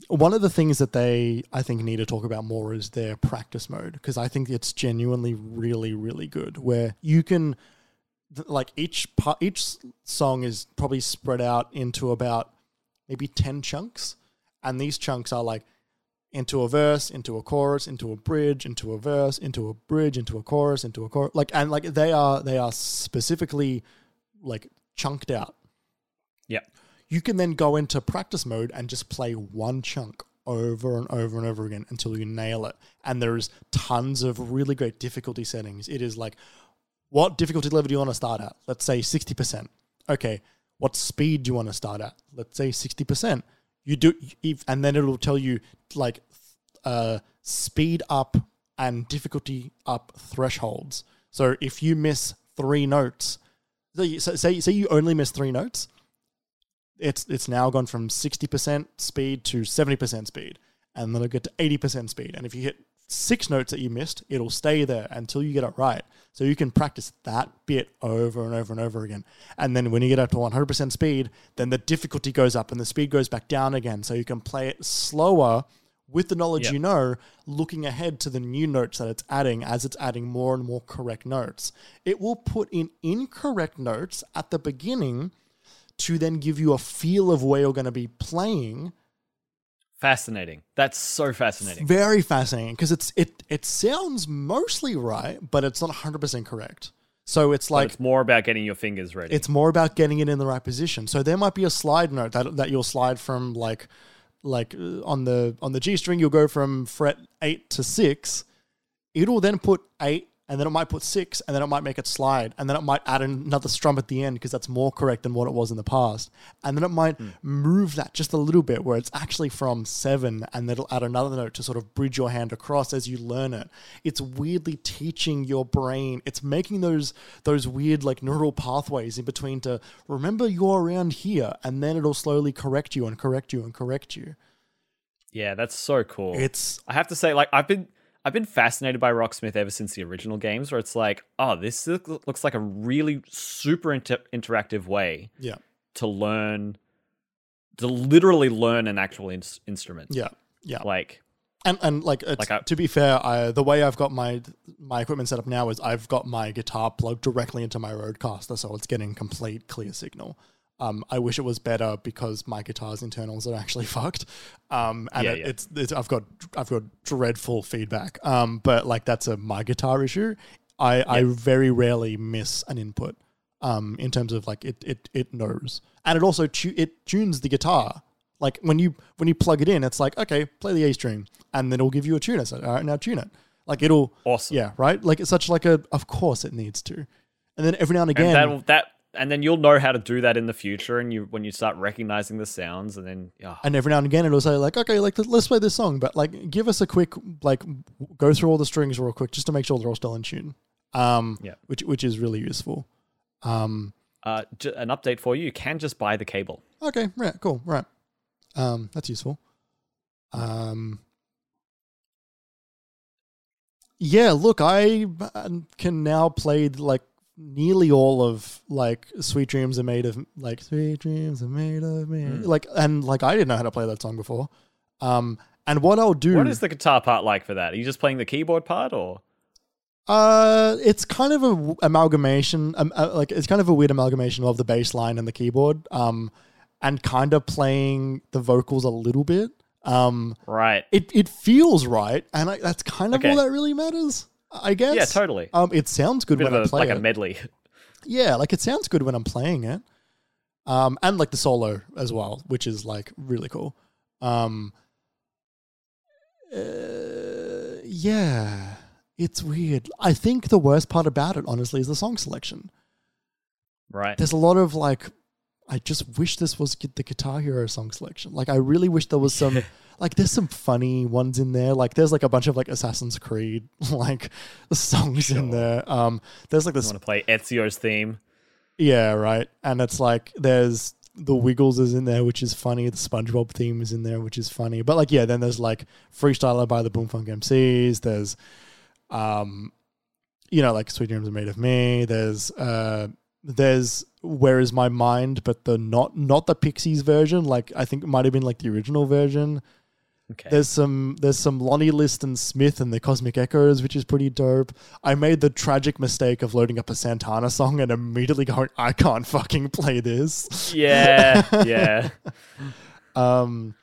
one of the things that they I think need to talk about more is their practice mode because I think it's genuinely really really good where you can like each part each song is probably spread out into about maybe 10 chunks and these chunks are like into a verse into a chorus into a bridge into a verse into a bridge into a chorus into a chorus like and like they are they are specifically like chunked out Yeah. you can then go into practice mode and just play one chunk over and over and over again until you nail it. And there's tons of really great difficulty settings. It is like, what difficulty level do you want to start at? Let's say 60%. Okay. What speed do you want to start at? Let's say 60%. You do, if, and then it'll tell you like uh, speed up and difficulty up thresholds. So if you miss three notes, so say, say you only miss three notes, it's it's now gone from 60% speed to 70% speed and then it'll get to 80% speed and if you hit six notes that you missed, it'll stay there until you get it right. So you can practice that bit over and over and over again. And then when you get up to 100% speed, then the difficulty goes up and the speed goes back down again. So you can play it slower with the knowledge Yep. you know, looking ahead to the new notes that it's adding as it's adding more and more correct notes. It will put in incorrect notes at the beginning to then give you a feel of where you're going to be playing Fascinating. That's so fascinating. very fascinating because it's it it sounds mostly right, but it's not 100% correct. So it's But like it's more about getting your fingers ready. it's more about getting it in the right position. So there might be a slide note that that you'll slide from like like uh, on the on the G string you'll go from fret 8 to 6. It'll then put 8 and then it might put 6 and then it might make it slide and then it might add another strum at the end because that's more correct than what it was in the past. And then it might hmm. move that just a little bit where it's actually from 7 and then it'll add another note to sort of bridge your hand across as you learn it. It's weirdly teaching your brain. It's making those those weird like neural pathways in between to remember you're around here and then it'll slowly correct you and correct you and correct you. yeah, that's so cool. It's I have to say, like, I've been I've been fascinated by Rocksmith ever since the original games, where it's like, oh, this looks like a really super inter- interactive way yeah. to learn, to literally learn an actual ins- instrument. Yeah. Yeah. Like, And and like, Like I- to be fair, I, the way I've got my my equipment set up now is I've got my guitar plugged directly into my Rodecaster, so it's getting complete clear signal. Um, I wish it was better because my guitar's internals are actually fucked. Um, and Yeah, it, yeah. It's, it's I've got I've got dreadful feedback. Um, but like that's a my guitar issue. I I very rarely miss an input. Um, in terms of like it it it knows, and it also tu- it tunes the guitar. Like when you when you plug it in, it's like okay, play the A string, and then it'll give you a tuner. So all right, now tune it. Like it'll awesome. yeah, right. Like it's such like a of course it needs to, and then every now and again, And that that and then you'll know how to do that in the future, and you when you start recognizing the sounds, and then yeah, and every now and again it'll say like okay, like let's play this song, but like give us a quick like go through all the strings real quick just to make sure they're all still in tune. Um, Yeah. which which is really useful. Um, uh, j- an update for you: you can just buy the cable. Okay, right, cool, right. Um, that's useful. Um, yeah, look, I uh, can now play like nearly all of like "Sweet Dreams Are Made of" like "Sweet Dreams Are Made of Me," Mm. like and like I didn't know how to play that song before. Um, and what I'll do, What is the guitar part like for that? Are you just playing the keyboard part, or Uh, it's kind of a amalgamation, um, uh, like it's kind of a weird amalgamation of the bass line and the keyboard, um, and kind of playing the vocals a little bit. Um, right? it it feels right, and I, that's kind of Okay. all that really matters, I guess. Yeah, totally. Um, it sounds good when I play like it. a medley. yeah, like it sounds good when I'm playing it. Um, and like the solo as well, which is like really cool. Um, uh, yeah, it's weird. I think the worst part about it, honestly, is the song selection. right? There's a lot of like, I just wish this was the Guitar Hero song selection. Like, I really wish there was some, like, there's some funny ones in there. Like, there's like a bunch of like Assassin's Creed like songs in there. Um, there's like this want to play Ezio's theme? yeah, right. And it's like there's the Wiggles is in there, which is funny. The SpongeBob theme is in there, which is funny. But like, yeah, then there's like Freestyler by the Bomfunk MCs. There's, um, you know, like Sweet Dreams Are Made of Me. There's, uh, there's Where Is My Mind, but the not not the Pixies version. Like I think it might have been like the original version. Okay. There's some there's some Lonnie Liston Smith and the Cosmic Echoes, which is pretty dope. I made the tragic mistake of loading up a Santana song and immediately going, I can't fucking play this. yeah, yeah. Um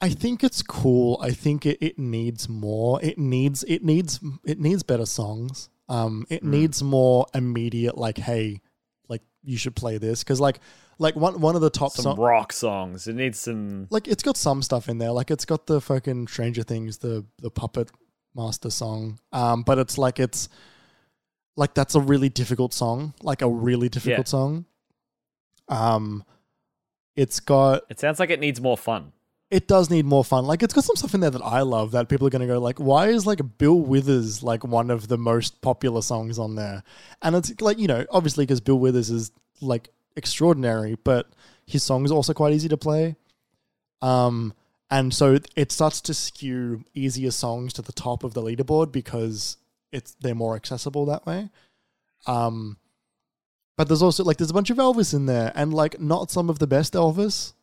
I think it's cool. I think it, it needs more. It needs it needs it needs better songs. Um it Mm. needs more immediate like, hey, like you should play this. Cause like like one one of the top Some rock songs. It needs some. like it's got some stuff in there. Like it's got the fucking Stranger Things, the the puppet master song. Um, but it's like it's like that's a really difficult song, like a really difficult song. Um, it's got It sounds like it needs more fun. it does need more fun. Like it's got some stuff in there that I love that people are gonna go like, why is like Bill Withers like one of the most popular songs on there? And it's like you know obviously because Bill Withers is like extraordinary, but his songs are also quite easy to play. Um, and so it- it starts to skew easier songs to the top of the leaderboard because it's they're more accessible that way. Um, but there's also like there's a bunch of Elvis in there, and like not some of the best Elvis,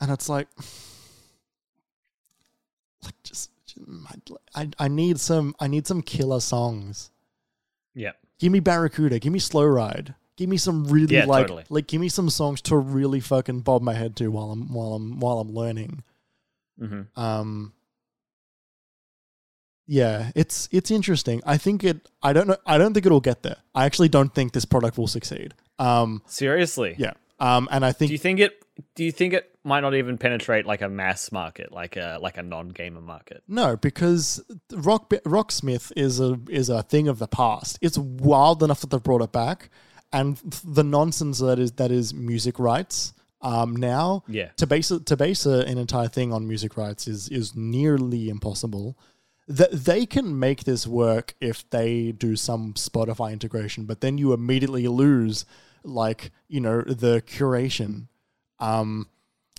and it's like, like just I I need some I need some killer songs. Yeah. Give me Barracuda. Give me Slow Ride. Give me some really Yeah, like totally. like give me some songs to really fucking bob my head to while I'm while I'm while I'm learning. hmm Um Yeah, it's it's interesting. I think it I don't know I don't think it'll get there. I actually don't think this product will succeed. Um Seriously. yeah. Um and I think Do you think it? Do you think it might not even penetrate like a mass market, like a like a non-gamer market? No, because Rock Rocksmith is a is a thing of the past. It's wild enough that they've brought it back, and the nonsense that is that is music rights. Um, now Yeah. to base to base a, an entire thing on music rights is is nearly impossible. That they can make this work if they do some Spotify integration, but then you immediately lose like you know the curation. Um,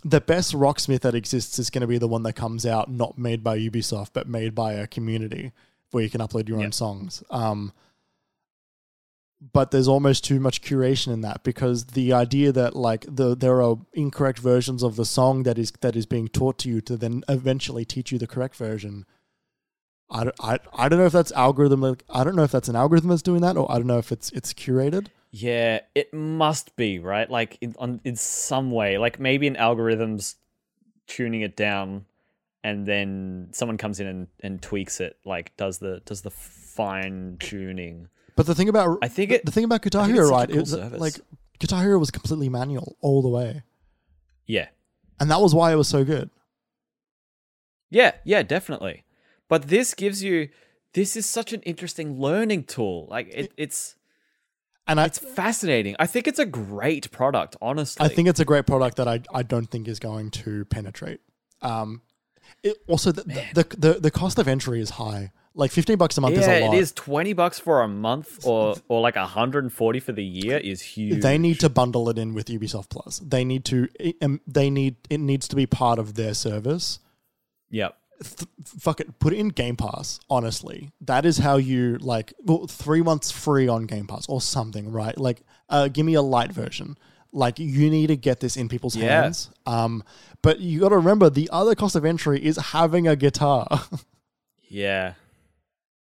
the best rocksmith that exists is going to be the one that comes out not made by Ubisoft but made by a community where you can upload your own songs. Um, but there's almost too much curation in that because the idea that like the there are incorrect versions of the song that is that is being taught to you to then eventually teach you the correct version. I don't, I, I don't know if that's algorithm like, I don't know if that's an algorithm that's doing that or I don't know if it's it's curated. Yeah, it must be right. Like in on, in some way, like maybe an algorithm's tuning it down, and then someone comes in and, and tweaks it. Like does the does the fine tuning. But the thing about I think it. the thing about Guitar Hero, it's such a right? cool is service. like Guitar Hero was completely manual all the way, Yeah, and that was why it was so good. yeah, yeah, definitely. But this gives you. This is such an interesting learning tool. Like it, it's And I, it's fascinating. I think it's a great product. Honestly, I think it's a great product that I, I don't think is going to penetrate. Um, it, also the, the, the the cost of entry is high. Like fifteen bucks a month is a Yeah, lot. it is twenty bucks for a month, or or like hundred and forty for the year is huge. They need to bundle it in with Ubisoft Plus. They need to. um, They need it needs to be part of their service. Yep. Th- fuck it, put it in Game Pass. Honestly, that is how you like. Well, three months free on Game Pass or something, right? Like, uh, give me a light version. Like, you need to get this in people's Yeah. hands. Um, but you got to remember the other cost of entry is having a guitar. Yeah.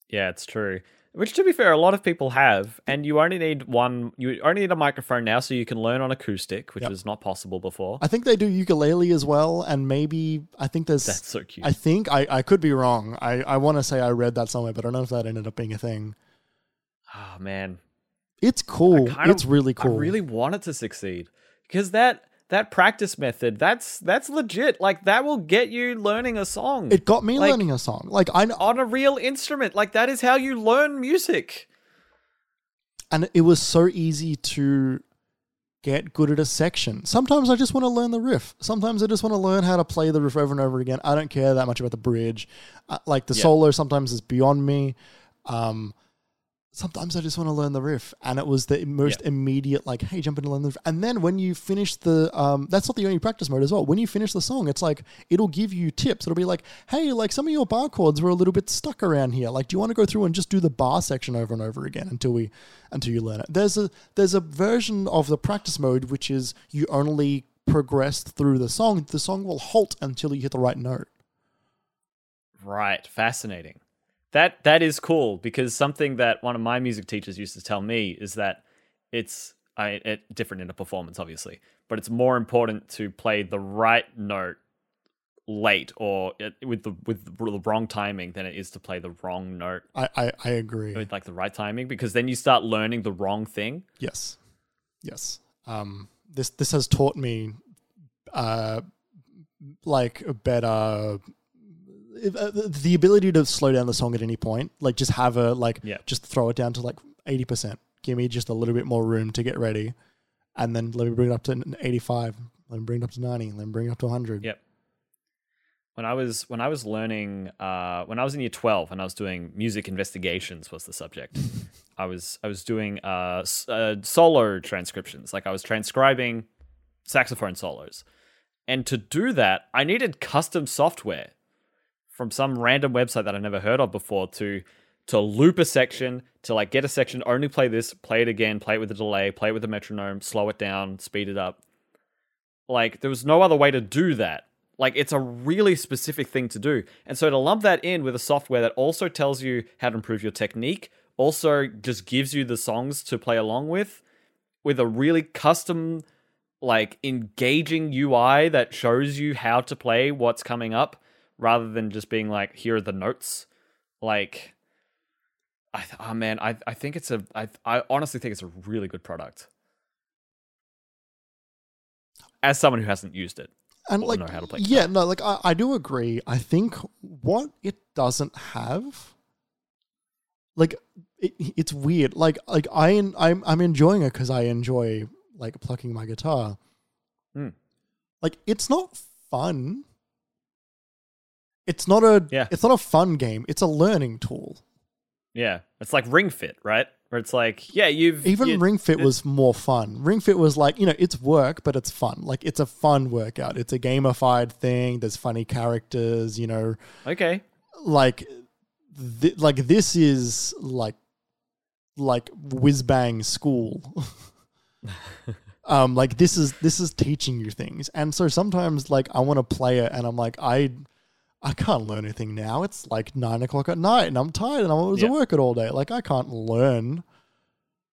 Yeah, it's true. Which, to be fair, a lot of people have, and you only need one. You only need a microphone now, so you can learn on acoustic, which Yep. was not possible before. I think they do ukulele as well, and maybe I think there's. That's so cute. I think I, I could be wrong. I, I want to say I read that somewhere, but I don't know if that ended up being a thing. oh man, It's cool. kind of- It's really cool. I really want it to succeed because that that practice method, that's that's legit. Like that will get you learning a song it got me like- learning a song. Like I on a real instrument. Like that is how you learn music. and it was so easy to get good at a section. Sometimes I just want to learn the riff. Sometimes I just want to learn how to play the riff over and over again. I don't care that much about the bridge. Uh, like the Yeah. solo sometimes is beyond me. Um, sometimes I just want to learn the riff, and it was the most immediate like, hey, jump into learn the riff. And then when you finish the, um, that's not the only practice mode as well. When you finish the song, it's like it'll give you tips. It'll be like, hey, like some of your bar chords were a little bit stuck around here. Like, do you want to go through and just do the bar section over and over again until we until you learn it? There's a there's a version of the practice mode which is you only progress through the song. The song will halt until you hit the right note. Right, fascinating. That that is cool because something that one of my music teachers used to tell me is that it's I it different in a performance obviously, but it's more important to play the right note late or it, with the with the wrong timing than it is to play the wrong note I I, I agree. with like the right timing because then you start learning the wrong thing. Yes, yes. Um, this this has taught me, uh, like a better. If- uh, The ability to slow down the song at any point, like just have a like, Yeah. just throw it down to like eighty percent. Give me just a little bit more room to get ready, and then let me bring it up to eighty-five. Let me bring it up to ninety. Let me bring it up to hundred. Yep. When I was when I was learning uh, when I was in year twelve and I was doing music investigations was the subject. I was I was doing uh, uh, solo transcriptions, like I was transcribing saxophone solos, And to do that, I needed custom software from some random website that I never heard of before to to loop a section, to like get a section, only play this, play it again, play it with a delay, play it with a metronome, slow it down, speed it up. Like there was no other way to do that. Like it's a really specific thing to do. And so to lump that in with a software that also tells you how to improve your technique, also just gives you the songs to play along with, with a really custom, like engaging UI that shows you how to play what's coming up, rather than just being like, here are the notes. Like, I th- oh man, I I think it's a I I honestly think it's a really good product. As someone who hasn't used it, and like know how to play yeah no like I, I do agree i think what it doesn't have like it, it's weird like like I I'm I'm enjoying it because i enjoy like plucking my guitar Hmm. like it's not fun it's not a Yeah. it's not a fun game. It's a learning tool. Yeah, it's like Ring Fit, right? Where it's like, yeah, you've even you- ring fit was more fun. Ring fit was like you know it's work but it's fun. Like it's a fun workout. It's a gamified thing. There's funny characters you know. Okay, like th- like this is like like whiz bang school. Um like this is this is teaching you things. And so sometimes like i want to play it and i'm like i i can't learn anything now it's like nine o'clock at night and i'm tired and i was Yeah. at work it all day like i can't learn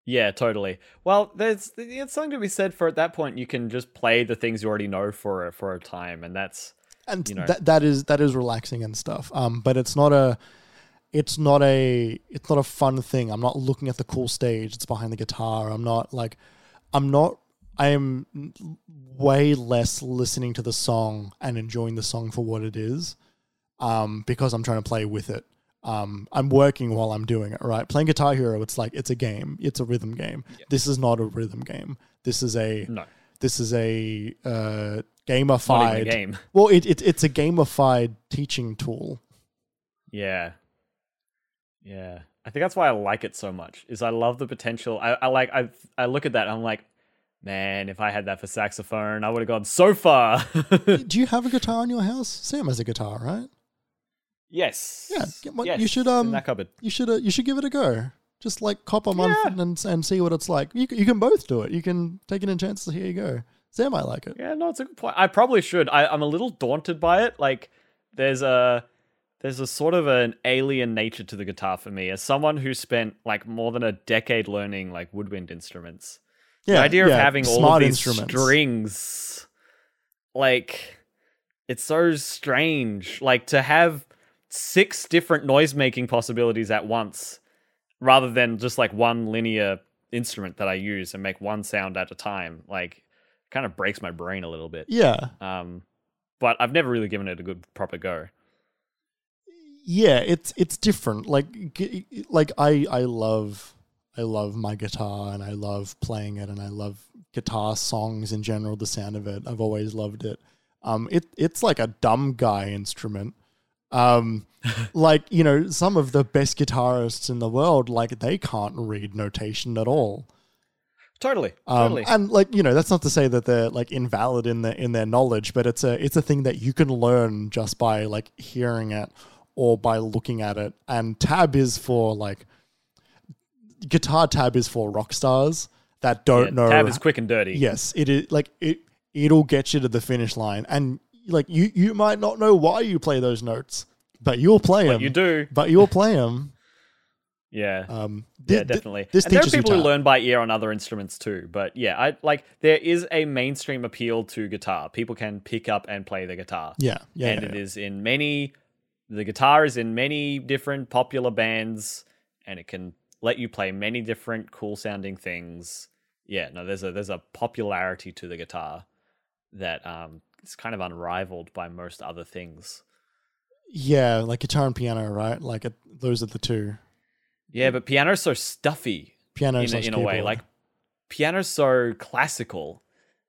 Yeah, totally. Well, there's it's something to be said for at that point you can just play the things you already know for a, for a time, and that's and You know. that that is that is relaxing and stuff. Um, but it's not a, it's not a, it's not a fun thing. I'm not looking at the cool stage. It's behind the guitar. I'm not like, I'm not. I am way less listening to the song and enjoying the song for what it is, um, because I'm trying to play with it. Um, I'm working while I'm doing it. Right, playing Guitar Hero. It's like it's a game. It's a rhythm game. This is not a rhythm game. This is a no, this is a uh, not gamified a game. well, it, it it's a gamified teaching tool. Yeah. Yeah. I think that's why I like it so much. Is I love the potential. I, I like I I look at that and I'm like, man, if I had that for saxophone, I would have gone so far. Do you have a guitar in your house? Sam has a guitar, right? Yes. Yeah, get one- you should, um, in that cupboard. You should uh, you should give it a go. Just like cop a month Yeah. and and see what it's like. You can, you can both do it. You can take it in chances. Here you go. Sam might like it. Yeah, no, it's a good point. I probably should. I, I'm a little daunted by it. Like, there's a there's a sort of an alien nature to the guitar for me. As someone who spent like more than a decade learning like woodwind instruments, Yeah, the idea yeah, of having all of these instruments. strings, like, it's so strange. Like to have six different noise making possibilities at once, rather than just like one linear instrument that I use and make one sound at a time. Like, kind of breaks my brain a little bit. Yeah, Um, but I've never really given it a good proper go. yeah. It's it's different. Like like I I love I love my guitar and I love playing it and I love guitar songs in general. The sound of it, I've always loved it. Um, it it's like a dumb guy instrument. Um, like you know, some of the best guitarists in the world, like they can't read notation at all. Totally, Um, totally. and like you know, that's not to say that they're like invalid in their in their knowledge, but it's a it's a thing that you can learn just by like hearing it or by looking at it. And tab is for like guitar tab is for rock stars that don't Yeah, know. Tab is quick and dirty. Yes, it is like it. It'll get you to the finish line, and like you, you might not know why you play those notes, but you'll play But them. you do. But you'll play them. Yeah. Um, yeah, thi- thi- definitely. this and there are people who learn by ear on other instruments too. But yeah, I like there is a mainstream appeal to guitar. People can pick up and play the guitar. Yeah, yeah, and yeah, it yeah. is in many the guitar is in many different popular bands and it can let you play many different cool sounding things. Yeah, no, there's a there's a popularity to the guitar that um is kind of unrivaled by most other things. Yeah, like guitar and piano, right? Like it, those are the two. Yeah, but piano's so stuffy Piano in, a, in a way. Like piano's so classical.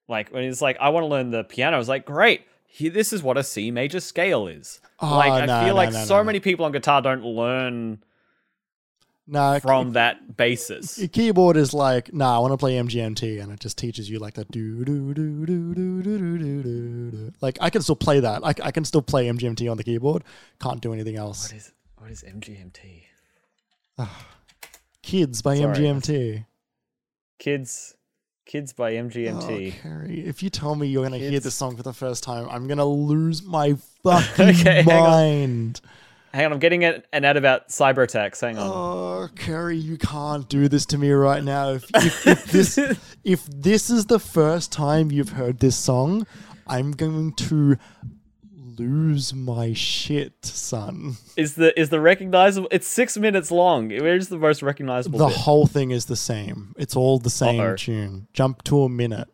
Like when it's like I want to learn the piano, it's like great. Here, this is what a C major scale is. Oh, like I no, feel no, like no, so many people on guitar don't learn Nah, from that basis. your keyboard is like, nah, I want to play MGMT, and it just teaches you like that do do do do do do do do do do. Like I can still play that. I, I can still play MGMT on the keyboard. Can't do anything else. What is what is MGMT? Kids by Sorry, MGMT. Kids, Kids by MGMT. Oh, Carrie, if you tell me you're gonna hear Kids. this song for the first time, I'm gonna lose my fucking Okay, hang on. Hang on, I'm getting an, an ad about cyber attacks. Hang on. Oh, Carrie, you can't do this to me right now. If, if, if this if this is the first time you've heard this song, I'm going to lose my shit, son. Is the is the recognizable? It's six minutes long. Where's the most recognizable? The bit? whole thing is the same. It's all the same Uh-oh. tune. Jump to a minute.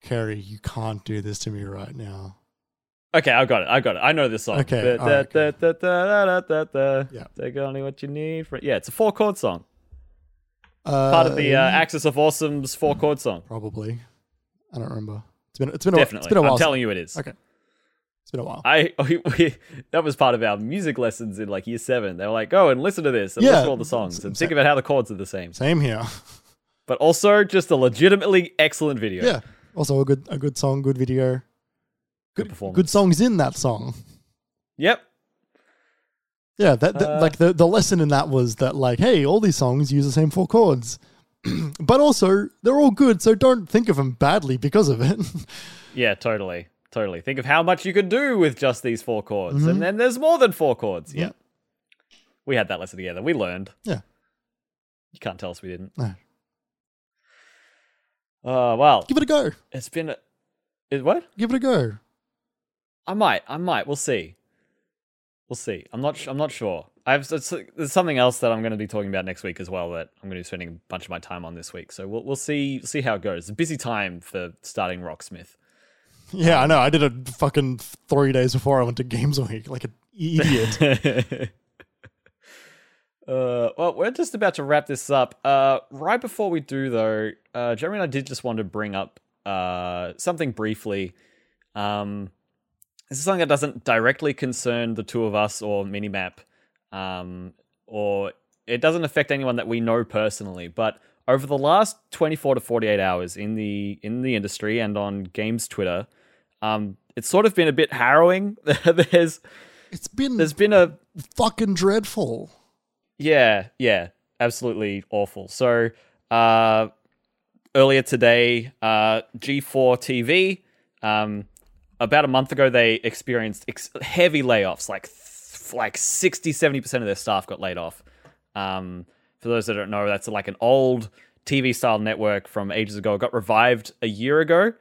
Carrie, you can't do this to me right now. Okay, I got it. I got it. I know this song. Okay, Da- da. Yeah. Take only what you need. For, yeah, it's a four chord song. Uh, Part of the uh, Axis of Awesome's four chord song. probably. I don't remember. It's been it's been a, Definitely. it's been a while. I'm telling you, it is. Okay. It's been a while. I we, we, that was part of our music lessons in like year seven. They were like, go and listen to this and Yeah. listen to all the songs and think about how the chords are the same. Same here. But also just a legitimately excellent video. Yeah. Also a good a good song, good video. Good Good, performance. good songs in that song. Yep. Yeah, that, that Uh, like the the lesson in that was that like, hey, all these songs use the same four chords, but also they're all good, so don't think of them badly because of it. Yeah, totally. Totally. Think of how much you could do with just these four chords. Mhm. And then there's more than four chords. Yeah. Yeah. We had that lesson together. We learned. Yeah. You can't tell us we didn't. No. Uh, well, Give it a go. it's been. A, it, what? Give it a go. I might. I might. We'll see. We'll see. I'm not. Sh- I'm not sure. I've. It's, there's something else that I'm going to be talking about next week as well. That I'm going to be spending a bunch of my time on this week. So we'll we'll see see how it goes. It's a busy time for starting Rocksmith. Yeah, I know. I did it fucking three days before I went to Games Week, like an idiot. uh, well, we're just about to wrap this up. Uh, right before we do, though, uh, Jeremy and I did just want to bring up uh, something briefly. Um, this is something that doesn't directly concern the two of us or Minimap, um, or it doesn't affect anyone that we know personally. But over the last 24 to 48 hours in the in the industry and on games Twitter, um, it's sort of been a bit harrowing. there's it's been there's been a fucking dreadful. yeah, yeah, absolutely awful. So, uh, earlier today, uh, G4 TV, um, about a month ago, they experienced ex- heavy layoffs. Like, th- like 60, 70% of their staff got laid off. Um, for those that don't know, that's like an old TV style network from ages ago. It got revived a year ago.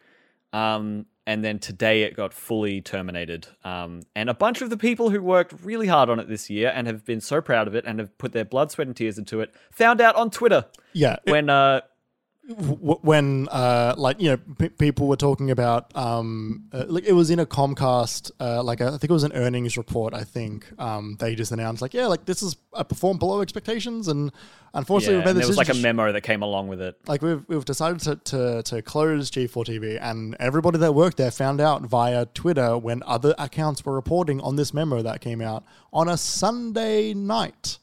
Um, and then today it got fully terminated. Um, and a bunch of the people who worked really hard on it this year and have been so proud of it and have put their blood, sweat, and tears into it found out on Twitter Yeah, when uh, when uh, like you know p- people were talking about um, uh, like it was in a Comcast uh, like a, I think it was an earnings report. I think um, they just announced like yeah like this is uh, performed below expectations and unfortunately yeah, we've made and the there was like a memo that came along with it. like we've we've decided to, to to close G4 TV and everybody that worked there found out via Twitter when other accounts were reporting on this memo that came out on a Sunday night.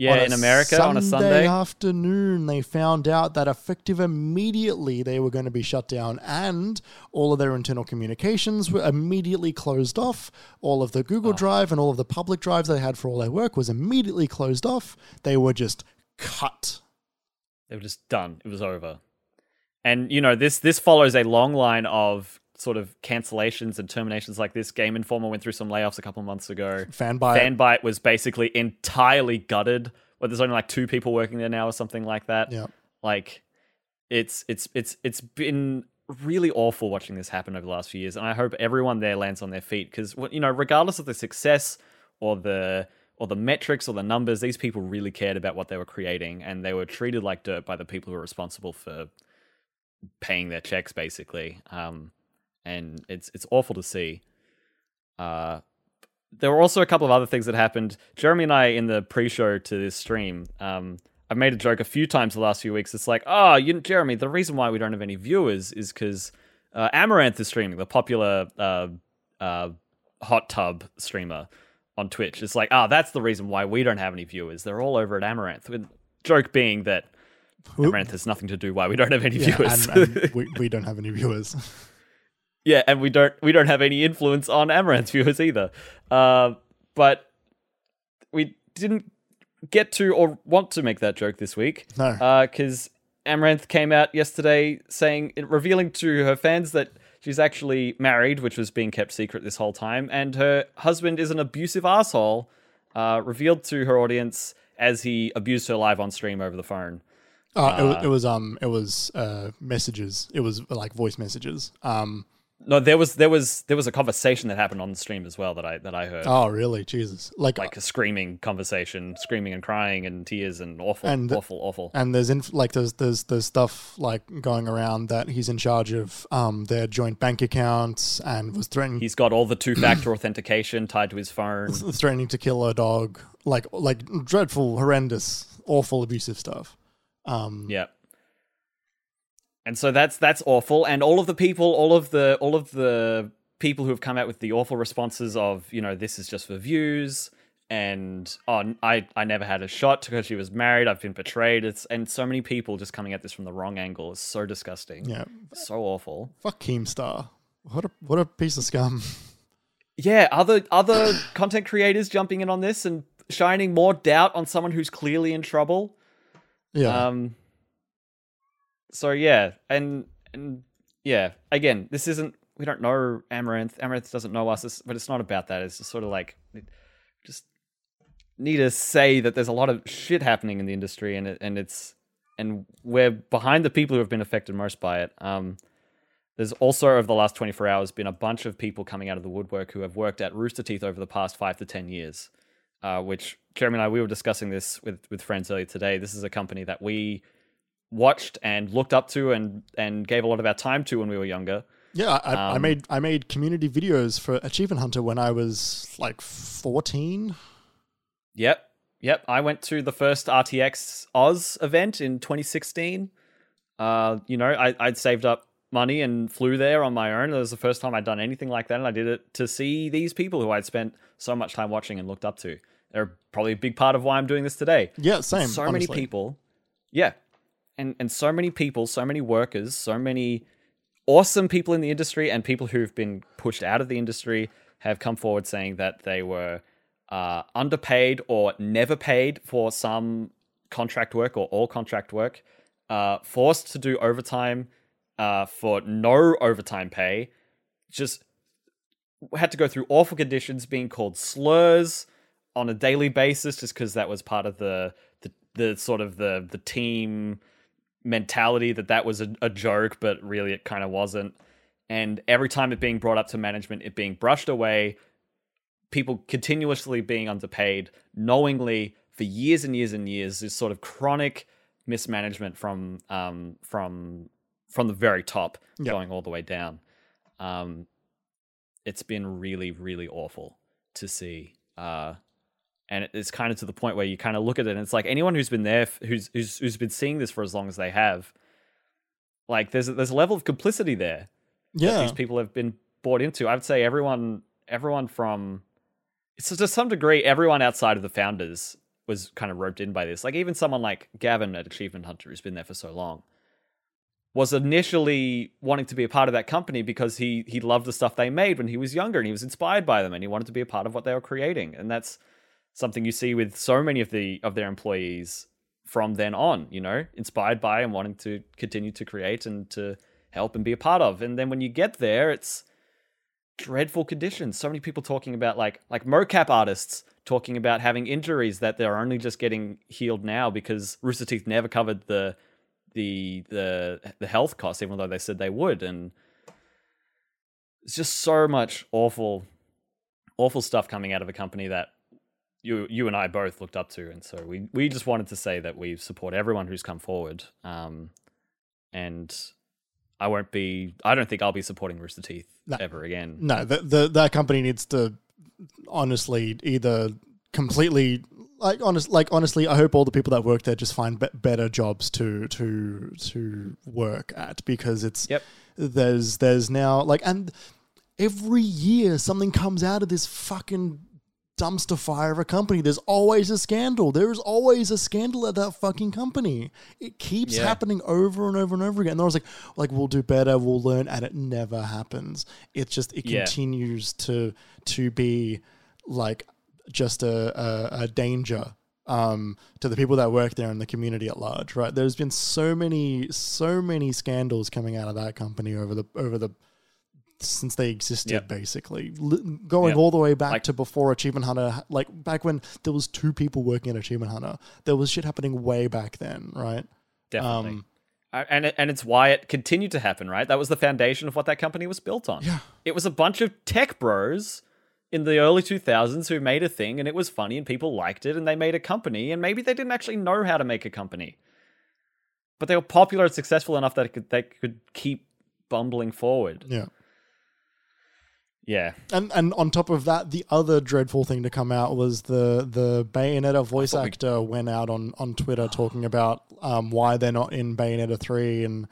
Yeah, in America on a Sunday. afternoon, they found out that effective immediately they were going to be shut down, and all of their internal communications were immediately closed off. All of the. Google oh. Drive and all of the public drives they had for all their work was immediately closed off. They were just cut. They were just done. It was over. And you know this this follows a long line of sort of cancellations and terminations like this. Game Informer went through some layoffs a couple months ago. Fanbyte. Fanbyte was basically entirely gutted. Where there's only like two people working there now or something like that. yeah. Like it's it's it's it's been really awful watching this happen over the last few years, and I hope everyone there lands on their feet because you know, regardless of the success or the or the metrics or the numbers, these people really cared about what they were creating, and they were treated like dirt by the people who were responsible for paying their checks, basically. Um, and it's it's awful to see. Uh, there were also a couple of other things that happened. Jeremy and I, in the pre-show to this stream, um, I've made a joke a few times the last few weeks. It's like, oh, you, Jeremy, the reason why we don't have any viewers is because uh, Amouranth is streaming, the popular uh, uh, hot tub streamer. on Twitch. It's like, ah, that's the reason why we don't have any viewers. They're all over at Amouranth. With joke being that Amouranth has nothing to do why we don't have any yeah, viewers. and, and we, we don't have any viewers. Yeah, and we don't we don't have any influence on Amouranth viewers either. Uh, but we didn't get to or want to make that joke this week. No. because Amouranth came out yesterday saying, revealing to her fans that she's actually married, which was being kept secret this whole time, and her husband is an abusive asshole. Uh, revealed to her audience as he abused her live on stream over the phone. Uh, it, was, it was um it was uh messages. It was like voice messages. Um No, there was there was there was a conversation that happened on the stream as well that I that I heard, oh really Jesus like like a screaming conversation, screaming and crying and tears and awful, And- awful, awful. and there's inf- like there's there's there's stuff like going around that he's in charge of um their joint bank accounts and was threatening He's got all the two factor authentication tied to his phone. threatening to kill a dog like like dreadful horrendous awful abusive stuff. Um Yeah. And so that's that's awful. And all of the people, all of the all of the people who have come out with the awful responses of, you know, this is just for views and oh I, I never had a shot because she was married, I've been betrayed. It's and so many people just coming at this from the wrong angle is so disgusting. yeah. So awful. Fuck Keemstar. What a what a piece of scum. Yeah, other other content creators jumping in on this and shining more doubt on someone who's clearly in trouble. Yeah. Um. So yeah, and and yeah, again, this isn't. We don't know Amouranth. Amouranth doesn't know us, but it's not about that. It's just sort of like, just need to say that there's a lot of shit happening in the industry, and it, and it's and we're behind the people who have been affected most by it. Um. There's also over the last 24 hours been a bunch of people coming out of the woodwork who have worked at Rooster Teeth over the past five to 10 years. Uh, which Jeremy and I we were discussing this with with friends earlier today. This is a company that we watched and looked up to and and gave a lot of our time to when we were younger. Yeah, I, I Um, made I made community videos for Achievement Hunter when I was like fourteen. Yep, yep. I went to the first RTX Oz event in 2016. Uh, you know, I, I'd saved up money and flew there on my own. It was the first time I'd done anything like that, and I did it to see these people who I'd spent so much time watching and looked up to. They're probably a big part of why I'm doing this today. Yeah, same. so honestly. many people yeah and and so many people so many workers so many awesome people in the industry and people who've been pushed out of the industry have come forward saying that they were uh, underpaid or never paid for some contract work or all contract work uh, forced to do overtime uh, for no overtime pay just had to go through awful conditions being called slurs on a daily basis just because that was part of the, the the sort of the the team mentality that that was a, a joke but really it kind of wasn't and every time it being brought up to management it being brushed away people continuously being underpaid knowingly for years and years and years this sort of chronic mismanagement from um from from the very top Yep. going all the way down um it's been really really awful to see uh and it's kind of to the point where you kind of look at it and it's like anyone who's been there who's who's who's been seeing this for as long as they have like there's a, there's a level of complicity there that Yeah, these people have been bought into. I would say everyone everyone from it's to some degree everyone outside of the founders was kind of roped in by this. Like even someone like gavin at achievement hunter who's been there for so long was initially wanting to be a part of that company because he he loved the stuff they made when he was younger and he was inspired by them and he wanted to be a part of what they were creating. And that's something you see with so many of the of their employees from then on you know inspired by and wanting to continue to create and to help and be a part of. And then when you get there it's dreadful conditions. So many people talking about like like mocap artists talking about having injuries that they're only just getting healed now because rooster teeth never covered the the the the health costs even though they said they would. And it's just so much awful awful stuff coming out of a company that you you and I both looked up to, and so we we just wanted to say that we support everyone who's come forward. Um, and I won't be. I don't think I'll be supporting Rooster Teeth No. ever again. no, the, the that company needs to honestly either completely like honest like honestly, I hope all the people that work there just find be- better jobs to to to work at because it's Yep. there's there's now like and every year something comes out of this fucking dumpster fire of a company. There's always a scandal. There's always a scandal at that fucking company. It keeps Yeah. happening over and over and over again. And I was like, like we'll do better, we'll learn, and it never happens. It just it Yeah. continues to to be like just a, a, a danger um, to the people that work there and the community at large. Right? There's been so many so many scandals coming out of that company over the over the since they existed Yep. basically Li- going Yep. all the way back Like- to before achievement hunter like back when there was two people working at achievement hunter there was shit happening way back then right Definitely. um and it, and it's why it continued to happen, right? That was the foundation of what that company was built on. Yeah. It was a bunch of tech bros in the early 2000s who made a thing and it was funny and people liked it and they made a company and maybe they didn't actually know how to make a company. But they were popular and successful enough that it could, they could keep bumbling forward. yeah Yeah. and and on top of that the other dreadful thing to come out was the the bayonetta voice thought we- actor went out on on twitter talking about um why they're not in bayonetta 3 and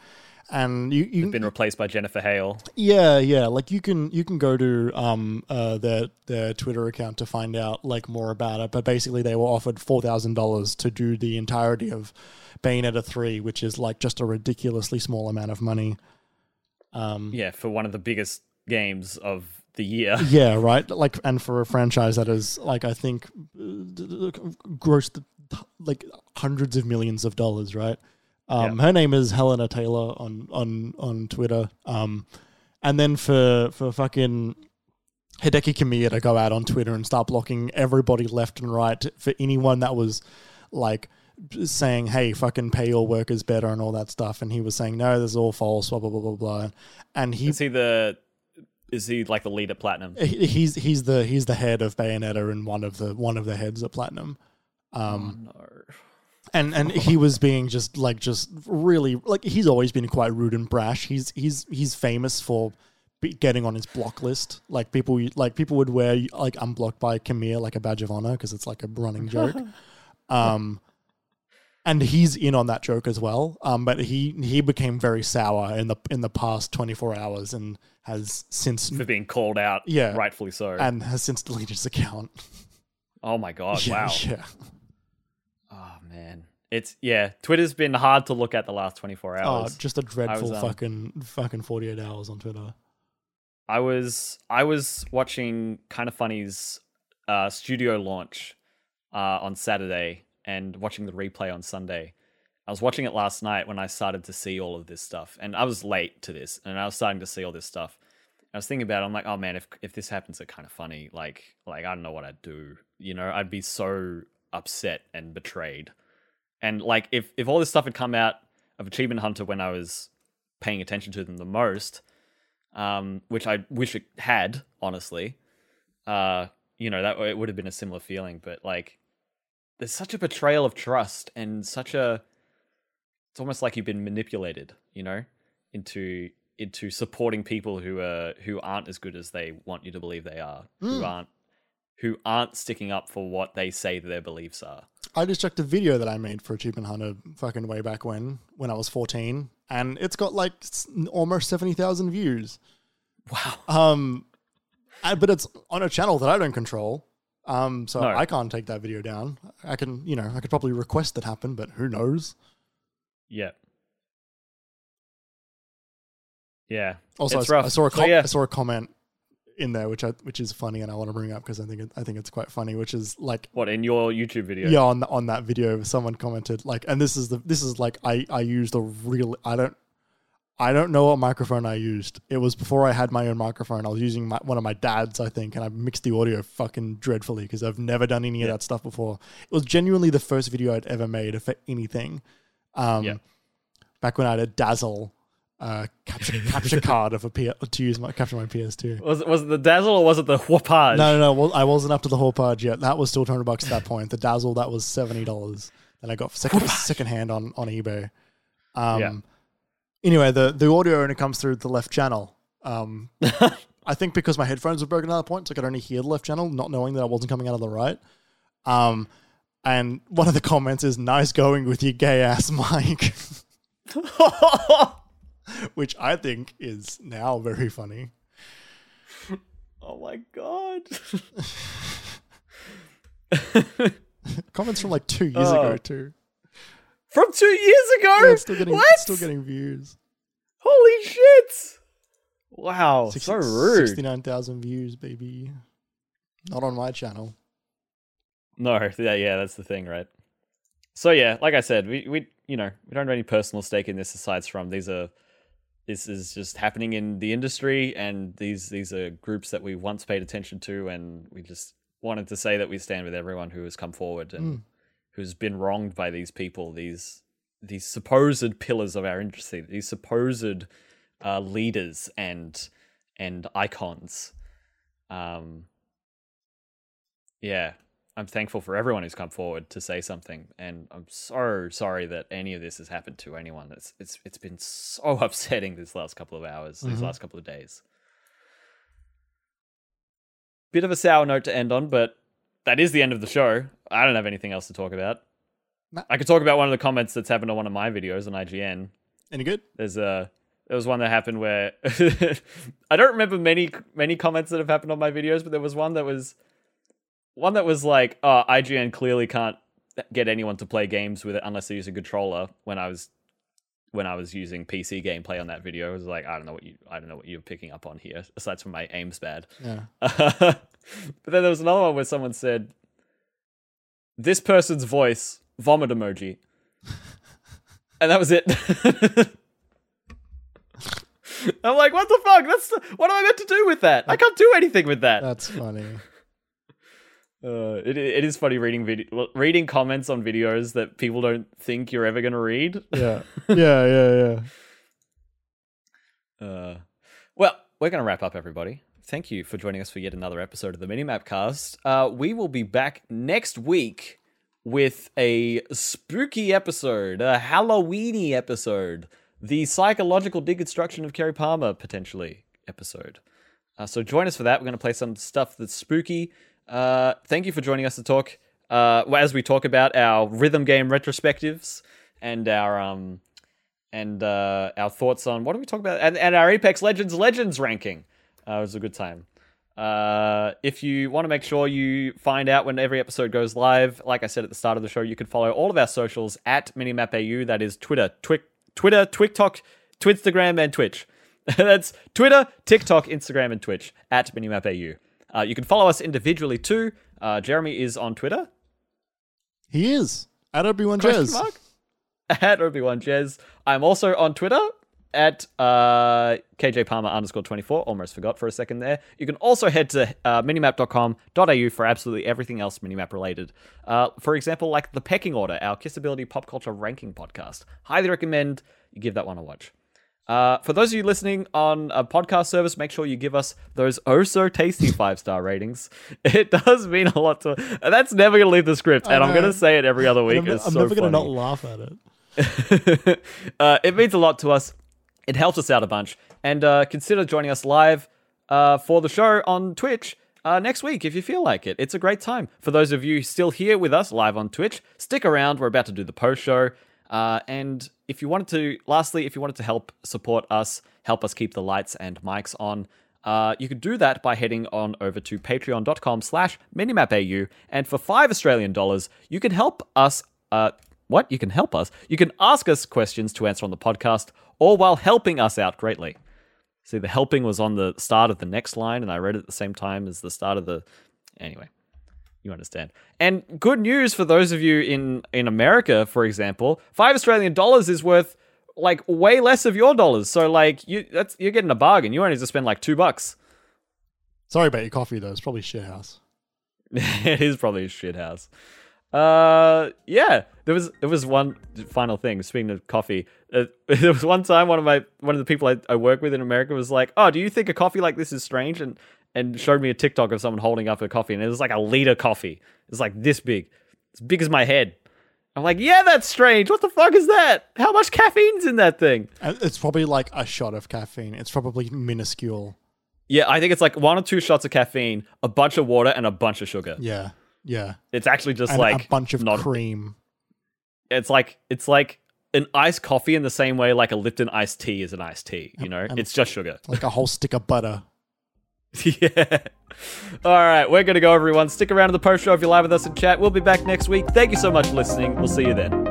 and you, you've Been replaced by Jennifer Hale. Yeah, yeah. Like you can you can go to um uh their their Twitter account to find out like more about it. But basically, they were offered four thousand dollars to do the entirety of Bayonetta three, which is like just a ridiculously small amount of money. Um, Yeah, for one of the biggest games of the year. yeah, right. Like, and for a franchise that is like I think uh, grossed like hundreds of millions of dollars, right? Um, Her name is Hellena Taylor on on on Twitter. Um, and then for for fucking Hideki Kamiya to go out on Twitter and start blocking everybody left and right for anyone that was like saying, "Hey, fucking pay your workers better" and all that stuff. And he was saying, "No, this is all false." Blah blah blah blah blah. And he Is he the is he like the lead at Platinum? he's he's the he's the head of Bayonetta and one of the one of the heads at Platinum. Um, no. and and he was being just like just really like he's always been quite rude and brash. He's he's he's famous for be- getting on his block list. Like people like people would wear like unblocked by Kamiya like a badge of honor because it's like a running joke. um, and he's in on that joke as well. Um, but he he became very sour in the in the past twenty four hours and has since For being called out. Yeah. Rightfully so. and has since deleted his account. oh my god, yeah, wow. yeah. Oh man. It's yeah, Twitter's been hard to look at the last 24 hours. Oh, just a dreadful um, fucking fucking forty eight hours on Twitter. I was I was watching Kind of Funny's uh, studio launch uh, on Saturday and watching the replay on Sunday. I was watching it last night when I started to see all of this stuff, and I was late to this, and I was starting to see all this stuff. I was thinking about, it, I'm like, oh man, if if this happens it's Kind of Funny, like like I don't know what I'd do. You know, I'd be so upset and betrayed. And like if if all this stuff had come out of Achievement Hunter when I was paying attention to them the most, um, which I wish it had, honestly. Uh, you know, that it would have been a similar feeling, but like, there's such a betrayal of trust and such a. It's almost like you've been manipulated, you know, into into supporting people who are who aren't as good as they want you to believe they are, who aren't who aren't sticking up for what they say their beliefs are. I just checked a video that I made for Achievement Hunter fucking way back when, when I was 14, and it's got like almost 70,000 views. Wow. Um, but it's on a channel that I don't control. Um, so No. I can't take that video down. I can, you know, I could probably request that happen, but who knows? Yeah. Yeah. Also, I. I saw a So, yeah. I saw a comment in there which I, which is funny, and I want to bring up because I think it, I think it's quite funny. Which is like What in your YouTube video? yeah, on the, on that video, someone commented like, and this is the this is like I I used a real I don't I don't know what microphone I used. It was before I had my own microphone. I was using my, one of my dad's, I think, and I mixed the audio fucking dreadfully because I've never done any of that stuff before. It was genuinely the first video I'd ever made for anything. Um, Yeah. Back when I had a Dazzle uh, capture capture card of a P- to use my capture my PS2. Was it was it the dazzle or was it the Hauppauge? No, no, no. Well, I wasn't up to the Hauppauge yet. That was still two hundred bucks at that point. The Dazzle that was seventy dollars that I got second second hand on on eBay. Um, Yeah. Anyway, the the audio only comes through the left channel. Um, I think because my headphones were broken at that point, so I could only hear the left channel, not knowing that I wasn't coming out of the right. Um, and one of the comments is "nice going with your gay ass mic," which I think is now very funny. oh my god. Comments from like two years Oh. ago too. From two years ago? Yeah, still getting what? still getting views. Holy shit! Wow, Six- so rude. Sixty-nine thousand views, baby. Not on my channel. No, yeah, yeah, that's the thing, right? So yeah, like I said, we we you know we don't have any personal stake in this aside from these are this is just happening in the industry, and these these are groups that we once paid attention to, and we just wanted to say that we stand with everyone who has come forward and Mm. Who's been wronged by these people, these these supposed pillars of our industry, these supposed uh, leaders and and icons. Um, yeah, I'm thankful for everyone who's come forward to say something, and I'm so sorry that any of this has happened to anyone. It's it's it's been so upsetting these last couple of hours, these Mhm. last couple of days. Bit of a sour note to end on, but that is the end of the show. I don't have anything else to talk about. Nah. I could talk about one of the comments that's happened on one of my videos on IGN. Any good? There's a there was one that happened where I don't remember many many comments that have happened on my videos, but there was one that was one that was like, "Oh, IGN clearly can't get anyone to play games with it unless they use a controller." When I was when I was using PC gameplay on that video, I was like, I don't know what you I don't know what you're picking up on here, aside from my aim's bad. Yeah. but then there was another one where someone said, "This person's voice vomit emoji," and that was it. I'm like, what the fuck? That's the, what am I meant to do with that? I can't do anything with that. That's funny. Uh, it it is funny reading video reading comments on videos that people don't think you're ever gonna read. Yeah. Yeah, yeah, yeah. Uh, well, we're going to wrap up, everybody. Thank you for joining us for yet another episode of the Minimap Cast. Uh, we will be back next week with a spooky episode, a Halloweeny episode, the psychological deconstruction of Kerry Palmer potentially episode. Uh, so join us for that. We're going to play some stuff that's spooky. Uh, thank you for joining us to talk uh, as we talk about our rhythm game retrospectives and our um, and uh, our thoughts on what do we talk about and, and our Apex Legends Legends ranking. Uh, it was a good time. Uh, if you want to make sure you find out when every episode goes live, like I said at the start of the show, you can follow all of our socials at MinimapAU. That is Twitter, Twic, Twitter, TikTok, Twitstagram, and Twitch. That's Twitter, TikTok, Instagram, and Twitch at MinimapAU. Uh, you can follow us individually too. Uh, Jeremy is on Twitter He is. At Obi-Wan Question Jez. mark? At Obi-Wan Jez. I'm also on Twitter at uh, KJ Palmer underscore 24. Almost forgot for a second there. You can also head to uh, minimap.com.au for absolutely everything else minimap related. Uh, for example, like The Pecking Order, our Kissability Pop Culture Ranking podcast. Highly recommend you give that one a watch. Uh, for those of you listening on a podcast service, make sure you give us those oh so tasty five star ratings. It does mean a lot to. That's never going to leave the script, and I'm going to say it every other week. I'm, It's I'm so never going to not laugh at it. uh, it means a lot to us. It helps us out a bunch. And uh, consider joining us live uh, for the show on Twitch uh, next week if you feel like it. It's a great time. For those of you still here with us live on Twitch, stick around. We're about to do the post show. Uh, and if you wanted to, lastly, if you wanted to help support us, help us keep the lights and mics on, uh, you could do that by heading on over to patreon.com slash minimapau. And for five Australian dollars, you can help us uh, what? You can help us. You can ask us questions to answer on the podcast, or while helping us out greatly. See, the helping was on the start of the next line, and I read it at the same time as the start of the. Anyway, you understand. And good news for those of you in in America, for example, five Australian dollars is worth like way less of your dollars. So like you, that's you're getting a bargain. You only have to spend like two bucks. Sorry about your coffee, though. It's probably shit house. it is probably a shit house. Uh, yeah. There was there was one final thing. Speaking of coffee, uh, there was one time one of my one of the people I, I work with in America was like, "Oh, do you think a coffee like this is strange?" and and showed me a TikTok of someone holding up a coffee, and it was like a liter coffee. It's like this big, as big as my head. I'm like, yeah, that's strange. What the fuck is that? How much caffeine's in that thing? Uh, it's probably like a shot of caffeine. It's probably minuscule. Yeah, I think it's like one or two shots of caffeine, a bunch of water, and a bunch of sugar. Yeah. Yeah. It's actually just And like a bunch of not cream. it's like it's like an iced coffee in the same way like a Lipton iced tea is an iced tea. You know, and- it's just sugar. Like a whole stick of butter. yeah. All right, we're going to go, everyone. Stick around to the post show if you're live with us in chat. We'll be back next week. Thank you so much for listening. We'll see you then.